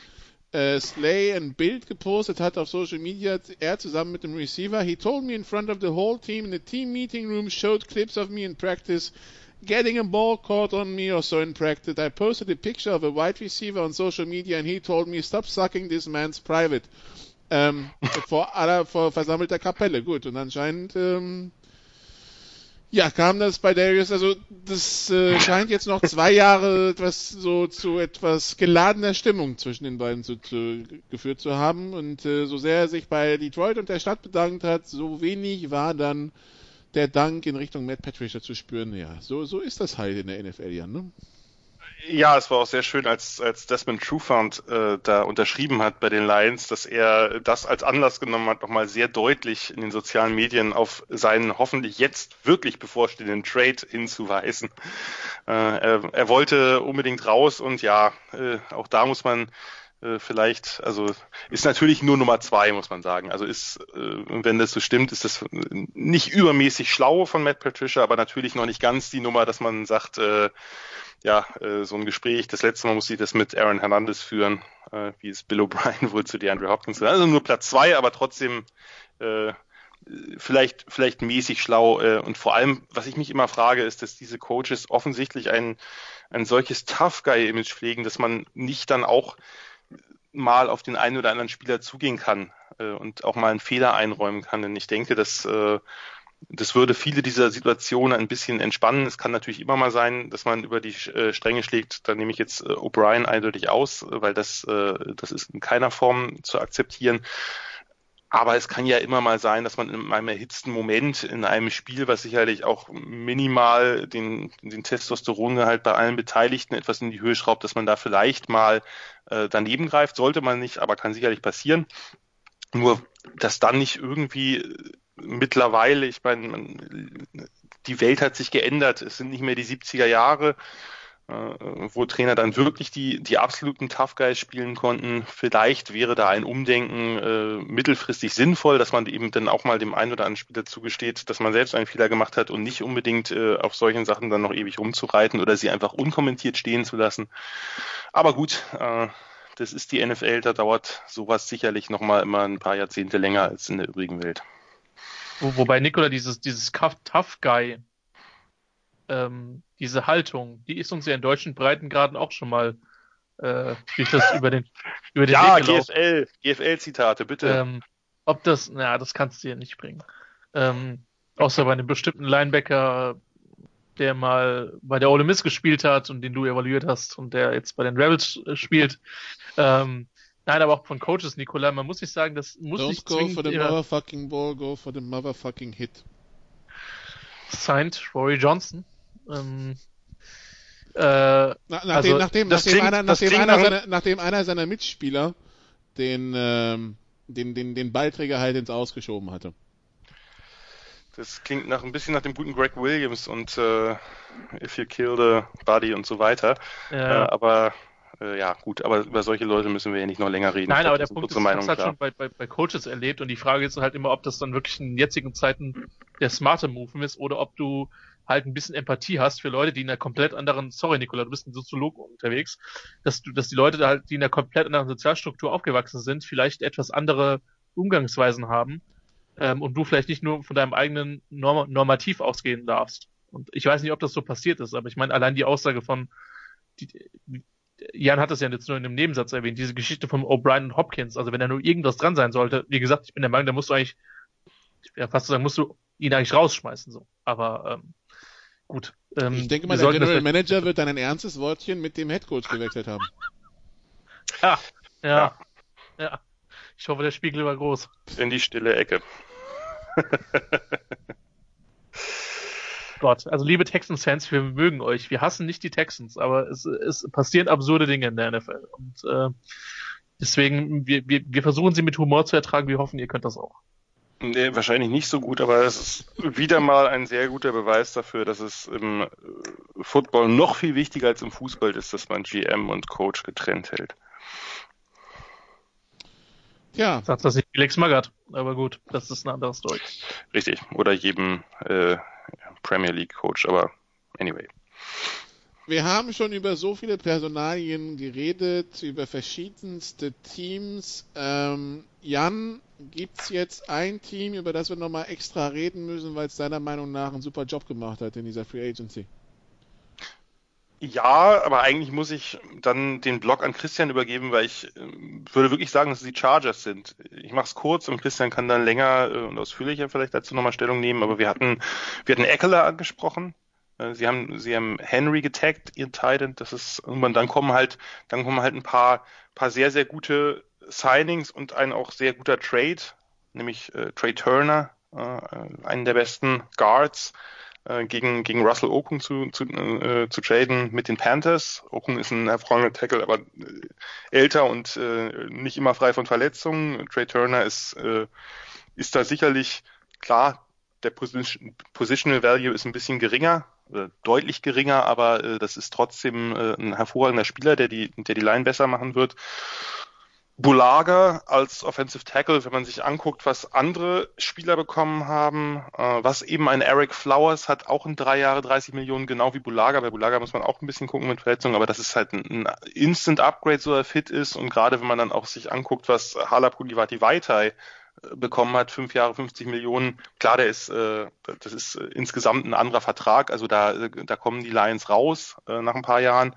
äh, Slay ein Bild gepostet hat auf Social Media, er zusammen mit dem Receiver. He told me in front of the whole team in the team meeting room, showed clips of me in practice. Getting a ball caught on me or so in practice. I posted a picture of a wide receiver on social media and he told me, stop sucking this man's private. Ähm, vor aller, vor versammelter Kapelle. Gut, und anscheinend, ähm, ja, kam das bei Darius, also das äh, scheint jetzt noch zwei Jahre etwas so zu etwas geladener Stimmung zwischen den beiden zu, zu, geführt zu haben. Und äh, so sehr er sich bei Detroit und der Stadt bedankt hat, so wenig war dann der Dank in Richtung Matt Patricia zu spüren. Ja, so, so ist das halt in der NFL, ja, ne? Ja, es war auch sehr schön, als, als Desmond Trufant äh, da unterschrieben hat bei den Lions, dass er das als Anlass genommen hat, nochmal sehr deutlich in den sozialen Medien auf seinen hoffentlich jetzt wirklich bevorstehenden Trade hinzuweisen. Äh, er, er wollte unbedingt raus und ja, äh, auch da muss man vielleicht, also ist natürlich nur Nummer zwei, muss man sagen. Also ist, äh, wenn das so stimmt, ist das nicht übermäßig schlau von Matt Patricia, aber natürlich noch nicht ganz die Nummer, dass man sagt, äh, ja, äh, so ein Gespräch, das letzte Mal musste ich das mit Aaron Hernandez führen, äh, wie es Bill O'Brien wohl zu DeAndre Hopkins. Also nur Platz zwei, aber trotzdem äh, vielleicht, vielleicht mäßig schlau. Äh, und vor allem, was ich mich immer frage, ist, dass diese Coaches offensichtlich ein, ein solches Tough Guy-Image pflegen, dass man nicht dann auch mal auf den einen oder anderen Spieler zugehen kann äh, und auch mal einen Fehler einräumen kann. Denn ich denke, dass äh, das würde viele dieser Situationen ein bisschen entspannen. Es kann natürlich immer mal sein, dass man über die äh, Stränge schlägt. Da nehme ich jetzt äh, O'Brien eindeutig aus, weil das, äh, das ist in keiner Form zu akzeptieren. Aber es kann ja immer mal sein, dass man in einem erhitzten Moment in einem Spiel, was sicherlich auch minimal den, den Testosterongehalt bei allen Beteiligten etwas in die Höhe schraubt, dass man da vielleicht mal äh, daneben greift. Sollte man nicht, aber kann sicherlich passieren. Nur, dass dann nicht irgendwie mittlerweile, ich meine, die Welt hat sich geändert. Es sind nicht mehr die 70er Jahre äh, wo Trainer dann wirklich die, die absoluten Tough Guys spielen konnten. Vielleicht wäre da ein Umdenken äh, mittelfristig sinnvoll, dass man eben dann auch mal dem einen oder anderen Spieler zugesteht, dass man selbst einen Fehler gemacht hat und nicht unbedingt äh, auf solchen Sachen dann noch ewig rumzureiten oder sie einfach unkommentiert stehen zu lassen. Aber gut, äh, das ist die NFL, da dauert sowas sicherlich nochmal immer ein paar Jahrzehnte länger als in der übrigen Welt. Wo, wobei Nikola dieses, dieses Tough Guy ähm, diese Haltung, die ist uns ja in deutschen Breitengraden auch schon mal äh, durch das über den über den Ja, GFL, GFL-Zitate, bitte. Ähm, ob das, na, das kannst du ja nicht bringen. Ähm, außer bei einem bestimmten Linebacker, der mal bei der Ole Miss gespielt hat und den du evaluiert hast und der jetzt bei den Rebels äh, spielt. Ähm, nein, aber auch von Coaches, Nikolai, man muss nicht sagen, das muss Don't nicht go zwingend for the motherfucking ball, go for the motherfucking hit. signed Rory Johnson. Ähm, äh, Na, nachdem, Also, nachdem, das nachdem, klingt- einer, das nachdem, einer seiner, nachdem einer seiner Mitspieler den, ähm, den, den, den Ballträger halt ins Ausgeschoben hatte. Das klingt nach ein bisschen nach dem guten Greg Williams und äh, If You Kill the Body und so weiter. ja. Äh, aber äh, ja, gut, aber über solche Leute müssen wir ja nicht noch länger reden. Nein, aber der das Punkt ist, ich Meinung hab's halt klar. schon bei, bei, bei Coaches erlebt und die Frage ist halt immer, ob das dann wirklich in jetzigen Zeiten der smarte Move ist oder ob du halt ein bisschen Empathie hast für Leute, die in einer komplett anderen, sorry Nikola, du bist ein Soziolog unterwegs, dass du, dass die Leute da halt, die in einer komplett anderen Sozialstruktur aufgewachsen sind, vielleicht etwas andere Umgangsweisen haben ähm, und du vielleicht nicht nur von deinem eigenen Norm Normativ ausgehen darfst. Und ich weiß nicht, ob das so passiert ist, aber ich meine, allein die Aussage von, die, Jan hat es ja jetzt nur in einem Nebensatz erwähnt, diese Geschichte vom O'Brien und Hopkins, also wenn da nur irgendwas dran sein sollte, wie gesagt, ich bin der Meinung, da musst du eigentlich, ja, fast zu sagen, musst du ihn eigentlich rausschmeißen, so. Aber, ähm, gut. Ähm, Ich denke mal, der General Manager wird dann ein ernstes Wortchen mit dem Headcoach gewechselt haben. Ja, ja, ja. Ich hoffe, der Spiegel war groß. In die stille Ecke. Gott, also liebe Texans-Fans, wir mögen euch. Wir hassen nicht die Texans, aber es, es passieren absurde Dinge in der NFL. Und äh, deswegen, wir, wir, wir versuchen sie mit Humor zu ertragen. Wir hoffen, ihr könnt das auch. Nee, wahrscheinlich nicht so gut, aber es ist wieder mal ein sehr guter Beweis dafür, dass es im äh, Football noch viel wichtiger als im Fußball ist, dass man GM und Coach getrennt hält. Tja, Sagt das nicht Felix Magath, aber gut, das ist eine andere Story. Richtig. Oder jedem äh, Premier League Coach, aber anyway. Wir haben schon über so viele Personalien geredet, über verschiedenste Teams. Ähm, Jan, gibt's jetzt ein Team, über das wir nochmal extra reden müssen, weil es deiner Meinung nach einen super Job gemacht hat in dieser Free Agency? Ja, aber eigentlich muss ich dann den Blog an Christian übergeben, weil ich äh, würde wirklich sagen, dass es die Chargers sind. Ich mache es kurz und Christian kann dann länger äh, und ausführlicher vielleicht dazu nochmal Stellung nehmen. Aber wir hatten, wir hatten Eckler angesprochen. Äh, Sie haben, sie haben Henry getaggt, ihr Titan. Das ist irgendwann, dann kommen halt, dann kommen halt ein paar, paar sehr, sehr gute Signings und ein auch sehr guter Trade, nämlich äh, Trey Turner, äh, einen der besten Guards äh, gegen, gegen Russell Okung zu, zu, äh, zu traden mit den Panthers. Okung ist ein hervorragender Tackle, aber äh, älter und äh, nicht immer frei von Verletzungen. Trey Turner ist, äh, ist da sicherlich klar, der Position, Positional Value ist ein bisschen geringer, äh, deutlich geringer, aber äh, das ist trotzdem äh, ein hervorragender Spieler, der die, der die Line besser machen wird. Bulaga als Offensive Tackle, wenn man sich anguckt, was andere Spieler bekommen haben, äh, was eben ein Eric Flowers hat, auch in drei Jahre 30 Millionen, genau wie Bulaga. Bei Bulaga muss man auch ein bisschen gucken mit Verletzungen, aber das ist halt ein, ein Instant Upgrade, so er fit ist. Und gerade wenn man dann auch sich anguckt, was Halapulivati Vaitai äh, bekommen hat, fünf Jahre 50 Millionen, klar, der ist, äh, das ist äh, insgesamt ein anderer Vertrag, also da, äh, da kommen die Lions raus äh, nach ein paar Jahren.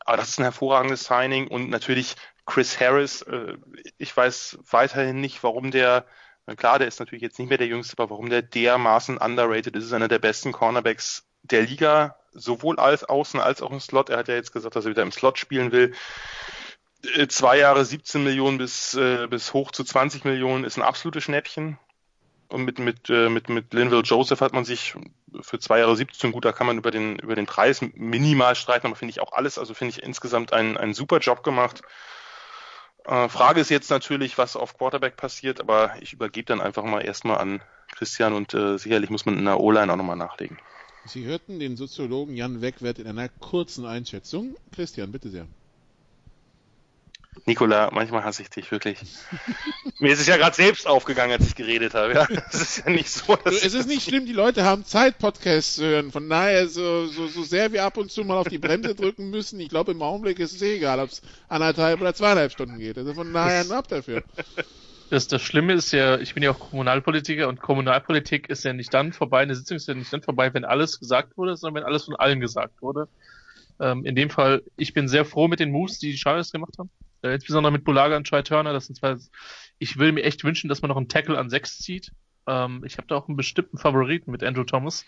Aber das ist ein hervorragendes Signing und natürlich Chris Harris, äh, ich weiß weiterhin nicht, warum der, klar, der ist natürlich jetzt nicht mehr der Jüngste, aber warum der dermaßen underrated ist, ist einer der besten Cornerbacks der Liga, sowohl als Außen als auch im Slot. Er hat ja jetzt gesagt, dass er wieder im Slot spielen will. Äh, zwei Jahre 17 Millionen bis, äh, bis hoch zu 20 Millionen ist ein absolutes Schnäppchen. Und mit, mit, äh, mit, mit Linville Joseph hat man sich für zwei Jahre 17, gut, da kann man über den, über den Preis minimal streiten, aber finde ich auch alles, also finde ich insgesamt einen, einen super Job gemacht. Äh, Frage ist jetzt natürlich, was auf Quarterback passiert, aber ich übergebe dann einfach mal erstmal an Christian und äh, sicherlich muss man in der O-Line auch nochmal nachlegen. Sie hörten den Soziologen Jan Wegwert in einer kurzen Einschätzung. Christian, bitte sehr. Nikola, manchmal hasse ich dich wirklich. Mir ist es ja gerade selbst aufgegangen, als ich geredet habe. Ja, es ist ja nicht so. Du, es ist nicht schlimm, die Leute haben Zeit, Podcasts zu hören. Von daher, so, so, so sehr wir ab und zu mal auf die Bremse drücken müssen, ich glaube, im Augenblick ist es eh egal, ob es anderthalb oder zweieinhalb Stunden geht. Also von daher ab dafür. Das, das Schlimme ist ja, ich bin ja auch Kommunalpolitiker und Kommunalpolitik ist ja nicht dann vorbei, eine Sitzung ist ja nicht dann vorbei, wenn alles gesagt wurde, sondern wenn alles von allen gesagt wurde. Ähm, in dem Fall, ich bin sehr froh mit den Moves, die die Chargers gemacht haben. Äh, insbesondere mit Bulaga und Troy Turner. Das sind zwei, ich will mir echt wünschen, dass man noch einen Tackle an sechs zieht. Ähm, ich habe da auch einen bestimmten Favoriten mit Andrew Thomas.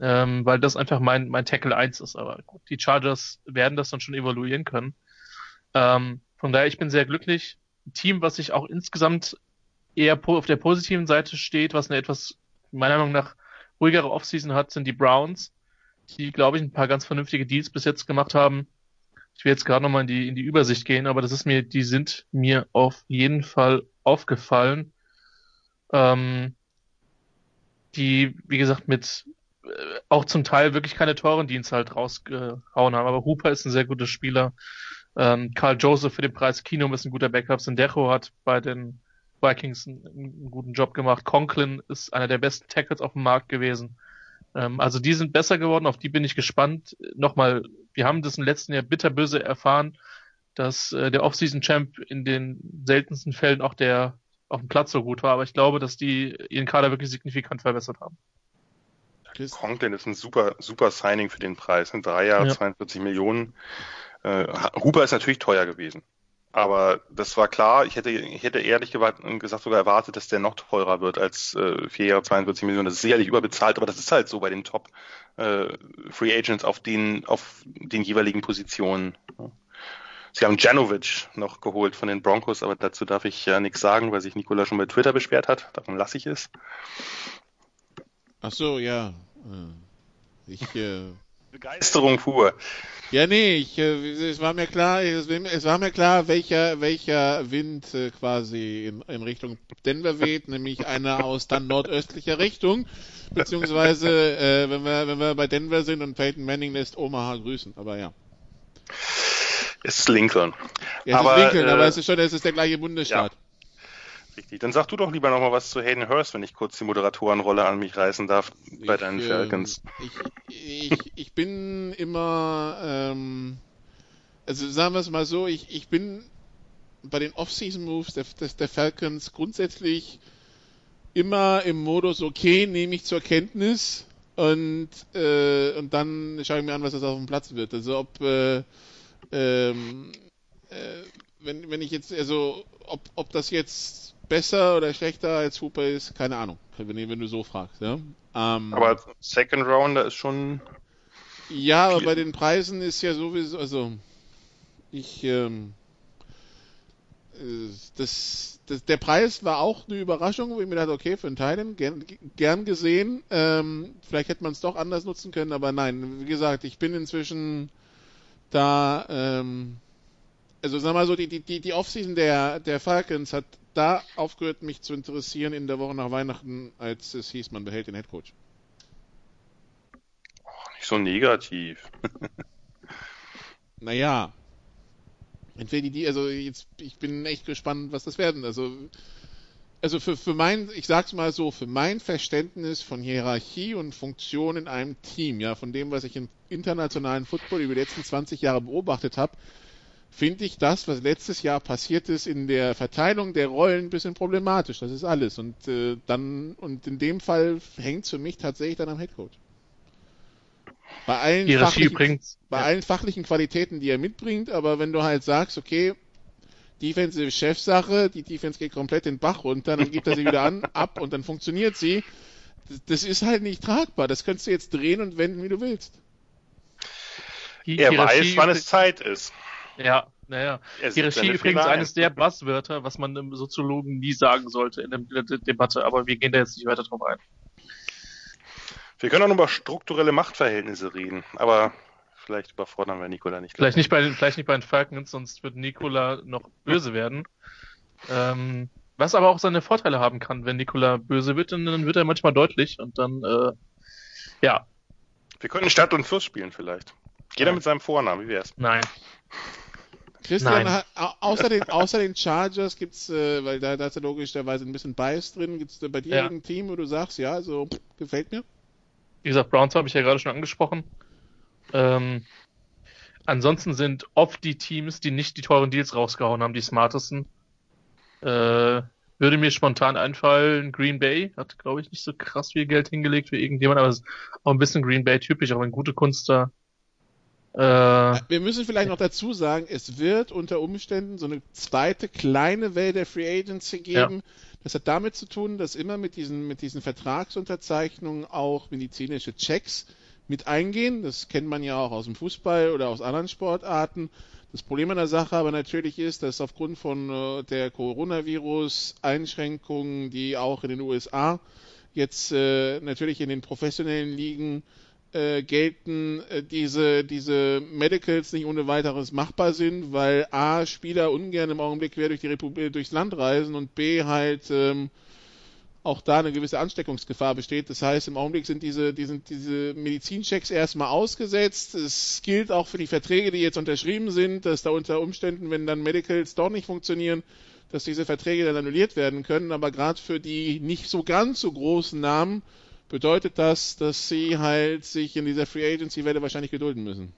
Ähm, weil das einfach mein, mein Tackle 1 ist. Aber gut, die Chargers werden das dann schon evaluieren können. Ähm, von daher, ich bin sehr glücklich. Ein Team, was sich auch insgesamt eher auf der positiven Seite steht, was eine etwas, meiner Meinung nach, ruhigere Offseason hat, sind die Browns, die, glaube ich, ein paar ganz vernünftige Deals bis jetzt gemacht haben. Ich will jetzt gerade nochmal in die, in die Übersicht gehen, aber das ist mir, die sind mir auf jeden Fall aufgefallen. Ähm, die, wie gesagt, mit äh, auch zum Teil wirklich keine teuren Dienste halt rausgehauen haben. Aber Hooper ist ein sehr guter Spieler. Ähm, Carl Joseph für den Preis Kino ist ein guter Backup. Sendejo hat bei den Vikings einen, einen, guten Job gemacht. Conklin ist einer der besten Tackles auf dem Markt gewesen. Ähm, also die sind besser geworden, auf die bin ich gespannt. Nochmal, wir haben das im letzten Jahr bitterböse erfahren, dass äh, der Offseason-Champ in den seltensten Fällen auch der auf dem Platz so gut war, aber ich glaube, dass die ihren Kader wirklich signifikant verbessert haben. Conklin ist ein super, super Signing für den Preis. In drei Jahre, ja. 42 Millionen. Äh, Huber ist natürlich teuer gewesen. Aber das war klar. Ich hätte, ich hätte ehrlich gesagt sogar erwartet, dass der noch teurer wird als äh, vier Jahre 42 Millionen. Das ist sicherlich überbezahlt, aber das ist halt so bei den Top äh, Free Agents auf den, auf den jeweiligen Positionen. Sie haben Janovic noch geholt von den Broncos, aber dazu darf ich ja nichts sagen, weil sich Nikola schon bei Twitter beschwert hat. Darum lasse ich es. Ach so, ja. Ich äh, Begeisterung pur. Ja, nee, ich, äh, es war mir klar, es, war mir klar, welcher, welcher Wind äh, quasi in, in Richtung Denver weht, nämlich einer aus dann nordöstlicher Richtung, beziehungsweise äh, wenn wir, wenn wir bei Denver sind und Peyton Manning lässt Omaha grüßen, aber ja. Es ist Lincoln. Ja, es aber, ist Lincoln, äh, aber es ist schon, es ist der gleiche Bundesstaat. Ja. Richtig. Dann sag du doch lieber nochmal was zu Hayden Hurst, wenn ich kurz die Moderatorenrolle an mich reißen darf bei ich, deinen Falcons. ich, ich, ich bin immer, ähm, also sagen wir es mal so, ich, ich bin bei den Off-Season-Moves der, der, der Falcons grundsätzlich immer im Modus, okay, nehme ich zur Kenntnis und, äh, und dann schaue ich mir an, was das auf dem Platz wird. Also ob, äh, ähm, äh, wenn, wenn ich jetzt, also ob, ob das jetzt besser oder schlechter als Hooper ist, keine Ahnung, wenn, wenn du so fragst. Ja? Ähm, aber Second Rounder ist schon. Ja, aber bei den Preisen ist ja sowieso, also ich, ähm, äh, das, das, der Preis war auch eine Überraschung, wo ich mir dachte, okay, für einen Teil gern, gern gesehen. Ähm, vielleicht hätte man es doch anders nutzen können, aber nein, wie gesagt, ich bin inzwischen da, ähm, also sag mal so, die, die, die Offseason der, der Falcons hat da aufgehört, mich zu interessieren in der Woche nach Weihnachten, als es hieß, man behält den Headcoach. Oh, nicht so negativ. naja. Entweder die, also jetzt, ich bin echt gespannt, was das werden. Also, also für, für mein, ich sag's mal so, für mein Verständnis von Hierarchie und Funktion in einem Team, ja, von dem, was ich im internationalen Football über die letzten 20 Jahre beobachtet habe, finde ich das, was letztes Jahr passiert ist, in der Verteilung der Rollen ein bisschen problematisch. Das ist alles. Und äh, dann, und in dem Fall hängt es für mich tatsächlich dann am Headcoach. Bei allen, fachlichen, bei ja. allen fachlichen Qualitäten, die er mitbringt, aber wenn du halt sagst, okay, Defensive Chefsache, die Defense geht komplett den Bach runter, dann gibt er sie wieder an, ab und dann funktioniert sie. Das, das ist halt nicht tragbar. Das kannst du jetzt drehen und wenden, wie du willst. er weiß, wann es Zeit ist. Ja, Naja, Hierarchie seine übrigens ein. eines der Buzzwörter, was man im Soziologen nie sagen sollte in der De Debatte, aber wir gehen da jetzt nicht weiter drauf ein. Wir können auch noch über strukturelle Machtverhältnisse reden, aber vielleicht überfordern wir Nikola nicht. Vielleicht nicht bei den, vielleicht nicht bei den Falcons, sonst wird Nikola noch böse werden. Ähm, was aber auch seine Vorteile haben kann, wenn Nikola böse wird, dann, wird er manchmal deutlich und dann, äh, ja, Wir könnten Stadt und Fluss spielen vielleicht. Jeder Nein. mit seinem Vornamen, wie wär's? nein. Christian, Nein. hat, außer, den, außer den Chargers gibt's, äh, weil da, da ist ja logischerweise ein bisschen Bias drin, gibt's da bei dir Ja. irgendein Team, wo du sagst, ja, so pff, gefällt mir? Wie gesagt, Browns habe ich ja gerade schon angesprochen. Ähm, ansonsten sind oft die Teams, die nicht die teuren Deals rausgehauen haben, die smartesten. Äh, würde mir spontan einfallen, Green Bay hat, glaube ich, nicht so krass viel Geld hingelegt für irgendjemand, aber es ist auch ein bisschen Green Bay typisch, auch wenn gute Kunst da. Äh, Wir müssen vielleicht noch dazu sagen, es wird unter Umständen so eine zweite kleine Welt der Free Agency geben. Das hat damit zu tun, dass immer mit diesen, mit diesen Vertragsunterzeichnungen auch medizinische Checks mit eingehen. Das kennt man ja auch aus dem Fußball oder aus anderen Sportarten. Das Problem an der Sache aber natürlich ist, dass aufgrund von äh, der Coronavirus-Einschränkungen, die auch in den USA jetzt äh, natürlich in den professionellen Ligen äh, gelten, äh, diese, diese Medicals nicht ohne weiteres machbar sind, weil A, Spieler ungern im Augenblick quer durch die Republik, durchs Land reisen und B, halt ähm, auch da eine gewisse Ansteckungsgefahr besteht. Das heißt, im Augenblick sind diese, die sind diese Medizinchecks erstmal ausgesetzt. Es gilt auch für die Verträge, die jetzt unterschrieben sind, dass da unter Umständen, wenn dann Medicals doch nicht funktionieren, dass diese Verträge dann annulliert werden können. Aber gerade für die nicht so ganz so großen Namen bedeutet das, dass sie halt sich in dieser Free Agency Welle wahrscheinlich gedulden müssen.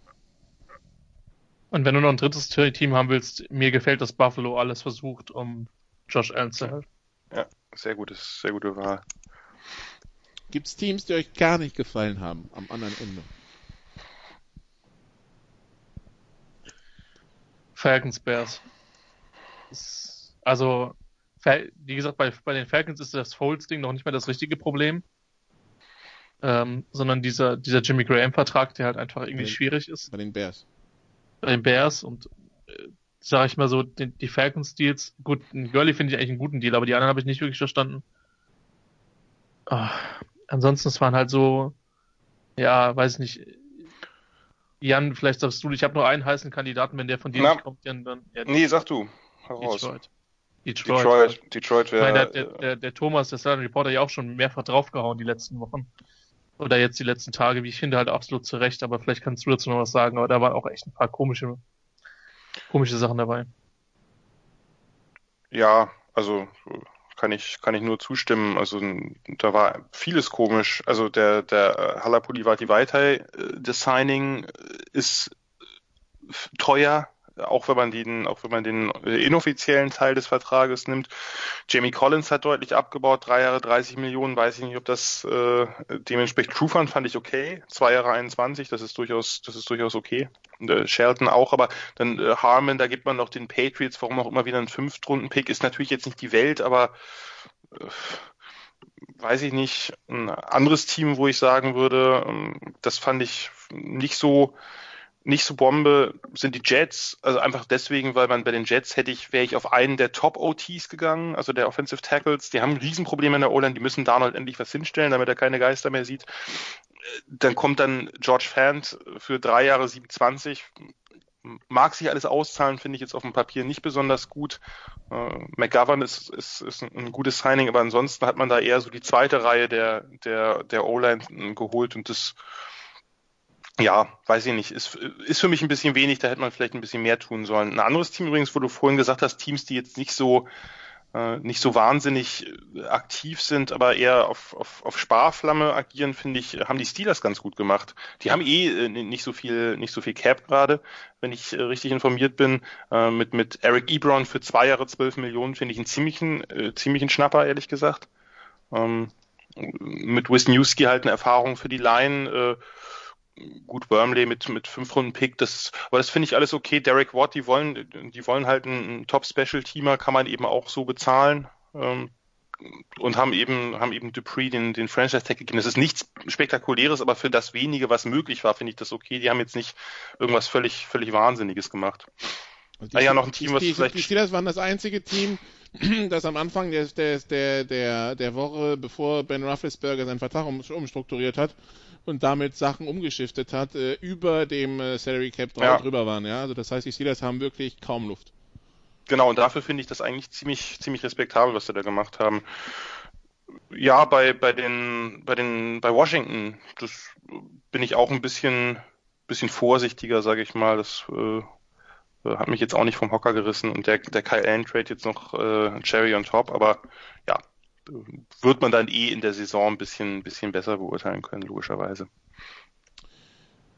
und wenn du noch ein drittes Team haben willst, mir gefällt, dass Buffalo alles versucht, um Josh Allen zu helfen. Ja, sehr gutes, sehr gute Wahl. Gibt es Teams, die euch gar nicht gefallen haben am anderen Ende? Falcons Bears. Ist- Also, wie gesagt, bei, bei den Falcons ist das Foles-Ding noch nicht mehr das richtige Problem. Ähm, sondern dieser, dieser Jimmy Graham-Vertrag, der halt einfach irgendwie Okay. schwierig ist Bei den Bears. bei den Bears und äh, sag ich mal so, die, die Falcons-Deals, gut, ein Gurley finde ich eigentlich einen guten Deal, aber die anderen habe ich nicht wirklich verstanden. Ah, ansonsten, es waren halt so, ja, weiß nicht, Jan, vielleicht sagst du, ich habe nur einen heißen Kandidaten, wenn der von dir Na. nicht kommt, Jan, dann ja, Nee, sag du. Heraus. Detroit. Detroit. Detroit, Detroit meine, der, wäre. der, der, der Thomas, der Southern Reporter, ja auch schon mehrfach draufgehauen die letzten Wochen. Oder jetzt die letzten Tage, wie ich finde, halt absolut zurecht, aber vielleicht kannst du dazu noch was sagen, aber da waren auch echt ein paar komische, komische Sachen dabei. Ja, also kann ich, kann ich nur zustimmen. Also da war vieles komisch. Also der, der äh, Halapuli Vaitai äh, das Signing äh, ist teuer, auch wenn man den, auch wenn man den äh, inoffiziellen Teil des Vertrages nimmt. Jamie Collins hat deutlich abgebaut, drei Jahre 30 Millionen, weiß ich nicht, ob das äh, dementsprechend Trufan fand ich okay, zwei Jahre 21, das ist durchaus, das ist durchaus okay. Und, äh, Shelton auch, aber dann äh, Harmon, da gibt man noch den Patriots, warum auch immer wieder einen Fünftrunden-Pick, ist natürlich jetzt nicht die Welt, aber äh, weiß ich nicht, ein anderes Team, wo ich sagen würde, ähm, das fand ich nicht so nicht so Bombe sind die Jets, also einfach deswegen, weil man bei den Jets hätte ich, wäre ich auf einen der Top-OTs gegangen, also der Offensive Tackles, die haben Riesenprobleme in der O-Line, die müssen Darnold endlich was hinstellen, damit er keine Geister mehr sieht. Dann kommt dann George Fant für drei Jahre 27, mag sich alles auszahlen, finde ich jetzt auf dem Papier nicht besonders gut. Äh, McGovern ist, ist, ist ein, gutes Signing, aber ansonsten hat man da eher so die zweite Reihe der, der, der O-Line geholt und das ja, weiß ich nicht, ist, ist für mich ein bisschen wenig, da hätte man vielleicht ein bisschen mehr tun sollen. Ein anderes Team übrigens, wo du vorhin gesagt hast, Teams, die jetzt nicht so äh, nicht so wahnsinnig äh, aktiv sind, aber eher auf, auf, auf Sparflamme agieren, finde ich, haben die Steelers ganz gut gemacht. Die haben eh äh, nicht so viel, nicht so viel Cap gerade, wenn ich richtig informiert bin. Mit, mit Eric Ebron für zwei Jahre 12 Millionen finde ich einen ziemlichen, äh, ziemlichen Schnapper, ehrlich gesagt. Ähm, mit Wisniewski halt eine Erfahrung für die Line, äh, gut Wormley mit mit fünf Runden Pick, das aber das finde ich alles okay. Derek Watt, die wollen die wollen halt einen, einen Top Special Teamer, kann man eben auch so bezahlen. Ähm, und haben eben haben eben Dupree den den Franchise Tag gegeben. Das ist nichts spektakuläres, aber für das wenige, was möglich war, finde ich das okay. Die haben jetzt nicht irgendwas völlig völlig wahnsinniges gemacht. Die, Ah ja, noch ein Team, was die, vielleicht- die Steelers waren das einzige Team, das am Anfang der, der, der, der, der Woche, bevor Ben Roethlisberger seinen Vertrag um, umstrukturiert hat und damit Sachen umgeschiftet hat, äh, über dem äh, Salary Cap Ja. drüber waren. Ja, also das heißt, die Steelers haben wirklich kaum Luft. Genau, und dafür finde ich das eigentlich ziemlich, ziemlich respektabel, was sie da gemacht haben. Ja, bei, bei den, bei den, bei Washington, das bin ich auch ein bisschen, bisschen vorsichtiger, sage ich mal. Das äh, hat mich jetzt auch nicht vom Hocker gerissen und der, der Kyle Allen Trade jetzt noch äh, Cherry on top, aber ja, wird man dann eh in der Saison ein bisschen, bisschen besser beurteilen können, logischerweise.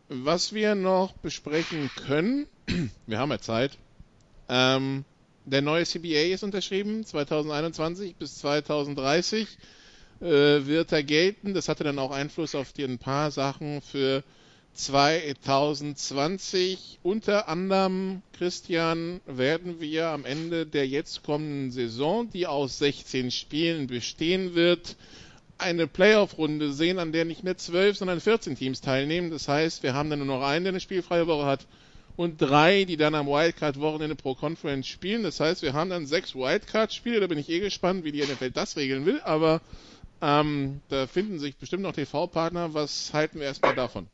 Was wir noch besprechen können, wir haben ja Zeit, ähm, der neue CBA ist unterschrieben, 2021 bis 2030 äh, wird er gelten. Das hatte dann auch Einfluss auf die ein paar Sachen für 2020. Unter anderem, Christian, werden wir am Ende der jetzt kommenden Saison, die aus 16 Spielen bestehen wird, eine Playoff-Runde sehen, an der nicht mehr 12, sondern 14 Teams teilnehmen. Das heißt, wir haben dann nur noch einen, der eine spielfreie Woche hat und drei, die dann am Wildcard-Wochenende pro Conference spielen. Das heißt, wir haben dann sechs Wildcard-Spiele. Da bin ich eh gespannt, wie die NFL das regeln will. Aber ähm, da finden sich bestimmt noch TV-Partner. Was halten wir erstmal davon?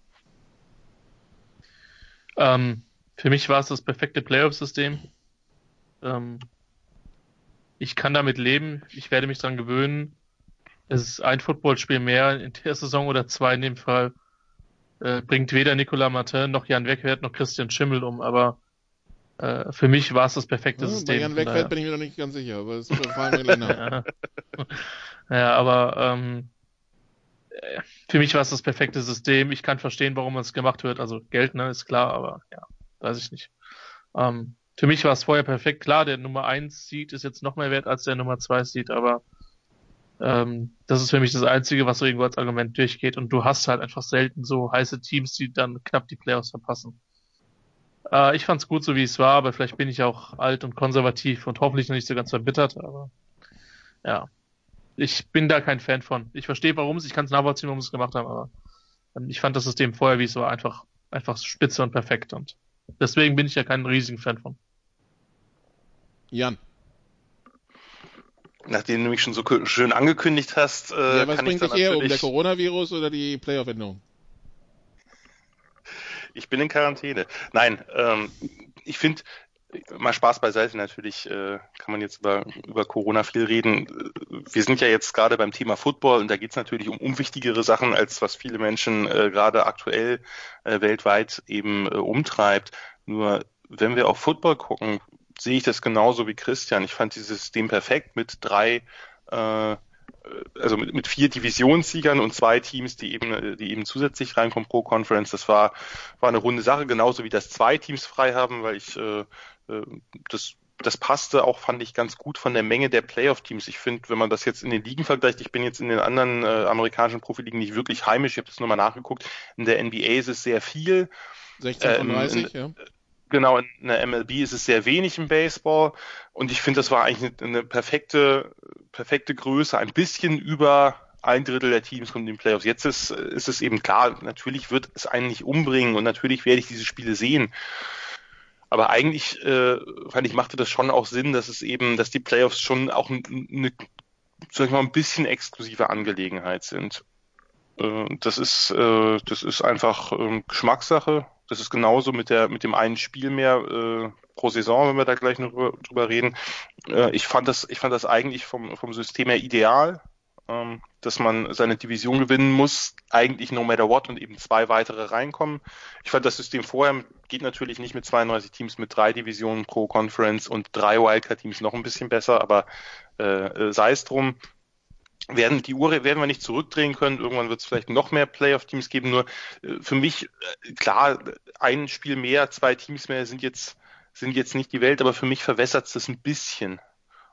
Ähm, für mich war es das perfekte Playoff-System. Ähm, ich kann damit leben. Ich werde mich dran gewöhnen. Es ist ein Footballspiel mehr in der Saison oder zwei in dem Fall. Äh, bringt weder Nicolas Martin noch Jan Wegwert noch Christian Schimmel um, aber äh, für mich war es das perfekte Ja, System. bei Jan daher- bin ich mir noch nicht ganz sicher, aber gleich nach. ja. ja, aber ähm, äh, für mich war es das perfekte System. Ich kann verstehen, warum es gemacht wird. Also Geld, ne, ist klar, aber ja, weiß ich nicht. Ähm, für mich war es vorher perfekt. Klar, der Nummer 1 Seed ist jetzt noch mehr wert als der Nummer 2 Seed, aber ähm, das ist für mich das Einzige, was so irgendwo als Argument durchgeht. Und du hast halt einfach selten so heiße Teams, die dann knapp die Playoffs verpassen. Äh, ich fand's gut, so wie es war, aber vielleicht bin ich auch alt und konservativ und hoffentlich noch nicht so ganz verbittert, aber ja. Ich bin da kein Fan von. Ich verstehe, warum es, ich kann es nachvollziehen, warum sie es gemacht haben, aber ähm, ich fand das System vorher, wie es war, einfach, einfach spitze und perfekt und deswegen bin ich ja kein riesigen Fan von. Jan, Nachdem du mich schon so schön angekündigt hast, äh, ja, was kann ich bringt dann dich eher um, der natürlich... Coronavirus oder die Playoff-Änderung? Ich bin in Quarantäne. Nein, ähm, ich finde, mal Spaß beiseite natürlich, äh, kann man jetzt über, über Corona viel reden. Wir sind ja jetzt gerade beim Thema Football und da geht es natürlich um unwichtigere Sachen, als was viele Menschen äh, gerade aktuell äh, weltweit eben äh, umtreibt. Nur wenn wir auf Football gucken, sehe ich das genauso wie Christian. Ich fand dieses System perfekt mit drei äh, also mit, mit vier Divisionssiegern und zwei Teams, die eben, die eben zusätzlich reinkommen pro Conference. Das war, war eine runde Sache, genauso wie das zwei Teams frei haben, weil ich äh, äh, das das passte auch, fand ich, ganz gut von der Menge der Playoff-Teams. Ich finde, wenn man das jetzt in den Ligen vergleicht, ich bin jetzt in den anderen äh, amerikanischen Profiligen nicht wirklich heimisch, ich habe das nur mal nachgeguckt. In der NBA ist es sehr viel. 16 von Ähm, 30, in- ja. Genau, in der MLB ist es sehr wenig im Baseball und ich finde, das war eigentlich eine, eine perfekte, perfekte Größe, ein bisschen über ein Drittel der Teams kommt in den Playoffs. Jetzt ist, ist es eben klar, natürlich wird es einen nicht umbringen und natürlich werde ich diese Spiele sehen. Aber eigentlich, äh, fand ich, machte das schon auch Sinn, dass es eben, dass die Playoffs schon auch ein- eine, sag ich mal, ein bisschen exklusive Angelegenheit sind. Äh, das ist, äh, das ist einfach ähm, Geschmackssache. Das ist genauso mit der, mit dem einen Spiel mehr äh, pro Saison, wenn wir da gleich noch drüber, drüber reden. Äh, ich fand das, ich fand das eigentlich vom, vom System her ideal, ähm, dass man seine Division gewinnen muss, eigentlich no matter what und eben zwei weitere reinkommen. Ich fand das System vorher geht natürlich nicht mit 32 Teams mit drei Divisionen pro Conference und drei Wildcard-Teams noch ein bisschen besser, aber äh, äh, sei es drum werden die Uhr werden wir nicht zurückdrehen können. Irgendwann wird es vielleicht noch mehr Playoff-Teams geben. Nur äh, für mich äh, klar, ein Spiel mehr, zwei Teams mehr sind jetzt sind jetzt nicht die Welt, aber für mich verwässert es das ein bisschen.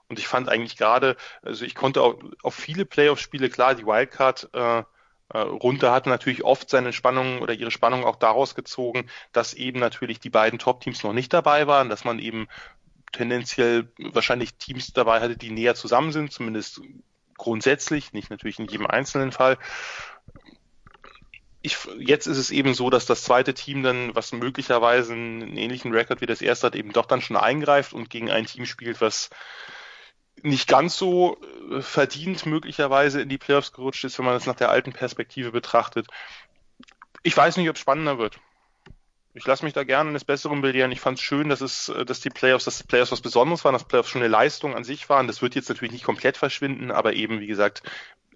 Und ich fand eigentlich gerade, also ich konnte auch auf viele Playoff-Spiele klar, die Wildcard äh, äh, runter hatte natürlich oft seine Spannung oder ihre Spannung auch daraus gezogen, dass eben natürlich die beiden Top-Teams noch nicht dabei waren, dass man eben tendenziell wahrscheinlich Teams dabei hatte, die näher zusammen sind, zumindest grundsätzlich, nicht natürlich in jedem einzelnen Fall. ich, jetzt ist es eben so, dass das zweite Team dann, was möglicherweise einen ähnlichen Rekord wie das erste hat, eben doch dann schon eingreift und gegen ein Team spielt, was nicht ganz so äh, verdient möglicherweise in die Playoffs gerutscht ist, wenn man das nach der alten Perspektive betrachtet. Ich weiß nicht, ob es spannender wird. Ich lasse mich da gerne eines Besseren belehren. Ich fand es schön, dass es, äh, dass die Playoffs, dass die Playoffs was Besonderes waren, dass Playoffs schon eine Leistung an sich waren. Das wird jetzt natürlich nicht komplett verschwinden, aber eben, wie gesagt,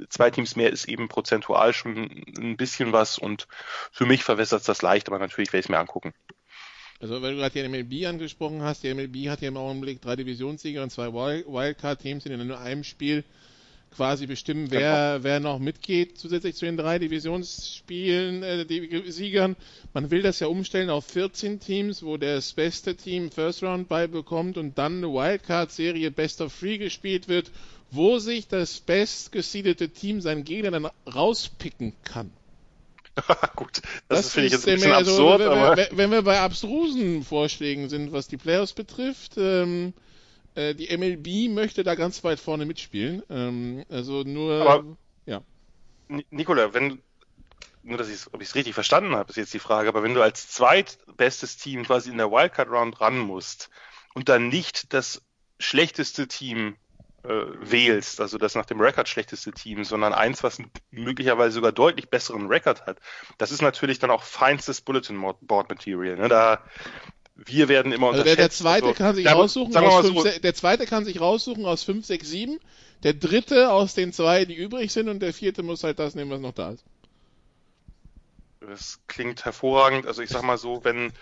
zwei Teams mehr ist eben prozentual schon ein bisschen was und für mich verwässert es das leicht, aber natürlich werde ich es mir angucken. Also wenn du gerade die MLB angesprochen hast, die MLB hat ja im Augenblick drei Divisionssieger und zwei Wildcard-Teams, die in nur einem Spiel quasi bestimmen, wer, genau. wer noch mitgeht, zusätzlich zu den drei Divisionsspielen, äh, die Siegern. Man will das ja umstellen auf 14 Teams, wo das beste Team First Round beibekommt und dann eine Wildcard-Serie Best of Three gespielt wird, wo sich das bestgesiedete Team seinen Gegner dann rauspicken kann. Gut, das, das finde ich jetzt ein bisschen also, absurd. Wenn, aber... wenn wir bei abstrusen Vorschlägen sind, was die Playoffs betrifft, ähm, äh, die MLB möchte da ganz weit vorne mitspielen. Ähm, also nur, aber, ja. Nikola, wenn nur, dass ich ob ich es richtig verstanden habe, ist jetzt die Frage, aber wenn du als zweitbestes Team quasi in der Wildcard Round ran musst und dann nicht das schlechteste Team äh, wählst, also das nach dem Rekord schlechteste Team, sondern eins, was möglicherweise sogar deutlich besseren Rekord hat, das ist natürlich dann auch feinstes Bulletin Board Material. Ne? Da wir werden immer also der, der zweite also, kann sich ja, raussuchen aus fünf, so, der zweite kann sich raussuchen aus 5, 6, 7, der dritte aus den zwei, die übrig sind und der vierte muss halt das nehmen, was noch da ist. Das klingt hervorragend. Also ich sag mal so, wenn,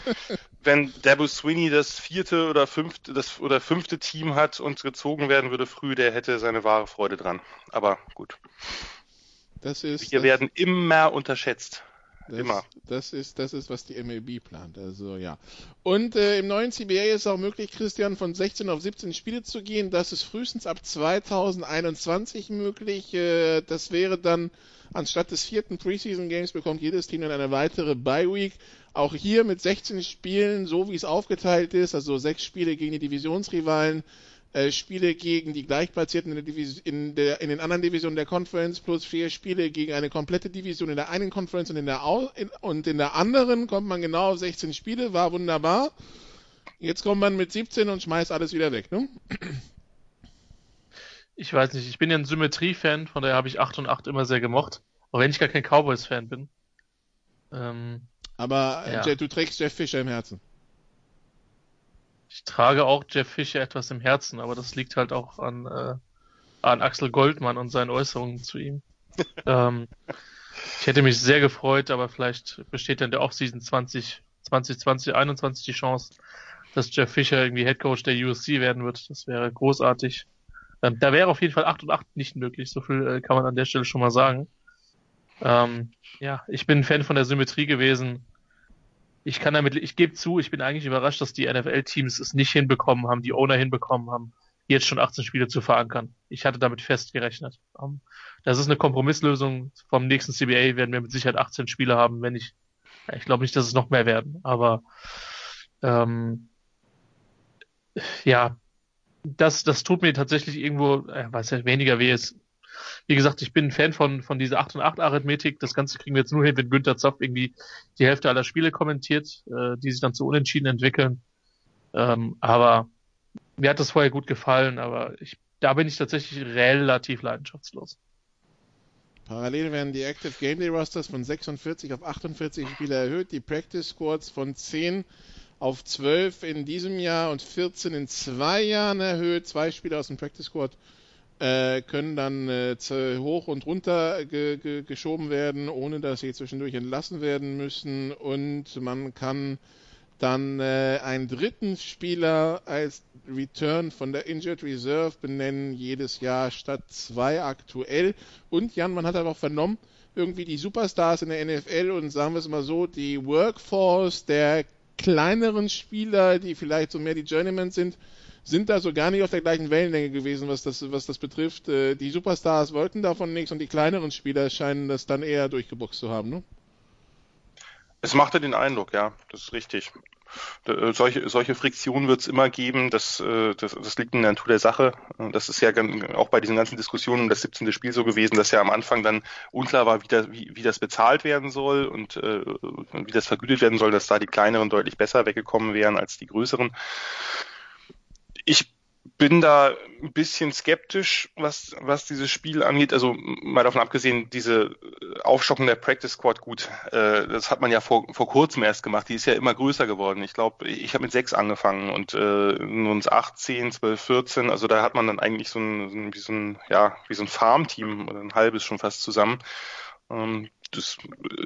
wenn Dabo Sweeney das vierte oder fünfte, das oder fünfte Team hat und gezogen werden würde früh, der hätte seine wahre Freude dran. Aber gut. Das ist, Wir das, werden immer unterschätzt. Das, immer. Das ist, das ist, was die MLB plant. Also ja. Und äh, im neuen CBA ist auch möglich, Christian, von 16 auf 17 Spiele zu gehen. Das ist frühestens ab 2021 möglich. Äh, das wäre dann Anstatt des vierten Preseason Games bekommt jedes Team dann eine weitere Bye Week. Auch hier mit 16 Spielen, so wie es aufgeteilt ist, also sechs Spiele gegen die Divisionsrivalen, äh, Spiele gegen die Gleichplatzierten in, der Divis in, der, in den anderen Divisionen der Conference plus vier Spiele gegen eine komplette Division in der einen Conference und in der, Au in, und in der anderen kommt man genau auf 16 Spiele, war wunderbar. Jetzt kommt man mit 17 und schmeißt alles wieder weg, ne? Ich weiß nicht, ich bin ja ein Symmetrie-Fan, von daher habe ich 8 und 8 immer sehr gemocht. Auch wenn ich gar kein Cowboys-Fan bin. Ähm, Aber äh, ja. du trägst Jeff Fischer im Herzen. Ich trage auch Jeff Fischer etwas im Herzen, aber das liegt halt auch an, äh, an Axel Goldmann und seinen Äußerungen zu ihm. ähm, ich hätte mich sehr gefreut, aber vielleicht besteht dann der Offseason 20, 2020, 21 die Chance, dass Jeff Fischer irgendwie Headcoach der USC werden wird. Das wäre großartig. Ähm, da wäre auf jeden Fall 8 und 8 nicht möglich, so viel äh, kann man an der Stelle schon mal sagen. Ähm, ja, ich bin ein Fan von der Symmetrie gewesen. Ich kann damit, ich gebe zu, ich bin eigentlich überrascht, dass die NFL-Teams es nicht hinbekommen haben, die Owner hinbekommen haben, jetzt schon 18 Spiele zu verankern. Ich hatte damit fest gerechnet. Um, das ist eine Kompromisslösung. Vom nächsten CBA werden wir mit Sicherheit 18 Spiele haben, wenn nicht. Ich glaube nicht, dass es noch mehr werden, aber ähm, ja, das, das tut mir tatsächlich irgendwo, äh, was ja weniger weh ist. Wie gesagt, ich bin ein Fan von, von dieser 8 und 8 Arithmetik. Das Ganze kriegen wir jetzt nur hin, wenn Günther Zapf irgendwie die Hälfte aller Spiele kommentiert, äh, die sich dann zu Unentschieden entwickeln. Ähm, aber mir hat das vorher gut gefallen, aber ich, da bin ich tatsächlich relativ leidenschaftslos. Parallel werden die Active Game Day Rosters von 46 auf 48 Spieler erhöht, die Practice Squads von 10 auf 12 in diesem Jahr und 14 in zwei Jahren erhöht. Zwei Spieler aus dem Practice Squad äh, können dann äh, hoch und runter ge ge geschoben werden, ohne dass sie zwischendurch entlassen werden müssen. Und man kann dann äh, einen dritten Spieler als Return von der Injured Reserve benennen, jedes Jahr statt zwei aktuell. Und Jan, man hat aber auch vernommen, irgendwie die Superstars in der NFL und sagen wir es mal so, die Workforce der kleineren Spieler, die vielleicht so mehr die Journeymen sind, sind da so gar nicht auf der gleichen Wellenlänge gewesen, was das, was das betrifft. Äh, die Superstars wollten davon nichts und die kleineren Spieler scheinen das dann eher durchgeboxt zu haben, ne? Es machte den Eindruck, ja, das ist richtig. äh, solche, solche Friktionen wird es immer geben. Das, äh, das, das liegt in der Natur der Sache. Das ist ja auch bei diesen ganzen Diskussionen um das 17. Spiel so gewesen, dass ja am Anfang dann unklar war, wie, das, wie, wie das bezahlt werden soll und äh, wie das vergütet werden soll, dass da die kleineren deutlich besser weggekommen wären als die größeren. Ich bin da ein bisschen skeptisch, was, was dieses Spiel angeht. Also mal davon abgesehen, diese Aufstockung der Practice Squad, gut, äh, das hat man ja vor, vor kurzem erst gemacht. Die ist ja immer größer geworden. Ich glaube, ich habe mit sechs angefangen und äh, nun 18, 12, 14. Also da hat man dann eigentlich so ein, wie so ein, ja, wie so ein Farmteam oder ein halbes schon fast zusammen. Ähm, das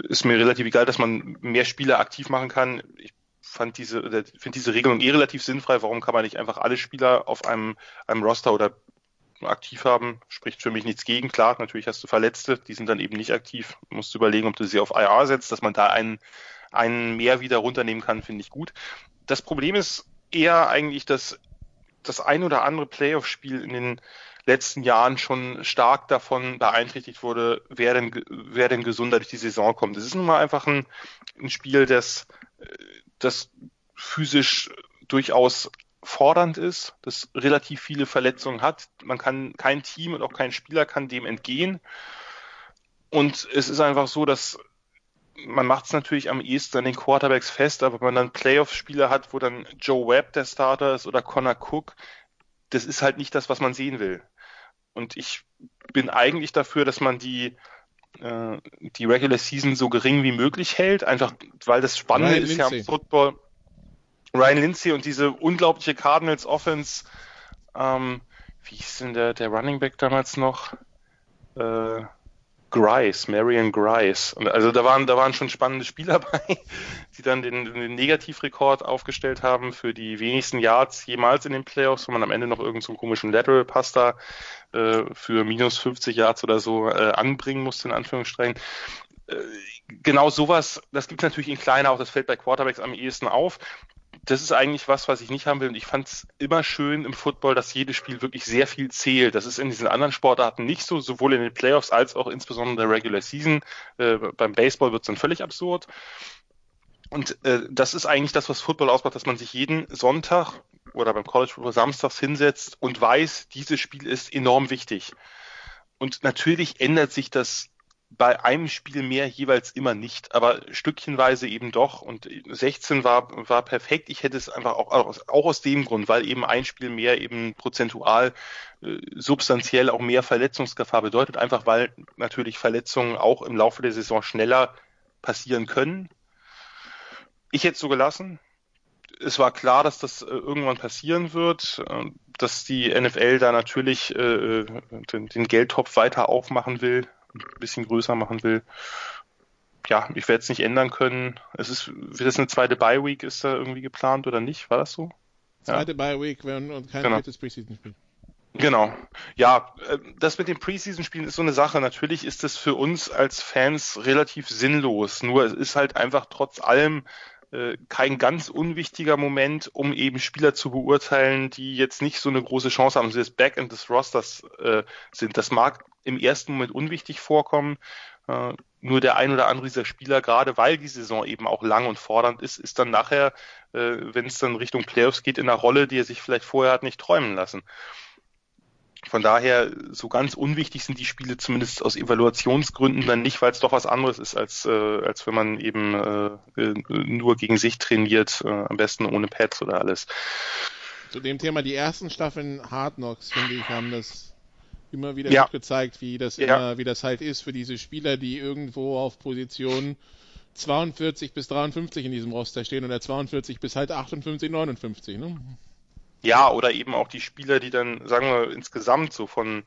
ist mir relativ egal, dass man mehr Spieler aktiv machen kann. Ich fand diese, finde diese Regelung eh relativ sinnfrei. Warum kann man nicht einfach alle Spieler auf einem, einem Roster oder aktiv haben? Spricht für mich nichts gegen. Klar, natürlich hast du Verletzte, die sind dann eben nicht aktiv. Du musst überlegen, ob du sie auf IR setzt, dass man da einen, einen mehr wieder runternehmen kann, finde ich gut. Das Problem ist eher eigentlich, dass das ein oder andere Playoff-Spiel in den letzten Jahren schon stark davon beeinträchtigt wurde, wer denn, wer denn gesunder durch die Saison kommt. Es ist nun mal einfach ein, ein Spiel, das das physisch durchaus fordernd ist, das relativ viele Verletzungen hat. Man kann, kein Team und auch kein Spieler kann dem entgehen. Und es ist einfach so, dass man macht es natürlich am ehesten an den Quarterbacks fest, aber wenn man dann Playoff-Spieler hat, wo dann Joe Webb der Starter ist oder Connor Cook, das ist halt nicht das, was man sehen will. Und ich bin eigentlich dafür, dass man die äh, die Regular Season so gering wie möglich hält, einfach weil das Spannende Ryan ist Lindsay. ja am Football. Ryan Lindsay und diese unglaubliche Cardinals Offense, ähm, wie hieß denn der, der Running Back damals noch? Äh, Grice, Marion Grice. Und also da waren, da waren schon spannende Spieler bei, die dann den, den Negativrekord aufgestellt haben für die wenigsten Yards jemals in den Playoffs, wo man am Ende noch irgendeinen so komischen Lateral Pass da äh, für minus 50 Yards oder so äh, anbringen musste, in Anführungsstrichen. Äh, genau sowas, das gibt natürlich in kleiner, auch das fällt bei Quarterbacks am ehesten auf das ist eigentlich was, was ich nicht haben will. Und ich fand es immer schön im Football, dass jedes Spiel wirklich sehr viel zählt. Das ist in diesen anderen Sportarten nicht so, sowohl in den Playoffs als auch insbesondere in der Regular Season. Äh, beim Baseball wird es dann völlig absurd. Und äh, das ist eigentlich das, was Football ausmacht, dass man sich jeden Sonntag oder beim College Football samstags hinsetzt und weiß, dieses Spiel ist enorm wichtig. Und natürlich ändert sich das bei einem Spiel mehr jeweils immer nicht, aber stückchenweise eben doch. Und 16 war, war perfekt. Ich hätte es einfach auch, auch aus dem Grund, weil eben ein Spiel mehr eben prozentual äh, substanziell auch mehr Verletzungsgefahr bedeutet, einfach weil natürlich Verletzungen auch im Laufe der Saison schneller passieren können. Ich hätte es so gelassen. Es war klar, dass das äh, irgendwann passieren wird, äh, dass die NFL da natürlich äh, den, den Geldtopf weiter aufmachen will ein bisschen größer machen will. Ja, ich werde es nicht ändern können. Es ist, wird das eine zweite Bye Week ist da irgendwie geplant oder nicht? War das so? Zweite ja. Bye Week wenn, und kein genau. drittes Preseason Spiel. Genau. Ja, äh, das mit dem Preseason-Spielen ist so eine Sache. Natürlich ist es für uns als Fans relativ sinnlos. Nur es ist halt einfach trotz allem äh, kein ganz unwichtiger Moment, um eben Spieler zu beurteilen, die jetzt nicht so eine große Chance haben, sie das Backend des Rosters äh, sind. Das mag im ersten Moment unwichtig vorkommen. Äh, nur der ein oder andere dieser Spieler, gerade weil die Saison eben auch lang und fordernd ist, ist dann nachher, äh, wenn es dann Richtung Playoffs geht, in einer Rolle, die er sich vielleicht vorher hat nicht träumen lassen. Von daher, so ganz unwichtig sind die Spiele zumindest aus Evaluationsgründen dann nicht, weil es doch was anderes ist, als, äh, als wenn man eben äh, nur gegen sich trainiert, äh, am besten ohne Pads oder alles. Zu dem Thema, die ersten Staffeln Hard Knocks, finde ich, haben das immer wieder ja. gezeigt, wie das ja. immer, wie das halt ist für diese Spieler, die irgendwo auf Position 42 bis 53 in diesem Roster stehen oder 42 bis halt 58, 59, ne? Ja, oder eben auch die Spieler, die dann, sagen wir, insgesamt so von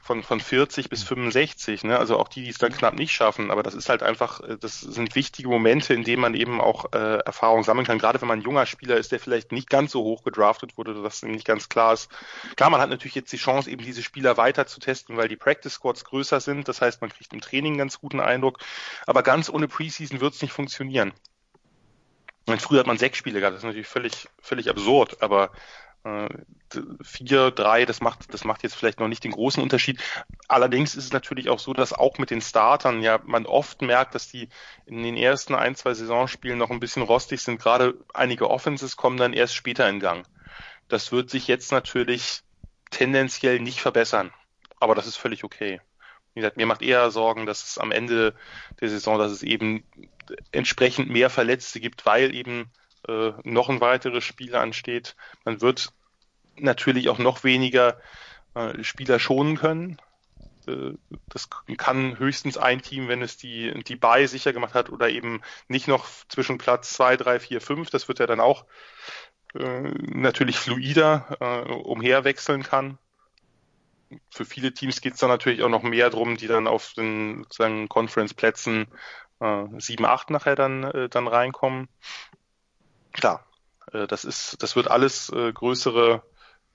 von, von 40 bis 65, ne? also auch die, die es dann knapp nicht schaffen, aber das ist halt einfach, äh, das sind wichtige Momente, in denen man eben auch äh, Erfahrung sammeln kann, gerade wenn man ein junger Spieler ist, der vielleicht nicht ganz so hoch gedraftet wurde, dass nicht ganz klar ist. Klar, man hat natürlich jetzt die Chance, eben diese Spieler weiter zu testen, weil die Practice Squads größer sind, das heißt, man kriegt im Training einen ganz guten Eindruck, aber ganz ohne Preseason wird es nicht funktionieren. Und früher hat man sechs Spiele gehabt, das ist natürlich völlig, völlig absurd, aber vier, drei, das macht, das macht jetzt vielleicht noch nicht den großen Unterschied. Allerdings ist es natürlich auch so, dass auch mit den Startern ja man oft merkt, dass die in den ersten ein, zwei Saisonspielen noch ein bisschen rostig sind. Gerade einige Offenses kommen dann erst später in Gang. Das wird sich jetzt natürlich tendenziell nicht verbessern. Aber das ist völlig okay. Wie gesagt, mir macht eher Sorgen, dass es am Ende der Saison, dass es eben entsprechend mehr Verletzte gibt, weil eben äh, noch ein weiteres Spiel ansteht. Man wird natürlich auch noch weniger äh, Spieler schonen können. Äh, das kann höchstens ein Team, wenn es die, die Buy sicher gemacht hat oder eben nicht noch zwischen Platz 2, 3, 4, 5. Das wird ja dann auch äh, natürlich fluider äh, umherwechseln kann. Für viele Teams geht es dann natürlich auch noch mehr drum, die dann auf den Conference-Plätzen äh, 7, 8 nachher dann, äh, dann reinkommen. Klar, äh, das ist, das wird alles äh, größere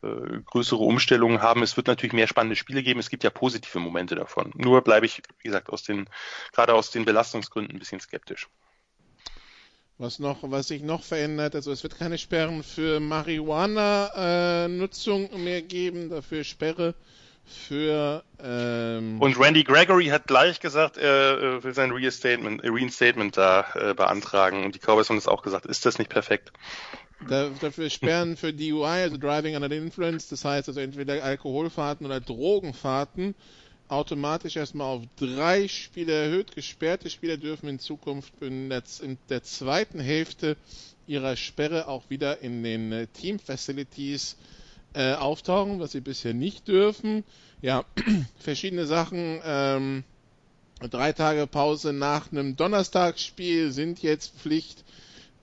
äh, größere Umstellungen haben. Es wird natürlich mehr spannende Spiele geben. Es gibt ja positive Momente davon. Nur bleibe ich, wie gesagt, aus den, gerade aus den Belastungsgründen ein bisschen skeptisch. Was noch, was sich noch verändert, also es wird keine Sperren für Marihuana-Nutzung mehr geben, dafür Sperre für ähm und Randy Gregory hat gleich gesagt, er will sein Reinstatement, Reinstatement da äh, beantragen und die Cowboys haben es auch gesagt, ist das nicht perfekt? Da, dafür sperren für DUI, also Driving Under the Influence, das heißt also entweder Alkoholfahrten oder Drogenfahrten, automatisch erstmal auf drei Spiele erhöht. Gesperrte Spieler dürfen in Zukunft in der, in der zweiten Hälfte ihrer Sperre auch wieder in den äh, Team Facilities äh, auftauchen, was sie bisher nicht dürfen. Ja, verschiedene Sachen. Ähm, drei Tage Pause nach einem Donnerstagsspiel sind jetzt Pflicht.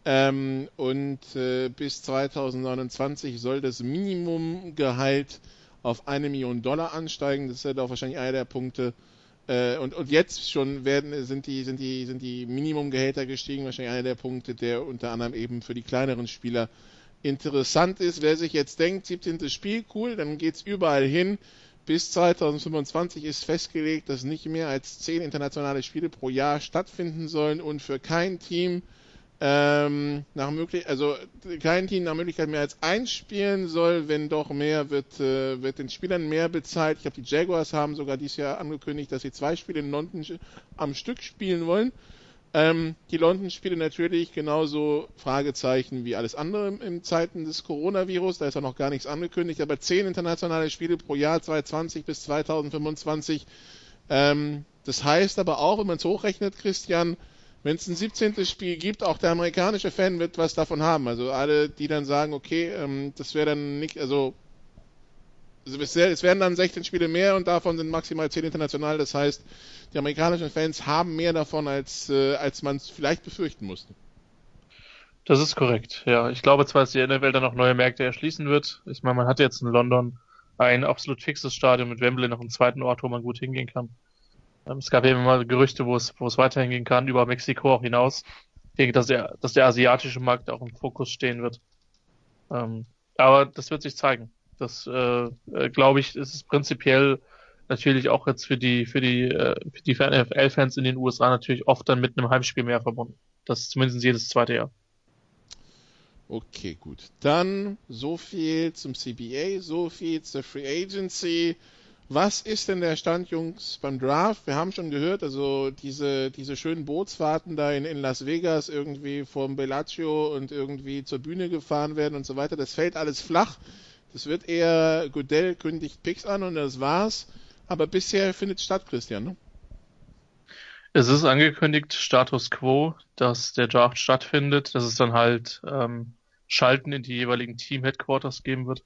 Ähm, und äh, bis 2029 soll das Minimumgehalt auf eine Million Dollar ansteigen. Das ist ja doch wahrscheinlich einer der Punkte. Äh, und, und jetzt schon werden, sind die, sind die, sind die Minimumgehälter gestiegen. Wahrscheinlich einer der Punkte, der unter anderem eben für die kleineren Spieler interessant ist. Wer sich jetzt denkt, 17. Spiel, cool, dann geht's überall hin. Bis 2025 ist festgelegt, dass nicht mehr als 10 internationale Spiele pro Jahr stattfinden sollen und für kein Team ähm, nach möglich also kein Team nach Möglichkeit mehr als eins spielen soll, wenn doch mehr wird, äh, wird den Spielern mehr bezahlt. Ich glaube, die Jaguars haben sogar dieses Jahr angekündigt, dass sie zwei Spiele in London am Stück spielen wollen. Ähm, die London-Spiele natürlich genauso Fragezeichen wie alles andere im Zeiten des Coronavirus. Da ist auch noch gar nichts angekündigt. Aber zehn internationale Spiele pro Jahr 2020 bis 2025. Ähm, das heißt aber auch, wenn man es hochrechnet, Christian, wenn es ein 17. Spiel gibt, auch der amerikanische Fan wird was davon haben. Also alle, die dann sagen, okay, ähm, das wäre dann nicht, also es, es werden dann 16 Spiele mehr und davon sind maximal 10 international. Das heißt, die amerikanischen Fans haben mehr davon, als, äh, als man es vielleicht befürchten musste. Das ist korrekt, ja. Ich glaube zwar, dass die NFL dann noch neue Märkte erschließen wird. Ich meine, man hat jetzt in London ein absolut fixes Stadion mit Wembley noch einen zweiten Ort, wo man gut hingehen kann. Ähm, es gab immer mal Gerüchte, wo es, wo es weiterhin gehen kann, über Mexiko auch hinaus. Ich denke, dass der, dass der asiatische Markt auch im Fokus stehen wird. Ähm, aber das wird sich zeigen. Das, äh, äh, glaube ich, ist es prinzipiell natürlich auch jetzt für die, für die, äh, für die NFL-Fans in den USA natürlich oft dann mit einem Heimspiel mehr verbunden. Das ist zumindest jedes zweite Jahr. Okay, gut. Dann so viel zum CBA, so viel zur Free Agency. Was ist denn der Stand, Jungs, beim Draft? Wir haben schon gehört, also diese, diese schönen Bootsfahrten da in, in Las Vegas irgendwie vom Bellagio und irgendwie zur Bühne gefahren werden und so weiter, das fällt alles flach. Das wird eher, Goodell kündigt Picks an und das war's. Aber bisher findet statt, Christian, ne? Es ist angekündigt, Status Quo, dass der Draft stattfindet, dass es dann halt ähm, Schalten in die jeweiligen Team-Headquarters geben wird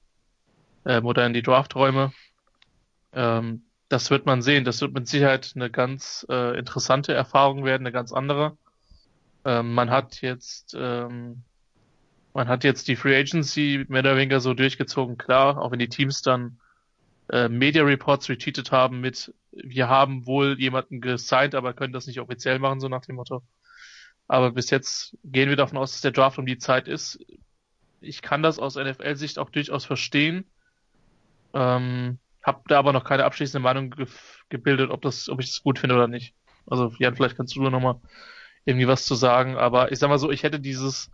ähm, oder in die Drafträume. Ähm, das wird man sehen. Das wird mit Sicherheit eine ganz äh, interessante Erfahrung werden, eine ganz andere. Ähm, man hat jetzt, ähm, man hat jetzt die Free Agency mehr oder weniger so durchgezogen, klar, auch wenn die Teams dann äh, Media Reports retweetet haben mit, wir haben wohl jemanden gesigned, aber können das nicht offiziell machen, so nach dem Motto. Aber bis jetzt gehen wir davon aus, dass der Draft um die Zeit ist. Ich kann das aus NFL-Sicht auch durchaus verstehen. Ähm, hab da aber noch keine abschließende Meinung ge gebildet, ob das, ob ich das gut finde oder nicht. Also Jan, vielleicht kannst du da nochmal irgendwie was zu sagen. Aber ich sag mal so, ich hätte dieses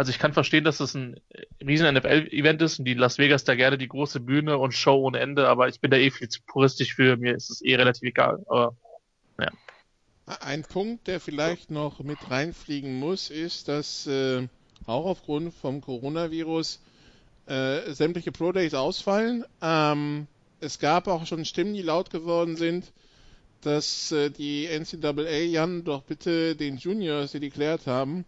Also ich kann verstehen, dass es ein riesen NFL-Event ist und die Las Vegas da gerne die große Bühne und Show ohne Ende, aber ich bin da eh viel zu puristisch für, mir ist es eh relativ egal, aber ja. Ein Punkt, der vielleicht noch mit reinfliegen muss, ist, dass äh, auch aufgrund vom Coronavirus äh, sämtliche Pro Days ausfallen. Ähm, es gab auch schon Stimmen, die laut geworden sind, dass äh, die NCAA Jan doch bitte den Juniors, die deklärt haben,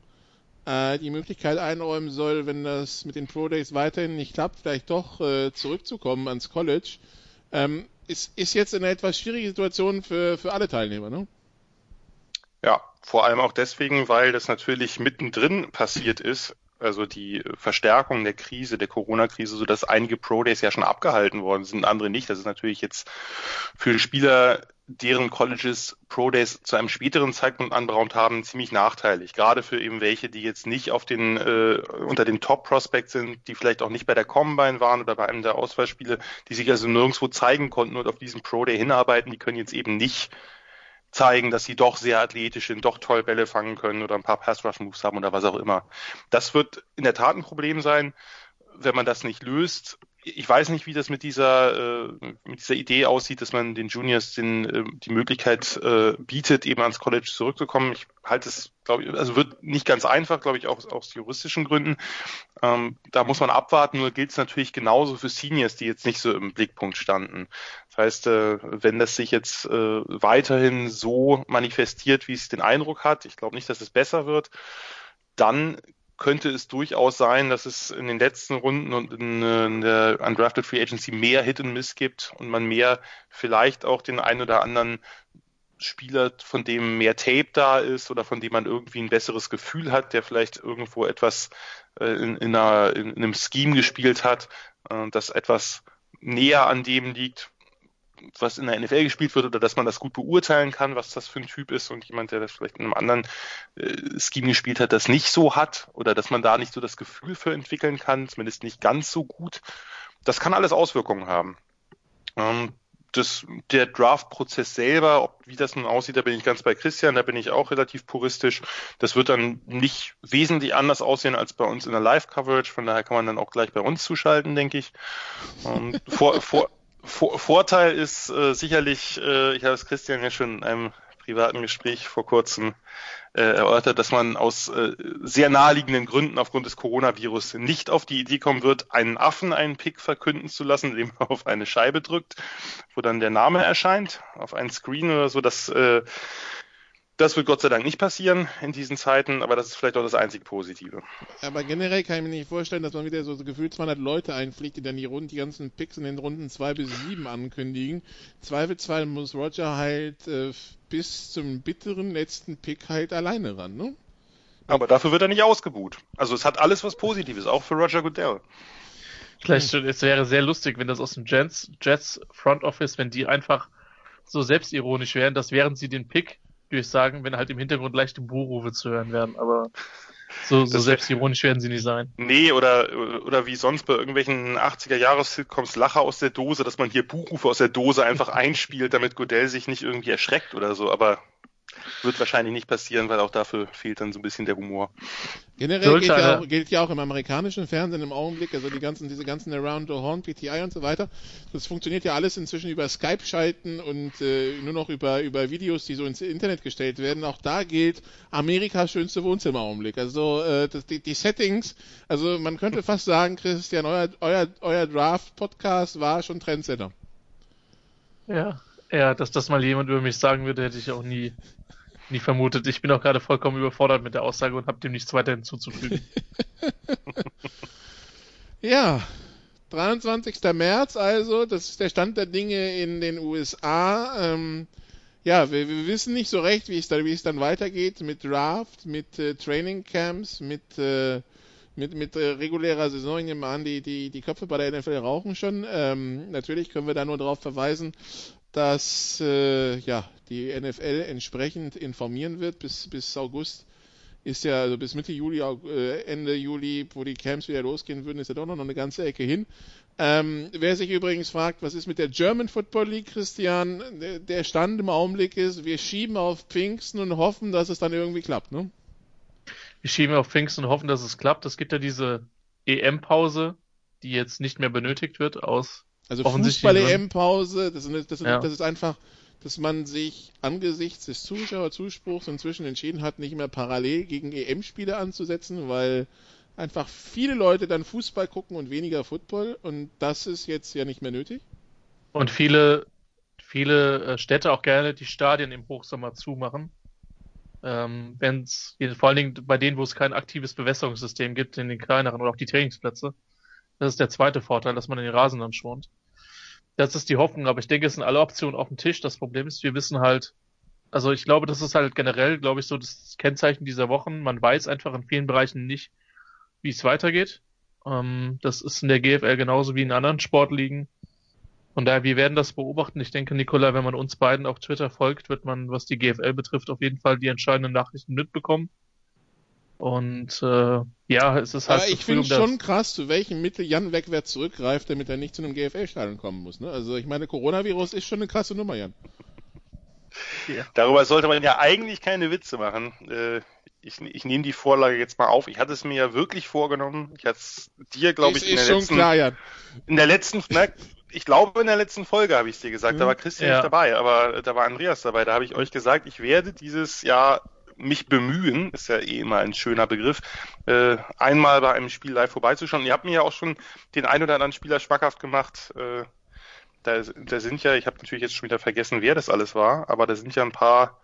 äh, die Möglichkeit einräumen soll, wenn das mit den Pro Days weiterhin nicht klappt, vielleicht doch äh, zurückzukommen ans College. Ähm, ist, ist jetzt eine etwas schwierige Situation für, für alle Teilnehmer, ne? Ja, vor allem auch deswegen, weil das natürlich mittendrin passiert ist also die Verstärkung der Krise, der Corona-Krise, so dass einige Pro Days ja schon abgehalten worden sind, andere nicht. Das ist natürlich jetzt für Spieler, deren Colleges Pro Days zu einem späteren Zeitpunkt anberaumt haben, ziemlich nachteilig. Gerade für eben welche, die jetzt nicht auf den äh, unter den Top Prospects sind, die vielleicht auch nicht bei der Combine waren oder bei einem der Auswahlspiele, die sich also nirgendwo zeigen konnten und auf diesen Pro Day hinarbeiten, die können jetzt eben nicht zeigen, dass sie doch sehr athletisch sind, doch toll Bälle fangen können oder ein paar Pass-Rush-Moves haben oder was auch immer. Das wird in der Tat ein Problem sein, wenn man das nicht löst ich weiß nicht, wie das mit dieser, äh, mit dieser Idee aussieht, dass man den Juniors den, äh, die Möglichkeit äh, bietet, eben ans College zurückzukommen. Ich halte es, glaube ich, also wird nicht ganz einfach, glaube ich, auch aus juristischen Gründen. Ähm, da muss man abwarten, nur gilt es natürlich genauso für Seniors, die jetzt nicht so im Blickpunkt standen. Das heißt, äh, wenn das sich jetzt äh, weiterhin so manifestiert, wie es den Eindruck hat, ich glaube nicht, dass es besser wird, dann könnte es durchaus sein, dass es in den letzten Runden und in, in der Undrafted Free Agency mehr Hit and Miss gibt und man mehr vielleicht auch den einen oder anderen Spieler, von dem mehr Tape da ist oder von dem man irgendwie ein besseres Gefühl hat, der vielleicht irgendwo etwas äh, in, in, einer, in, einem Scheme gespielt hat, äh, das etwas näher an dem liegt, was in der NFL gespielt wird oder dass man das gut beurteilen kann, was das für ein Typ ist und jemand, der das vielleicht in einem anderen äh, Scheme gespielt hat, das nicht so hat oder dass man da nicht so das Gefühl für entwickeln kann, zumindest nicht ganz so gut. Das kann alles Auswirkungen haben. Ähm, das, der Draft-Prozess selber, ob, wie das nun aussieht, da bin ich ganz bei Christian, da bin ich auch relativ puristisch. Das wird dann nicht wesentlich anders aussehen als bei uns in der Live-Coverage, von daher kann man dann auch gleich bei uns zuschalten, denke ich. Und vor, vor, vor Vorteil ist äh, sicherlich, äh, ich habe es Christian ja schon in einem privaten Gespräch vor kurzem äh, erörtert, dass man aus äh, sehr naheliegenden Gründen aufgrund des Coronavirus nicht auf die Idee kommen wird, einen Affen einen Pick verkünden zu lassen, indem man auf eine Scheibe drückt, wo dann der Name erscheint, auf einen Screen oder so. Das äh, das wird Gott sei Dank nicht passieren in diesen Zeiten, aber das ist vielleicht auch das einzig Positive. Aber generell kann ich mir nicht vorstellen, dass man wieder so, so gefühlt 200 Leute einfliegt, die dann die, Runden, die ganzen Picks in den Runden 2 bis 7 ankündigen. Zweifelsfall muss Roger halt äh, bis zum bitteren letzten Pick halt alleine ran, ne? Aber dafür wird er nicht ausgebuht. Also es hat alles was Positives, auch für Roger Goodell. Vielleicht, hm. es wäre sehr lustig, wenn das aus dem Jets, Jets Front Office, wenn die einfach so selbstironisch wären, dass während sie den Pick sagen, wenn halt im Hintergrund leichte Buhrufe zu hören werden, aber so, so selbstironisch werden sie nicht sein. Nee, oder, oder wie sonst bei irgendwelchen 80er-Jahres-Sitcoms Lacher aus der Dose, dass man hier Buchrufe aus der Dose einfach einspielt, damit Godell sich nicht irgendwie erschreckt oder so, aber wird wahrscheinlich nicht passieren, weil auch dafür fehlt dann so ein bisschen der Humor. Generell gilt ja, auch, gilt ja, auch, im amerikanischen Fernsehen im Augenblick, also die ganzen, diese ganzen Around the Horn, PTI und so weiter, das funktioniert ja alles inzwischen über Skype-Schalten und äh, nur noch über, über Videos, die so ins Internet gestellt werden. Auch da gilt Amerikas schönste Wohnzimmer im Augenblick. Also äh, das, die, die Settings, also man könnte fast sagen, Christian, euer, euer, euer Draft-Podcast war schon Trendsetter. Ja, ja, dass das mal jemand über mich sagen würde, hätte ich auch nie nie vermutet. Ich bin auch gerade vollkommen überfordert mit der Aussage und habe dem nichts weiter hinzuzufügen. ja, 23. März also, das ist der Stand der Dinge in den USA. Ähm, ja, wir, wir, wissen nicht so recht, wie es, da, wie es dann weitergeht mit Draft, mit äh, Training Camps, mit, äh, mit, mit äh, regulärer Saison. Ich nehme an, die, die, die Köpfe bei der NFL rauchen schon. Ähm, natürlich können wir da nur darauf verweisen, dass äh, ja, die NFL entsprechend informieren wird. Bis, bis August ist ja, also bis Mitte Juli, äh, Ende Juli, wo die Camps wieder losgehen würden, ist ja doch noch eine ganze Ecke hin. Ähm, wer sich übrigens fragt, was ist mit der German Football League, Christian, der Stand im Augenblick ist, wir schieben auf Pfingsten und hoffen, dass es dann irgendwie klappt, ne? wir schieben auf Pfingsten und hoffen, dass es klappt. Es gibt ja diese EM-Pause, die jetzt nicht mehr benötigt wird aus Also. Fußball-EM-Pause, das, ist- das, Ja. das ist einfach, dass man sich angesichts des Zuschauerzuspruchs inzwischen entschieden hat, nicht mehr parallel gegen EM-Spiele anzusetzen, weil einfach viele Leute dann Fußball gucken und weniger Football und das ist jetzt ja nicht mehr nötig. Und viele, viele äh, Städte auch gerne die Stadien im Hochsommer zumachen. Ähm, wenn's, vor allen Dingen bei denen, wo es kein aktives Bewässerungssystem gibt, in den kleineren oder auch die Trainingsplätze. Das ist der zweite Vorteil, dass man den Rasen dann schont. Das ist die Hoffnung, aber ich denke, es sind alle Optionen auf dem Tisch. Das Problem ist, wir wissen halt, also ich glaube, das ist halt generell, glaube ich, so das Kennzeichen dieser Wochen. Man weiß einfach in vielen Bereichen nicht, wie es weitergeht. Ähm, das ist in der GFL genauso wie in anderen Sportligen. Von daher, wir werden das beobachten. Ich denke, Nikola, wenn man uns beiden auf Twitter folgt, wird man, was die GFL betrifft, auf jeden Fall die entscheidenden Nachrichten mitbekommen. Und äh, ja, es ist halt Aber ich finde schon krass, zu welchem Mittel Jan wegwärts zurückgreift, damit er nicht zu einem GFL-Stadion kommen muss. Ne? Also ich meine, Coronavirus ist schon eine krasse Nummer, Jan. Darüber sollte man ja eigentlich keine Witze machen. Äh, ich, ich nehme die Vorlage jetzt mal auf. Ich hatte es mir ja wirklich vorgenommen. Ich hatte es dir, glaube ich, in ist der, schon letzten, klar, Jan. in der letzten, na, ich glaube in der letzten Folge habe ich es dir gesagt. Da war Christian Ja. nicht dabei, aber da war Andreas dabei. Da habe ich euch gesagt, ich werde dieses Jahr mich bemühen, ist ja eh immer ein schöner Begriff, äh, einmal bei einem Spiel live vorbeizuschauen. Ihr habt mir ja auch schon den ein oder anderen Spieler schmackhaft gemacht. Äh, da, da sind ja, ich habe natürlich jetzt schon wieder vergessen, wer das alles war, aber da sind ja ein paar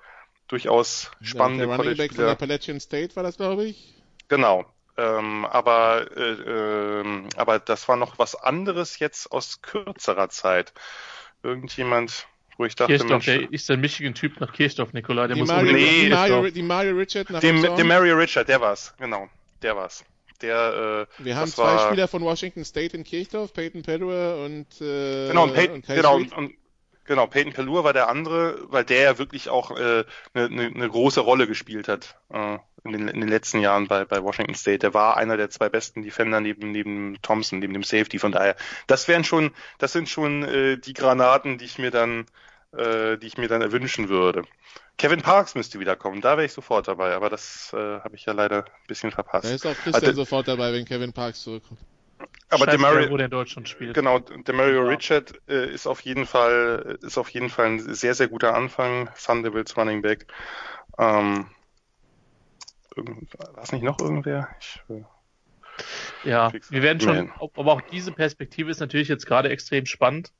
durchaus spannende der Running Back von. Appalachian State war das, glaube ich. Genau. Ähm, aber, äh, ähm, aber das war noch was anderes jetzt aus kürzerer Zeit. Irgendjemand, wo ich dachte, Kirchdorf, Mensch, der ist der Michigan-Typ nach Kirchdorf, Nikolai, der Die muss Mario, Nee, die, Mario, die Mario Richard nach dem, dem dem Mario Richard, der war's, genau, der war's. Der, äh, Wir haben zwei war, Spieler von Washington State in Kirchdorf, Peyton Pedua und, äh, Genau, und Peyton, und genau, Street. und, genau, Peyton Kalur war der andere, weil der ja wirklich auch eine äh, ne, ne, ne große Rolle gespielt hat äh, in, den, in den letzten Jahren bei, bei Washington State. Der war einer der zwei besten Defender neben, neben Thompson, neben dem Safety. Von daher, das wären schon, das sind schon äh, die Granaten, die ich mir dann, äh, die ich mir dann erwünschen würde. Kevin Parks müsste wiederkommen, da wäre ich sofort dabei, aber das äh, habe ich ja leider ein bisschen verpasst. Da ist auch Christian Also- sofort dabei, wenn Kevin Parks zurückkommt. aber der Scheißegal, Mario, wo der in Deutschland spielt. Genau, der Mario Ja. Richard äh, ist auf jeden Fall ist auf jeden Fall ein sehr sehr guter Anfang. Thunderbirds Running Back. Ähm, war es nicht noch irgendwer? Ich, äh, Ja, wir werden schon, aber auch diese Perspektive ist natürlich jetzt gerade extrem spannend,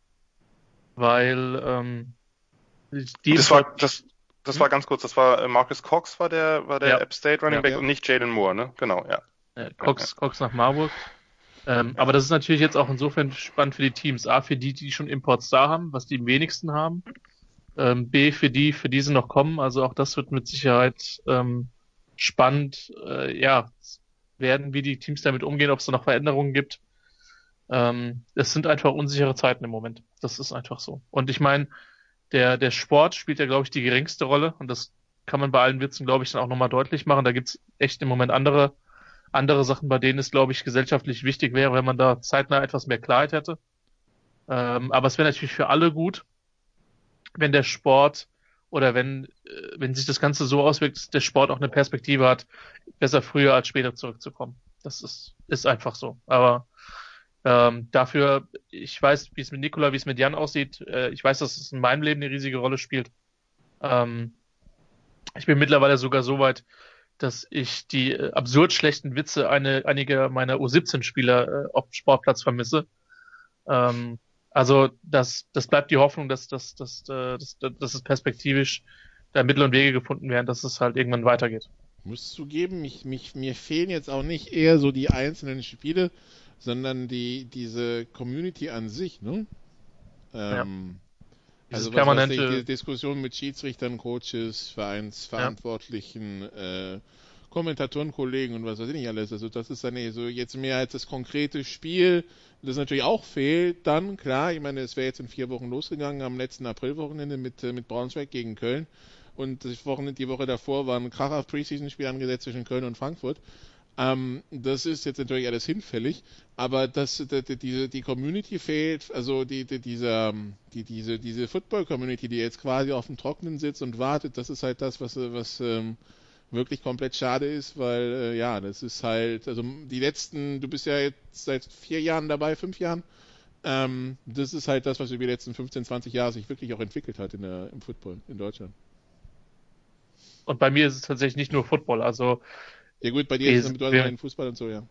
weil ähm, das war das das war ganz kurz. Das war äh, Marcus Cox war der war der Ja. App State Running. Back Ja. und nicht Jalen Moore, ne? Genau, ja. äh, Cox, Cox nach Marburg. Ähm, aber das ist natürlich jetzt auch insofern spannend für die Teams. A, für die, die schon Imports da haben, was die am wenigsten haben. Ähm, B, für die, für die sie noch kommen. Also auch das wird mit Sicherheit ähm, spannend, äh, ja, werden, wie die Teams damit umgehen, ob es da noch Veränderungen gibt. Ähm, es sind einfach unsichere Zeiten im Moment. Das ist einfach so. Und ich meine, der, der Sport spielt ja, glaube ich, die geringste Rolle. Und das kann man bei allen Witzen, glaube ich, dann auch nochmal deutlich machen. Da gibt's echt im Moment andere, andere Sachen, bei denen es, glaube ich, gesellschaftlich wichtig wäre, wenn man da zeitnah etwas mehr Klarheit hätte. Ähm, aber es wäre natürlich für alle gut, wenn der Sport oder wenn, äh, wenn sich das Ganze so auswirkt, dass der Sport auch eine Perspektive hat, besser früher als später zurückzukommen. Das ist, ist einfach so. Aber ähm, dafür, ich weiß, wie es mit Nikola, wie es mit Jan aussieht. Äh, ich weiß, dass es in meinem Leben eine riesige Rolle spielt. Ähm, ich bin mittlerweile sogar so weit, dass ich die äh, absurd schlechten Witze eine, einiger meiner U17-Spieler äh, auf dem Sportplatz vermisse. Ähm, also das, das bleibt die Hoffnung, dass, dass, dass, äh, dass, dass es perspektivisch da Mittel und Wege gefunden werden, dass es halt irgendwann weitergeht. Muss zugeben, mich, mich, mir fehlen jetzt auch nicht eher so die einzelnen Spiele, sondern die, diese Community an sich, ne? Ähm, Dieses also was weiß permanente- ich, die Diskussion mit Schiedsrichtern, Coaches, Vereinsverantwortlichen, äh, Kommentatoren, Kollegen und was weiß ich nicht alles. Also das ist dann eh so jetzt mehr als das konkrete Spiel, das natürlich auch fehlt. Dann, klar, ich meine, es wäre jetzt in vier Wochen losgegangen am letzten Aprilwochenende mit, äh, mit Braunschweig gegen Köln. Und das Wochenende, die Woche davor war ein kracher Preseason-Spiel angesetzt zwischen Köln und Frankfurt. Ähm, das ist jetzt natürlich alles hinfällig, aber das, die, die, die Community fehlt, also die, die, diese, die, diese, diese Football-Community, die jetzt quasi auf dem Trockenen sitzt und wartet, das ist halt das, was, was, ähm, wirklich komplett schade ist, weil äh, ja, das ist halt, also die letzten, du bist ja jetzt seit vier Jahren dabei, fünf Jahren, ähm, das ist halt das, was über die letzten 15, 20 Jahre sich wirklich auch entwickelt hat in der, im Football in Deutschland. Und bei mir ist es tatsächlich nicht nur Football, also ja gut, bei dir ist es bedeutet Fußball und so, ja.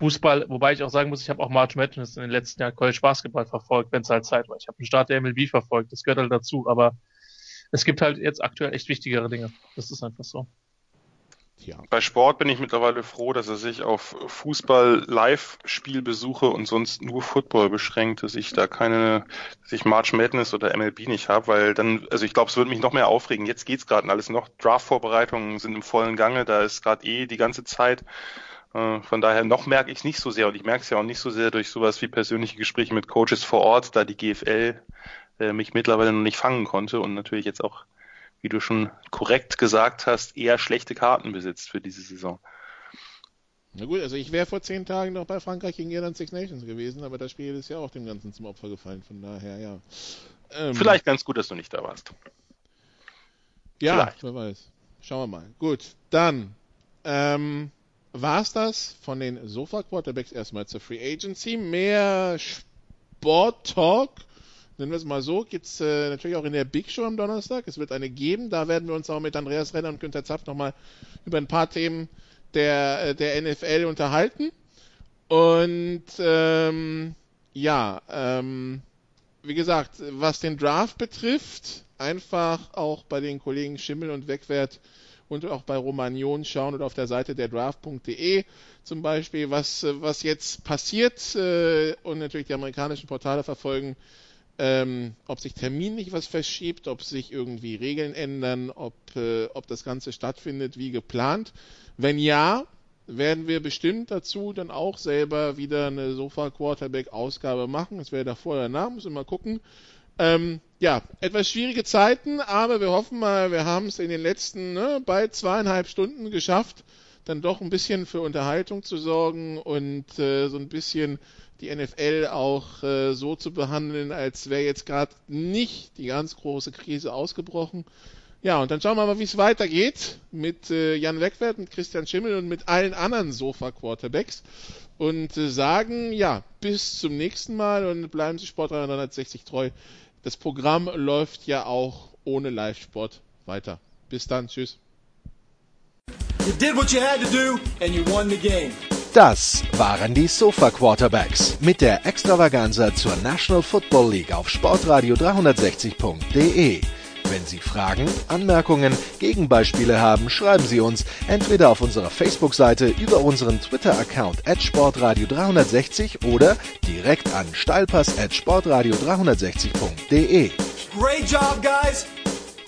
Fußball, wobei ich auch sagen muss, ich habe auch March Madness in den letzten Jahren College Basketball verfolgt, wenn es halt Zeit war. Ich habe den Start der MLB verfolgt, das gehört halt dazu, aber es gibt halt jetzt aktuell echt wichtigere Dinge. Das ist einfach so. Ja. Bei Sport bin ich mittlerweile froh, dass er sich auf Fußball-Live-Spielbesuche und sonst nur Football beschränkt, dass ich da keine, dass ich March Madness oder MLB nicht habe, weil dann, also ich glaube, es würde mich noch mehr aufregen. Jetzt geht's gerade alles noch. Draft-Vorbereitungen sind im vollen Gange, da ist gerade eh die ganze Zeit. Äh, von daher noch merke ich es nicht so sehr und ich merke es ja auch nicht so sehr durch sowas wie persönliche Gespräche mit Coaches vor Ort, da die GFL äh, mich mittlerweile noch nicht fangen konnte und natürlich jetzt auch, wie du schon korrekt gesagt hast, eher schlechte Karten besitzt für diese Saison. Na gut, also ich wäre vor zehn Tagen noch bei Frankreich gegen Irland Six Nations gewesen, aber das Spiel ist ja auch dem Ganzen zum Opfer gefallen, von daher ja. Ähm, Vielleicht ganz gut, dass du nicht da warst. Ja, Vielleicht. wer weiß. Schauen wir mal. Gut, dann ähm, war es das von den Sofa Quarterbacks erstmal zur Free Agency. Mehr Sport Talk, nennen wir es mal so, gibt es äh, natürlich auch in der Big Show am Donnerstag. Es wird eine geben. Da werden wir uns auch mit Andreas Renner und Günther Zapf nochmal über ein paar Themen der, äh, der NFL unterhalten. Und ähm, ja, ähm, wie gesagt, was den Draft betrifft, einfach auch bei den Kollegen Schimmel und Wegwert und auch bei Romagnon schauen oder auf der Seite der draft.de zum Beispiel, was, was jetzt passiert äh, und natürlich die amerikanischen Portale verfolgen, ähm, ob sich terminlich was verschiebt, ob sich irgendwie Regeln ändern, ob, äh, ob das Ganze stattfindet wie geplant. Wenn ja, werden wir bestimmt dazu dann auch selber wieder eine Sofa-Quarterback-Ausgabe machen. Das wäre davor oder danach, müssen wir mal gucken. Ähm, ja, etwas schwierige Zeiten, aber wir hoffen mal, wir haben es in den letzten ne, bald zweieinhalb Stunden geschafft, dann doch ein bisschen für Unterhaltung zu sorgen und äh, so ein bisschen die NFL auch äh, so zu behandeln, als wäre jetzt gerade nicht die ganz große Krise ausgebrochen. Ja, und dann schauen wir mal, wie es weitergeht mit äh, Jan Wegwert, mit Christian Schimmel und mit allen anderen Sofa-Quarterbacks und äh, sagen, ja, bis zum nächsten Mal und bleiben Sie Sport 360 treu. Das Programm läuft ja auch ohne Live-Sport weiter. Bis dann, tschüss. Das waren die Sofa Quarterbacks mit der Extravaganza zur National Football League auf Sportradio 360.de. Wenn Sie Fragen, Anmerkungen, Gegenbeispiele haben, schreiben Sie uns entweder auf unserer Facebook-Seite über unseren Twitter-Account at sportradio360 oder direkt an steilpass at sportradio360.de. Great job, guys!